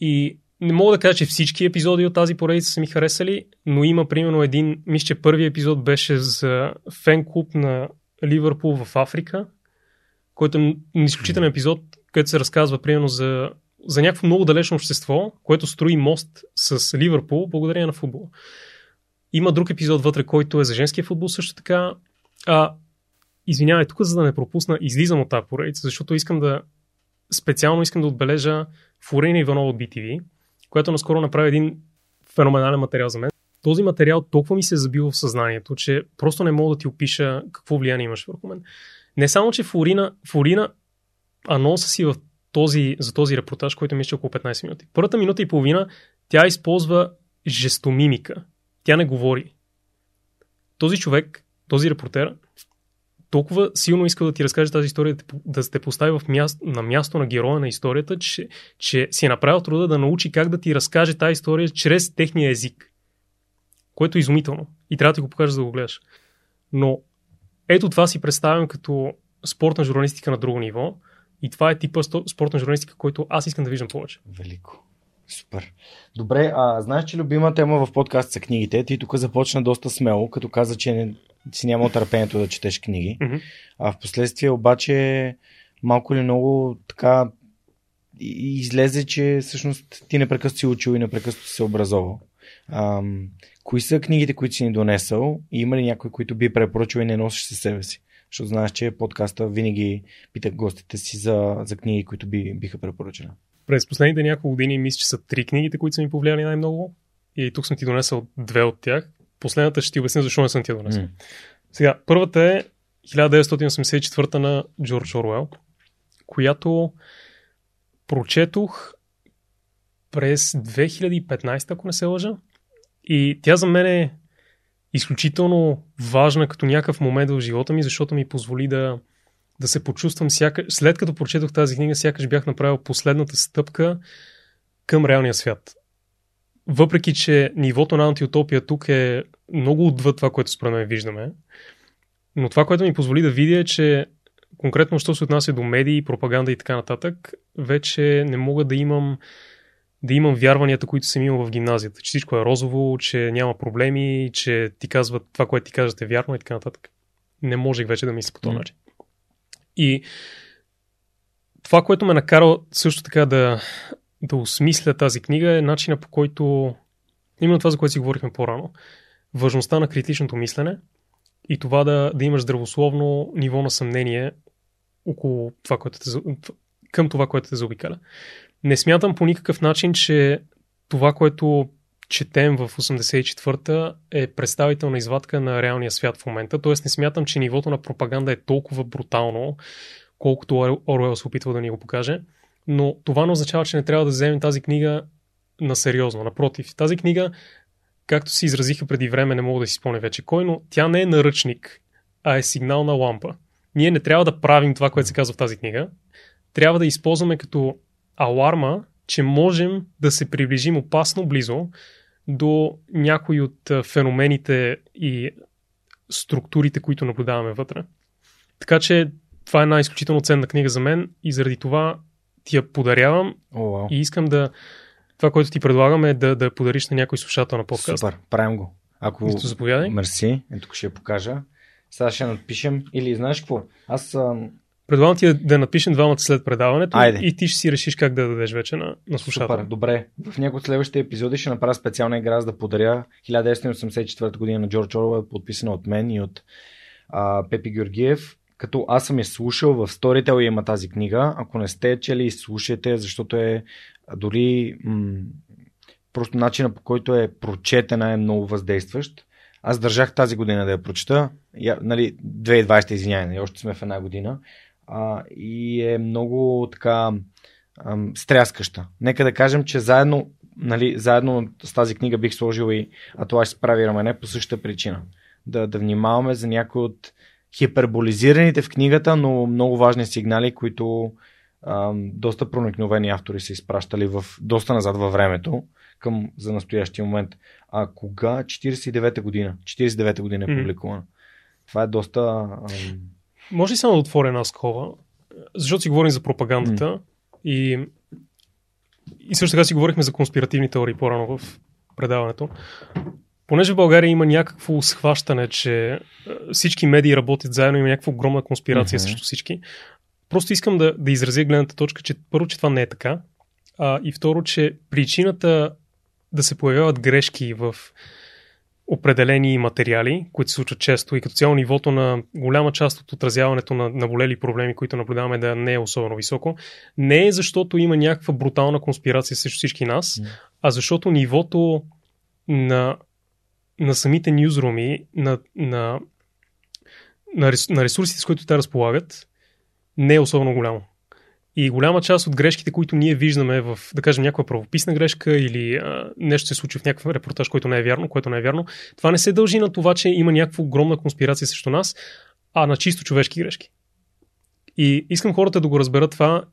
И не мога да кажа, че всички епизоди от тази поредица са ми харесали, но има примерно един, мисля, че първият епизод беше за фен клуб на Ливърпул в Африка, който е изключителен епизод, където се разказва примерно за, за някакво много далечно общество, което строи мост с Ливърпул благодарение на футбол. Има друг епизод вътре, който е за женския футбол също така. А, извинявай, тук за да не пропусна, излизам от тази поредица, защото искам да специално искам да отбележа Фурина Иванова от BTV, която наскоро направи един феноменален материал за мен. Този материал толкова ми се е забил в съзнанието, че просто не мога да ти опиша какво влияние имаш върху мен. Не само, че Фурина, Фурина анонса си в този, за този репортаж, който мисля около 15 минути. Първата минута и половина тя използва жестомимика. Тя не говори. Този човек, този репортер, толкова силно иска да ти разкаже тази история, да те постави в място, на място на героя на историята, че, че си е направил труда да научи как да ти разкаже тази история чрез техния език. Което е изумително. И трябва да ти го покажа, за да го гледаш. Но ето това си представям като спортна журналистика на друго ниво. И това е типа спортна журналистика, който аз искам да виждам повече. Велико. Супер. Добре, а знаеш, че любима тема в подкаст са книгите. Ти тук започна доста смело, като каза, че не, си нямал търпението да четеш книги. Mm-hmm. А в последствие обаче малко ли много така излезе, че всъщност ти непрекъснато си учил и непрекъснато се образовал. Ам, кои са книгите, които си ни донесъл и има ли някои, които би препоръчал и не носиш със себе си? Защото знаеш, че подкаста винаги пита гостите си за, за книги, които би, биха препоръчали. През последните няколко години мисля, че са три книгите, които са ми повлияли най-много. И тук съм ти донесъл две от тях. Последната ще ти обясня защо не съм ти я донесъл. Mm. Сега, първата е 1984 на Джордж Оруел, която прочетох през 2015, ако не се лъжа. И тя за мен е изключително важна като някакъв момент в живота ми, защото ми позволи да, да се почувствам сякаш, след като прочетох тази книга, сякаш бях направил последната стъпка към реалния свят. Въпреки, че нивото на антиутопия тук е много отвъд това, което според мен виждаме, но това, което ми позволи да видя е, че конкретно, що се отнася до медии, пропаганда и така нататък, вече не мога да имам да имам вярванията, които съм имал в гимназията, че всичко е розово, че няма проблеми, че ти казват това, което ти кажат е вярно и така нататък. Не можех вече да мисля по този начин. И това, което ме накара също така да, да осмисля тази книга е начина по който, именно това, за което си говорихме по-рано, важността на критичното мислене и това да, да имаш здравословно ниво на съмнение около това, което те, към това, което те заобикаля. Не смятам по никакъв начин, че това, което четем в 84-та е представителна извадка на реалния свят в момента. Тоест не смятам, че нивото на пропаганда е толкова брутално, колкото Оруел се опитва да ни го покаже. Но това не означава, че не трябва да вземем тази книга на сериозно. Напротив, тази книга, както се изразиха преди време, не мога да си спомня вече кой, но тя не е наръчник, а е сигнална лампа. Ние не трябва да правим това, което се казва в тази книга. Трябва да използваме като аларма, че можем да се приближим опасно близо до някои от феномените и структурите, които наблюдаваме вътре. Така че това е една изключително ценна книга за мен и заради това ти я подарявам О, вау. и искам да това, което ти предлагам е да, да я подариш на някой слушател на подкаст. Супер, правим го. Ако... Ето, заповядай. Мерси, ето тук ще я покажа. Сега ще я надпишем. Или знаеш какво? Аз ам, Предлагам ти да, да напишем двамата след предаването Айде. и ти ще си решиш как да дадеш вече на, на слушателя. Супер, добре. В някои от следващите епизоди ще направя специална игра, за да подаря 1984 година на Джордж Орвел, подписана от мен и от а, Пепи Георгиев. Като аз съм я слушал, в Storytel има тази книга. Ако не сте чели, слушайте, защото е дори м- просто начина по който е прочетена е много въздействащ. Аз държах тази година да я прочета. Я, нали, 2020, извинявай, още сме в една година. А, и е много така ам, стряскаща. Нека да кажем, че заедно, нали, заедно с тази книга бих сложил и А това ще справи рамене по същата причина. Да, да внимаваме за някои от хиперболизираните в книгата, но много важни сигнали, които ам, доста проникновени автори са изпращали в, доста назад във времето към, за настоящия момент. А кога? 49-та година. 49-та година е публикувана. Това е доста... Ам, Може ли само да отворя една скоба? Защото си говорим за пропагандата и, и също така си говорихме за конспиративни теории по-рано в предаването. Понеже в България има някакво схващане, че е, всички медии работят заедно, има някаква огромна конспирация Мгм. срещу всички. Просто искам да, да изразя гледната точка, че първо, че това не е така. А, и второ, че причината да се появяват грешки в определени материали, които се случват често и като цяло нивото на голяма част от отразяването на наболели проблеми, които наблюдаваме да не е особено високо, не е защото има някаква брутална конспирация срещу всички нас, а защото нивото на, на самите нюзруми, на, на, на ресурсите, с които те разполагат, не е особено голямо. И голяма част от грешките, които ние виждаме в, да кажем, някаква правописна грешка или а, нещо се случи в някакъв репортаж, който не е вярно, което не е вярно, това не се дължи на това, че има някаква огромна конспирация срещу нас, а на чисто човешки грешки. И искам хората да го разберат това,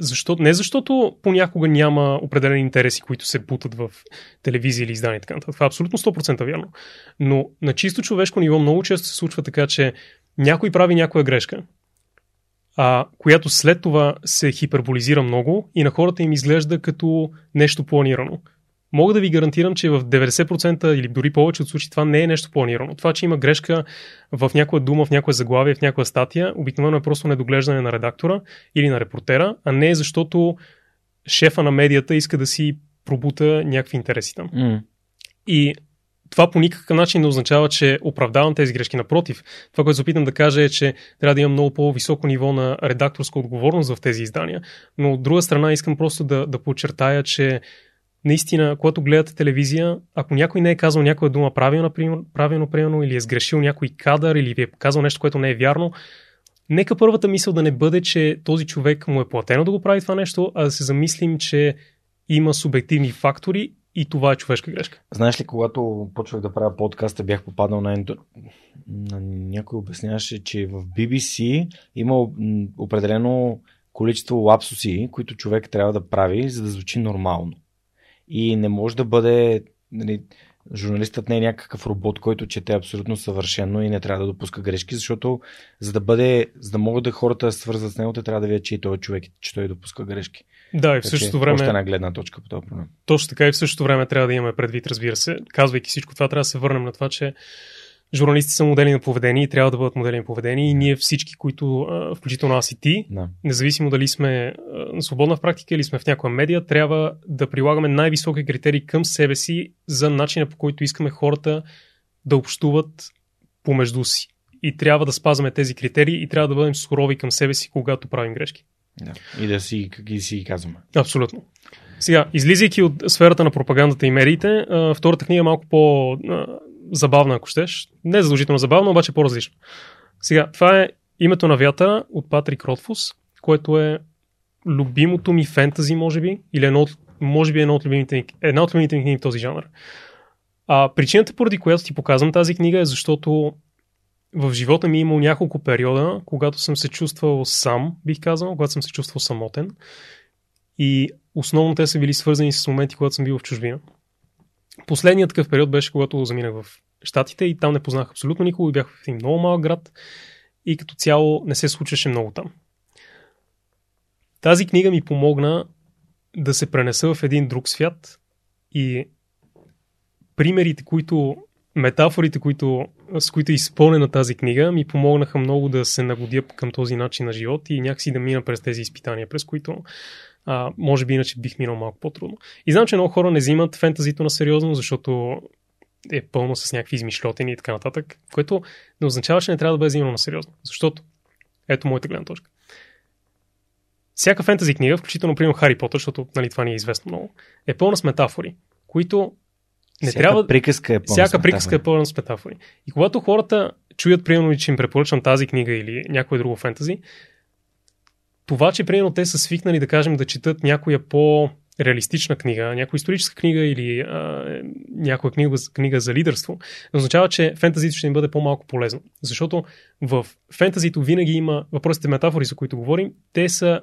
защото, не защото понякога няма определени интереси, които се бутат в телевизия или издания и така нататък. Това е абсолютно 100% вярно. Но на чисто човешко ниво много често се случва така, че някой прави някоя грешка, а, която след това се хиперболизира много и на хората им изглежда като нещо планирано. Мога да ви гарантирам, че в 90% или дори повече от случаи това не е нещо планирано. Това, че има грешка в някоя дума, в някоя заглавие, в някоя статия, обикновено е просто недоглеждане на редактора или на репортера, а не защото шефа на медията иска да си пробута някакви интереси там. м- И това по никакъв начин не означава, че оправдавам тези грешки. Напротив, това, което се опитам да кажа е, че трябва да има много по-високо ниво на редакторска отговорност в тези издания. Но от друга страна искам просто да, да подчертая, че наистина, когато гледате телевизия, ако някой не е казал някоя дума правилно, правилно примерно, или е сгрешил някой кадър, или ви е казал нещо, което не е вярно, нека първата мисъл да не бъде, че този човек му е платено да го прави това нещо, а да се замислим, че има субективни фактори и това е човешка грешка. Знаеш ли, когато почвах да правя подкаста, бях попаднал на, ендо... на някой обясняваше, че в BBC има определено количество лапсуси, които човек трябва да прави, за да звучи нормално. И не може да бъде. Нали, журналистът не е някакъв робот, който чете абсолютно съвършено и не трябва да допуска грешки, защото за да бъде, за да могат да хората да свързват с него, те трябва да видят, че и той е човек, че той допуска грешки. Да, и в същото време. Още една гледна точка по този проблем. Точно така и в същото време трябва да имаме предвид, разбира се. Казвайки всичко това, трябва да се върнем на това, че журналисти са модели на поведение и трябва да бъдат модели на поведение и ние всички, които, включително аз и ти, Да. независимо дали сме на свободна практика или сме в някоя медия, трябва да прилагаме най-високи критерии към себе си за начина по който искаме хората да общуват помежду си. И трябва да спазваме тези критерии и трябва да бъдем сурови към себе си, когато правим грешки. Да. И да си, и си казваме. Абсолютно. Сега, излизайки от сферата на пропагандата и медиите, втората книга е малко по-забавна, ако щеш. Не задължително забавна, обаче по-различна. Сега, това е името на вятъра от Патрик Ротфус, което е любимото ми фентази, може би, или едно от може би е една от любимите, една от любимите ми книги в този жанр. А причината, поради която ти показвам тази книга е защото в живота ми е имал няколко периода, когато съм се чувствал сам, бих казал, когато съм се чувствал самотен. И основно те са били свързани с моменти, когато съм бил в чужбина. Последният такъв период беше, когато заминах в Штатите и там не познах абсолютно никого и бях в един много малък град и като цяло не се случваше много там. Тази книга ми помогна да се пренеса в един друг свят и примерите, които, метафорите, които, с които е изпълнена тази книга, ми помогнаха много да се нагодя към този начин на живот и някакси да мина през тези изпитания, през които а, може би иначе бих минал малко по-трудно. И знам, че много хора не взимат фентазито на сериозно, защото е пълно с някакви измишлетени и така нататък, което не означава, че не трябва да бъде взимано на сериозно. Защото, ето моята гледна точка. Всяка фентази книга, включително, примерно Хари Потър, защото нали, това ни е известно много, е пълна с метафори, които не всяка трябва. Приказка е пълна всяка с приказка е пълна с метафори. И когато хората чуят, примерно, че им препоръчвам тази книга или някое друго фентази, това, че примерно те са свикнали, да кажем, да четат някоя по реалистична книга, някоя историческа книга или а, някоя книга, книга за лидерство, означава, че фентазито ще им бъде по-малко полезно. Защото в фентазито винаги има въпросите метафори, за които говорим, те са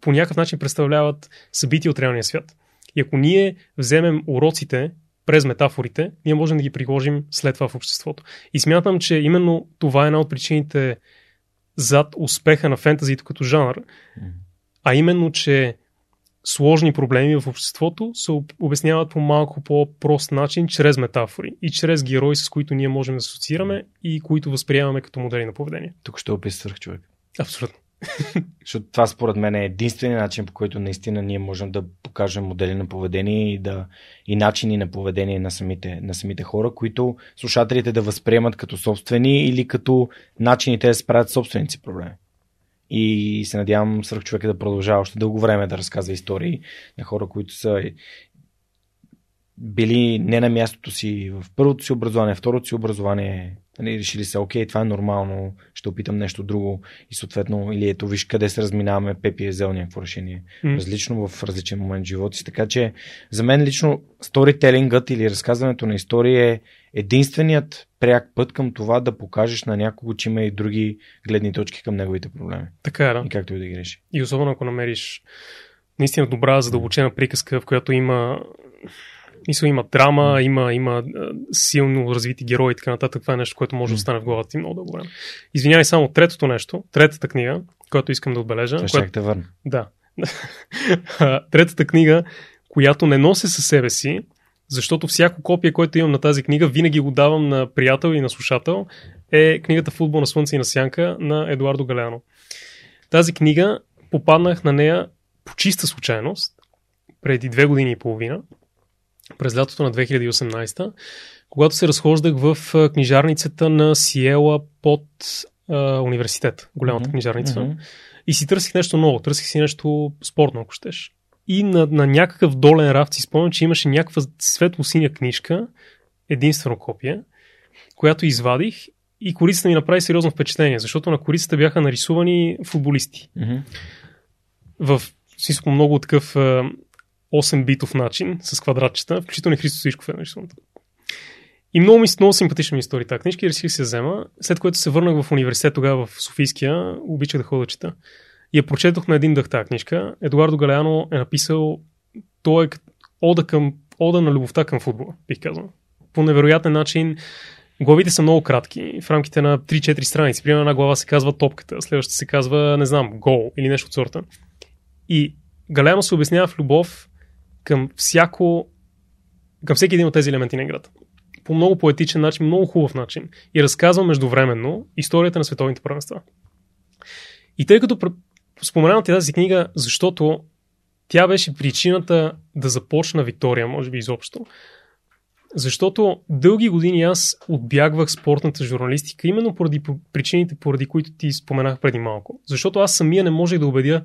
по някакъв начин представляват събития от реалния свят. И ако ние вземем уроците през метафорите, ние можем да ги приложим след това в обществото. И смятам, че именно това е една от причините зад успеха на фентазито като жанр, а именно, че сложни проблеми в обществото се об- обясняват по малко по-прост начин, чрез метафори и чрез герои, с които ние можем да асоциираме и които възприемаме като модели на поведение. Тук ще описах човек. Абсолютно. Защото това според мен е единственият начин, по който наистина ние можем да покажем модели на поведение и, да, и начини на поведение на самите, на самите хора, които слушателите да възприемат като собствени или като начини те да справят собствените проблеми. И се надявам свърх човека да продължава още дълго време да разказва истории на хора, които са били не на мястото си в първото си образование, второто си образование, нали, решили се, окей, това е нормално, ще опитам нещо друго и съответно, или ето виж къде се разминаваме, Пепи е взел някакво решение. М. Различно в различен момент в живота си. Така че за мен лично сторителингът или разказването на истории е единственият пряк път към това да покажеш на някого, че има и други гледни точки към неговите проблеми. Така е, да. И как той да ги реши. И особено ако намериш наистина добра, задълбочена приказка, в която има мисъл, има драма, има, има силно развити герои и така нататък. Това е нещо, което може да остане в главата ти много дълго време. Извинявай само третото нещо, третата книга, която искам да отбележа. Това ще която... те върна. Да. Третата книга, която не нося със себе си, защото всяко копие, което имам на тази книга, винаги го давам на приятел и на слушател, е книгата Футбол на слънце и на сянка на Едуардо Галяно. Тази книга попаднах на нея по чиста случайност преди две години и половина, през лятото на 2018, когато се разхождах в книжарницата на Сиела под а, университет, голямата Мгм. книжарница. Мгм. И си търсих нещо ново, търсих си нещо спортно, ако щеш. И на, на някакъв долен рафт си спомням, че имаше някаква светло-синя книжка, единствено копие, която извадих и корицата ми направи сериозно впечатление, защото на корицата бяха нарисувани футболисти. Мгм. В смисъл много такъв 8-битов начин, с квадратчета, включително и Христо Сишков е нарисуван. И много, много симпатична ми история тази книжка и реших се взема. След което се върнах в университет тогава в Софийския, обичах да ходя да чета. И я прочетох на един дъх тази книжка. Едуардо Галяно е написал, той е ода, към, ода на любовта към футбола, бих казал. По невероятен начин главите са много кратки, в рамките на 3-4 страници. Примерно една глава се казва топката, следващата се казва, не знам, гол или нещо от сорта. И Галяно се обяснява в любов към всяко към всеки един от тези елементи на играта. По много поетичен начин, много хубав начин. И разказва междувременно историята на световните първенства. И тъй като споменавам ти тази книга, защото тя беше причината да започна Виктория, може би изобщо. Защото дълги години аз отбягвах спортната журналистика, именно поради причините, поради които ти споменах преди малко. Защото аз самия не можех да убедя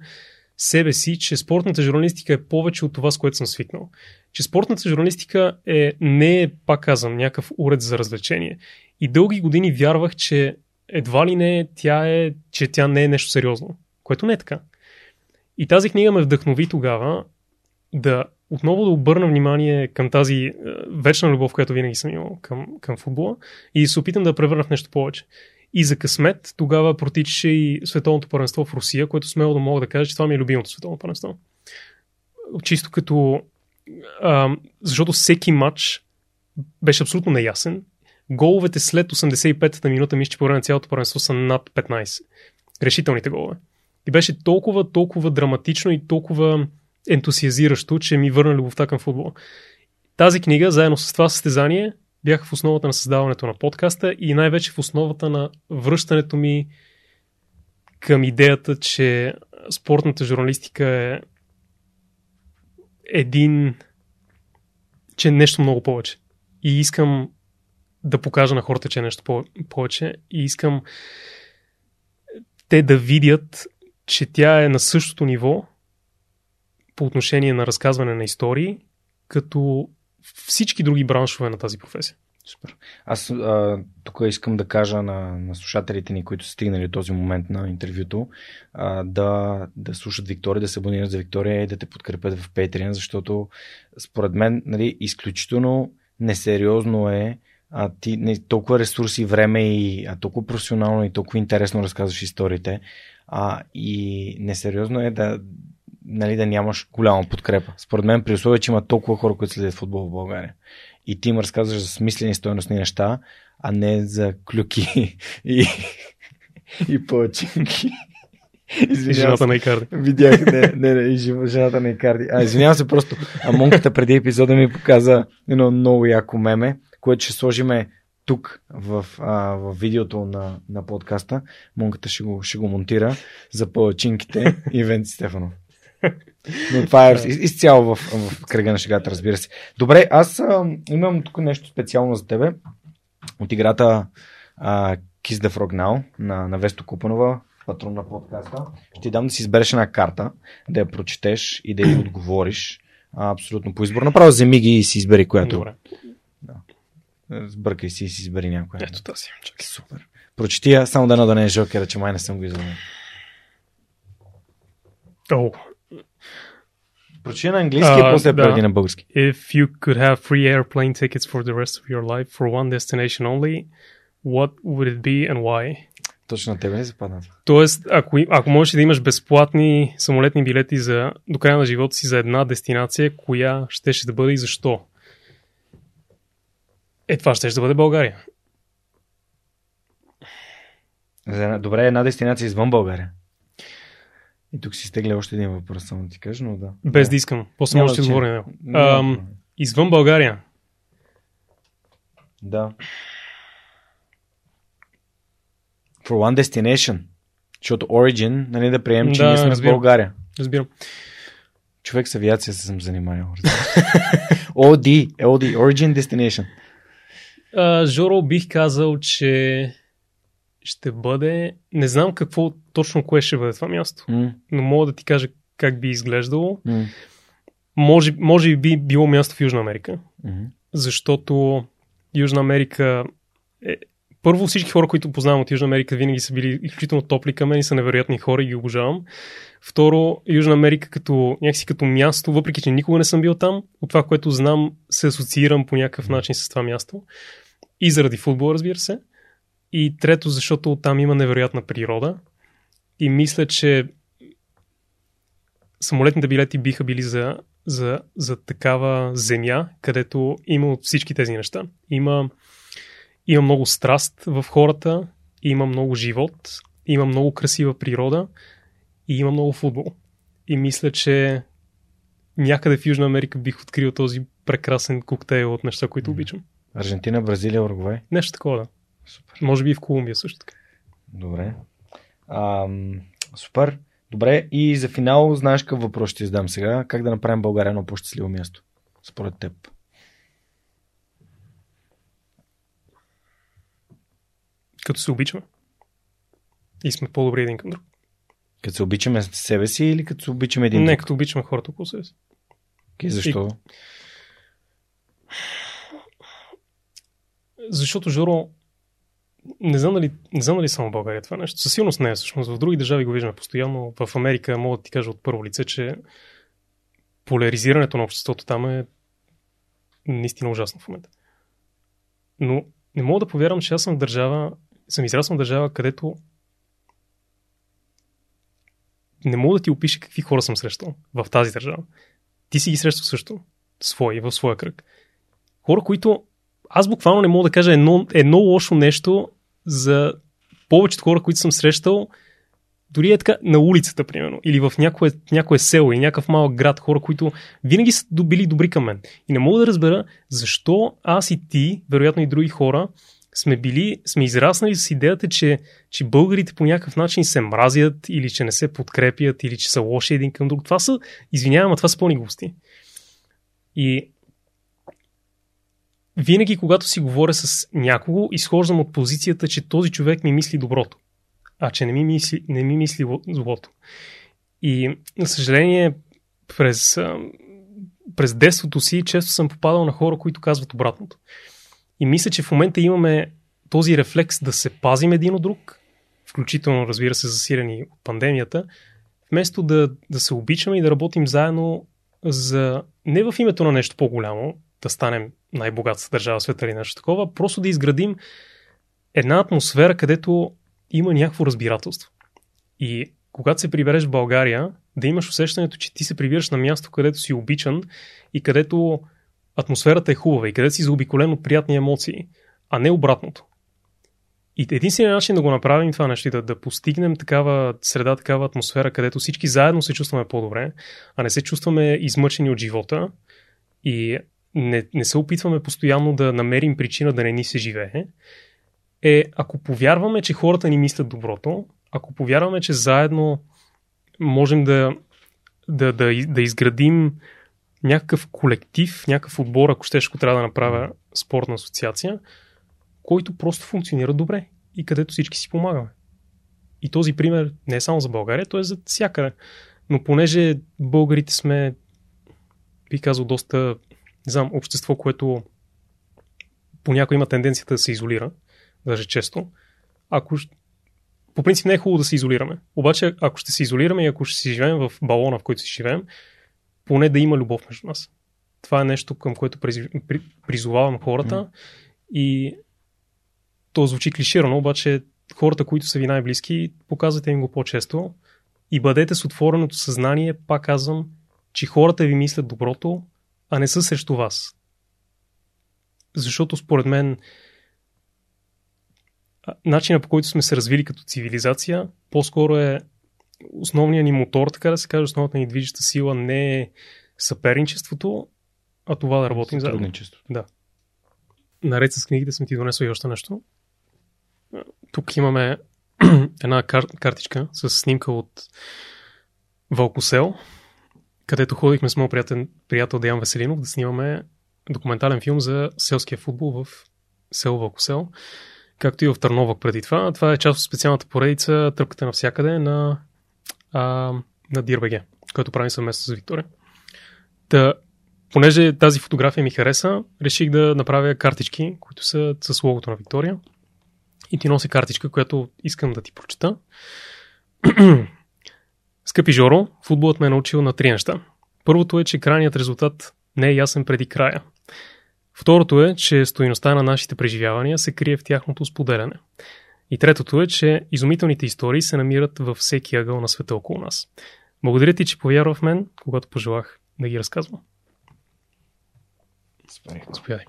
себе си, че спортната журналистика е повече от това, с което съм свикнал. Че спортната журналистика е, не е, пак казвам, някакъв уред за развлечение. И дълги години вярвах, че едва ли не тя е, че тя не е нещо сериозно. Което не е така. И тази книга ме вдъхнови тогава да отново да обърна внимание към тази е, вечна любов, която винаги съм имал към, към футбола и се опитам да я превърна в нещо повече. И за късмет тогава протичаше и световното първенство в Русия, което смело да мога да кажа, че това ми е любимото световно първенство. Чисто като... А, защото всеки матч беше абсолютно неясен. Головете след 85-та минута, мисля, че по време на цялото първенство са над 15. Решителните голове. И беше толкова, толкова драматично и толкова ентусиазиращо, че ми върна любовта към футбола. Тази книга, заедно с това състезание, бяха в основата на създаването на подкаста и най-вече в основата на връщането ми към идеята, че спортната журналистика е един, че е нещо много повече. И искам да покажа на хората, че е нещо повече. И искам те да видят, че тя е на същото ниво по отношение на разказване на истории, като всички други браншове на тази професия. Супер. Аз а, тук искам да кажа на, на слушателите ни, които са стигнали този момент на интервюто, а, да, да слушат Виктория, да се абонират за Виктория и да те подкрепят в Patreon, защото според мен нали, изключително несериозно е а ти не, толкова ресурси, време и а толкова професионално и толкова интересно разказваш историите. А, и несериозно е да, нали, да нямаш голяма подкрепа. Според мен, при условие, че има толкова хора, които следят футбол в България. И ти им разказваш за смислени стоеностни неща, а не за клюки и, и пълчинки. Извинявам жената на Икарди. Видях, не, не, не, и жената на Икарди. А, извинявам се, просто Амонката преди епизода ми показа едно много яко меме, което ще сложиме тук в, а, в видеото на, на подкаста. Монката ще го, ще го монтира за палачинките и Венци Стефанов. Но това е изцяло в, в кръга на шегата, разбира се. Добре, аз а, имам тук нещо специално за тебе. От играта а, Kiss the Frog Now на, на Весто Купанова, патрон на подкаста. Ще ти дам да си избереш една карта, да я прочетеш и да й отговориш. А, абсолютно по избор. Направо вземи ги и си избери която. Добре. Да. Сбъркай си и си избери някоя. Ето тази. Чакай. Супер. Прочети я, само да да не е жокера, че май не съм го извадил. О, Прочи на английски, а после да. преди на български. If you could have free airplane tickets for the rest of your life for one destination only, what would it be and why? Точно на тебе не западна. Тоест, ако, ако можеш да имаш безплатни самолетни билети за, до края на живота си за една дестинация, коя щеше да бъде и защо? Е, това ще да бъде България. Добре, една дестинация извън България. И тук си стегля още един въпрос, само ти кажа, но да. Без да искам. После може да отговоря на Извън България. Да. For one destination. Защото Origin, нали да приемем, че да, ние сме разбирам. в България. Разбирам. Човек с авиация се съм занимавал. OD, OD, Origin Destination. Uh, Жоро бих казал, че ще бъде... Не знам какво точно кое ще бъде това място, mm. но мога да ти кажа как би изглеждало. Mm. Може, може би било място в Южна Америка, mm-hmm. защото Южна Америка е... Първо всички хора, които познавам от Южна Америка, винаги са били изключително топли към мен и са невероятни хора и ги обожавам. Второ, Южна Америка като някакси като място, въпреки че никога не съм бил там, от това, което знам, се асоциирам по някакъв начин с това място. И заради футбол, разбира се. И трето, защото там има невероятна природа. И мисля, че самолетните билети биха били за, за, за такава земя, където има всички тези неща. Има, има много страст в хората, има много живот, има много красива природа и има много футбол. И мисля, че някъде в Южна Америка бих открил този прекрасен коктейл от неща, които обичам. Аржентина, Бразилия, Уругвай? Нещо такова, да. Супер. Може би и в Колумбия също така. Добре. Ам, супер. Добре, и за финал, знаеш какъв въпрос ще задам сега? Как да направим България едно по-щастливо място? Според теб. Като се обичаме. И сме по-добри един към друг. Като се обичаме себе си или като се обичаме един Не, друг? като обичаме хората около себе си. Okay, защо? И... Защото, Жоро, не знам, дали, не знам дали само България това нещо. Със сигурност не е всъщност. В други държави го виждаме постоянно. В Америка мога да ти кажа от първо лице, че поляризирането на обществото там е наистина ужасно в момента. Но не мога да повярвам, че аз съм в държава, съм израснал в държава, където не мога да ти опиша какви хора съм срещал в тази държава. Ти си ги срещал също, свои, в своя кръг. Хора, които аз буквално не мога да кажа едно, едно лошо нещо за повечето хора, които съм срещал, дори е така на улицата, примерно, или в някое, някое село или някакъв малък град, хора, които винаги са били добри към мен. И не мога да разбера защо аз и ти, вероятно и други хора, сме били, сме израснали с идеята, че, че българите по някакъв начин се мразят или че не се подкрепят или че са лоши един към друг. Това са, извинявам, а това са пълни глупости. И винаги, когато си говоря с някого, изхождам от позицията, че този човек ми мисли доброто, а че не ми мисли, не ми мисли злото. И, на съжаление, през, през детството си често съм попадал на хора, които казват обратното. И мисля, че в момента имаме този рефлекс да се пазим един от друг, включително, разбира се, засирани от пандемията, вместо да, да се обичаме и да работим заедно за не в името на нещо по-голямо, да станем най-богатата държава в света или нещо такова, просто да изградим една атмосфера, където има някакво разбирателство. И когато се прибереш в България, да имаш усещането, че ти се прибираш на място, където си обичан и където атмосферата е хубава и където си заобиколен от приятни емоции, а не обратното. И единственият начин да го направим това нещо да, да постигнем такава среда, такава атмосфера, където всички заедно се чувстваме по-добре, а не се чувстваме измъчени от живота и не, не се опитваме постоянно да намерим причина да не ни се живее, е ако повярваме, че хората ни мислят доброто, ако повярваме, че заедно можем да, да, да, да изградим някакъв колектив, някакъв отбор, ако щеш, ако трябва да направя спортна асоциация, който просто функционира добре и където всички си помагаме. И този пример не е само за България, той е за всякъде. Но понеже българите сме, би казал, доста, не знам, общество, което понякога има тенденцията да се изолира, даже често, ако по принцип не е хубаво да се изолираме. Обаче, ако ще се изолираме и ако ще си живеем в балона, в който си живеем, поне да има любов между нас. Това е нещо, към което призовавам хората mm. и то звучи клиширано, обаче хората, които са ви най-близки, показвате им го по-често и бъдете с отвореното съзнание, пак казвам, че хората ви мислят доброто, а не са срещу вас. Защото според мен начина по който сме се развили като цивилизация, по-скоро е основният ни мотор, така да се каже, основната ни движеща сила не е съперничеството, а това да работим заедно. Да. Наред с книгите съм ти донесъл и още нещо. Тук имаме една кар- картичка с снимка от Вълкосел, където ходихме с моят приятел, приятел Деян Веселинов да снимаме документален филм за селския футбол в село Вълкосел, както и в Търновък преди това. Това е част от специалната поредица Тръпката навсякъде на а, на Дирбеге, който правим съвместно с Виктория. Та, понеже тази фотография ми хареса, реших да направя картички, които са с логото на Виктория. И ти носи картичка, която искам да ти прочета. Скъпи Жоро, футболът ме е научил на три неща. Първото е, че крайният резултат не е ясен преди края. Второто е, че стоиността на нашите преживявания се крие в тяхното споделяне. И третото е, че изумителните истории се намират във всеки ъгъл на света около нас. Благодаря ти, че повярва в мен, когато пожелах да ги разказвам. Заповядай.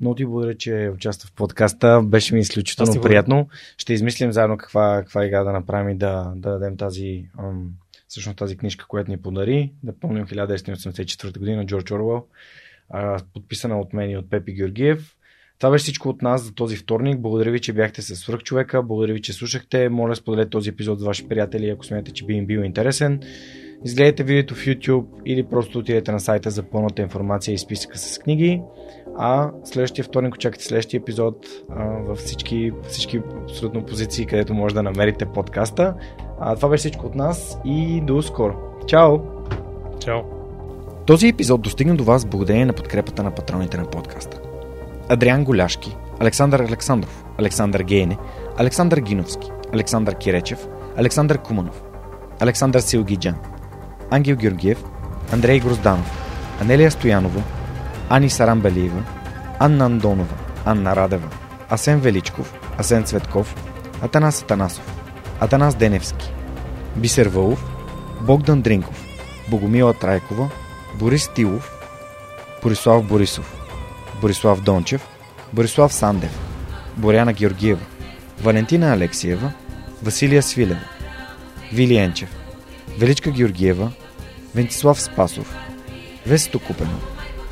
Много ти благодаря, че участва в подкаста. Беше ми изключително приятно. Ще измислим заедно каква, каква игра да направим и да, да дадем тази, ам, всъщност тази книжка, която ни подари. Да помним 1984 година Джордж Орвел, подписана от мен и от Пепи Георгиев. Това беше всичко от нас за този вторник. Благодаря ви, че бяхте с свърх човека. Благодаря ви, че слушахте. Моля, споделете този епизод с ваши приятели, ако смятате, че би им бил интересен. Изгледайте видеото в YouTube или просто отидете на сайта за пълната информация и списъка с книги. А следващия вторник очаквайте следващия епизод а, във всички, всички абсолютно позиции, където може да намерите подкаста. А, това беше всичко от нас и до скоро. Чао! Чао! Този епизод достигна до вас благодарение на подкрепата на патроните на подкаста. Адриан Голяшки, Александър Александров, Александър Гейне, Александър Гиновски, Александър Киречев, Александър Куманов, Александър Силгиджан, Ангел Георгиев, Андрей Грозданов, Анелия Стоянова, Ани Сарамбелиева, Анна Андонова, Анна Радева, Асен Величков, Асен Цветков, Атанас Атанасов, Атанас Деневски, Бисер Вълов, Богдан Дринков, Богомила Трайкова, Борис Тилов, Борислав Борисов, Борислав Дончев, Борислав Сандев, Боряна Георгиева, Валентина Алексиева, Василия Свилева, Вили Енчев, Величка Георгиева, Вентислав Спасов, Весето Купено,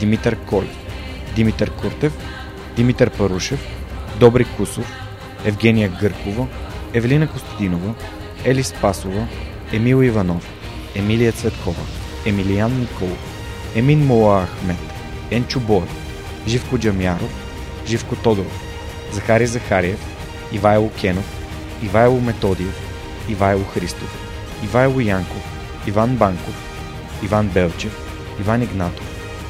Димитър Колев, Димитър Куртев, Димитър Парушев, Добри Кусов, Евгения Гъркова, Евелина Костадинова, Ели Спасова, Емил Иванов, Емилия Цветкова, Емилиян Николов, Емин Мола Ахмет, Енчо Боев, Живко Джамяров, Живко Тодоров, Захари Захариев, Ивайло Кенов, Ивайло Методиев, Ивайло Христов, Ивайло Янков, Иван Банков, Иван Белчев, Иван Игнатов,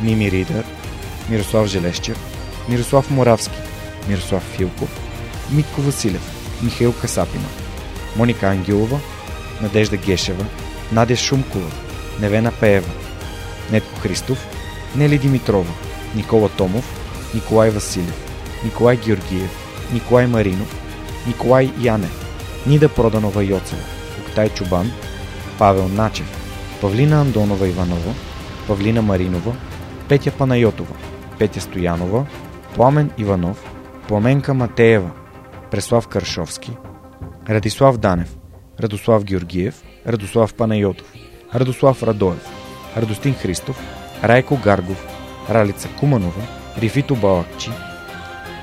Мими Ридър, Мирослав Желещев, Мирослав Моравски, Мирослав Филков, Митко Василев, Михаил Касапина, Моника Ангелова, Надежда Гешева, Надя Шумкова, Невена Пеева, Нетко Христов, Нели Димитрова, Никола Томов, Николай Василев, Николай Георгиев, Николай Маринов, Николай Янев, Нида Проданова Йоцева, Октай Чубан, Павел Начев, Павлина Андонова Иванова, Павлина Маринова, Петя Панайотова, Петя Стоянова, Пламен Иванов, Пламенка Матеева, Преслав Каршовски, Радислав Данев, Радослав Георгиев, Радослав Панайотов, Радослав Радоев, Радостин Христов, Райко Гаргов, Ралица Куманова, Рифито Балакчи,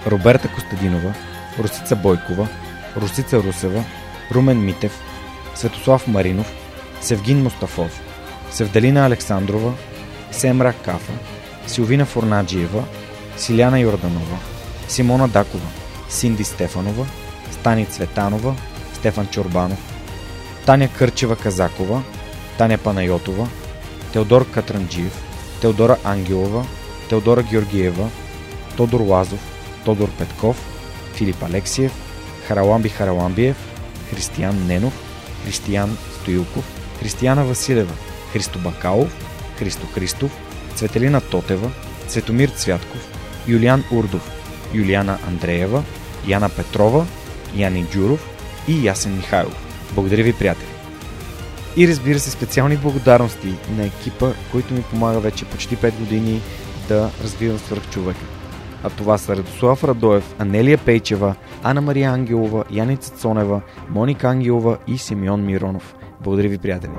Роберта Костадинова, Русица Бойкова, Русица Русева, Румен Митев, Светослав Маринов, Севгин Мустафов, Севдалина Александрова, Семра Кафа, Силвина Форнаджиева, Силяна Йорданова, Симона Дакова, Синди Стефанова, Стани Цветанова, Стефан Чорбанов, Таня Кърчева Казакова, Таня Панайотова, Теодор Катранджиев, Теодора Ангелова, Теодора Георгиева, Тодор Лазов, Тодор Петков, Филип Алексиев, Хараламби Хараламбиев, Християн Ненов, Християн Стоилков, Християна Василева, Христо Бакалов, Христо Христов, Цветелина Тотева, Цветомир Цвятков, Юлиан Урдов, Юлиана Андреева, Яна Петрова, Яни Джуров и Ясен Михайлов. Благодаря ви, приятели! И разбира се, специални благодарности на екипа, който ми помага вече почти 5 години да развивам свърхчовека. А това са Радослав Радоев, Анелия Пейчева, Ана Мария Ангелова, Яница Цонева, Моника Ангелова и Симеон Миронов. Благодаря ви, приятели!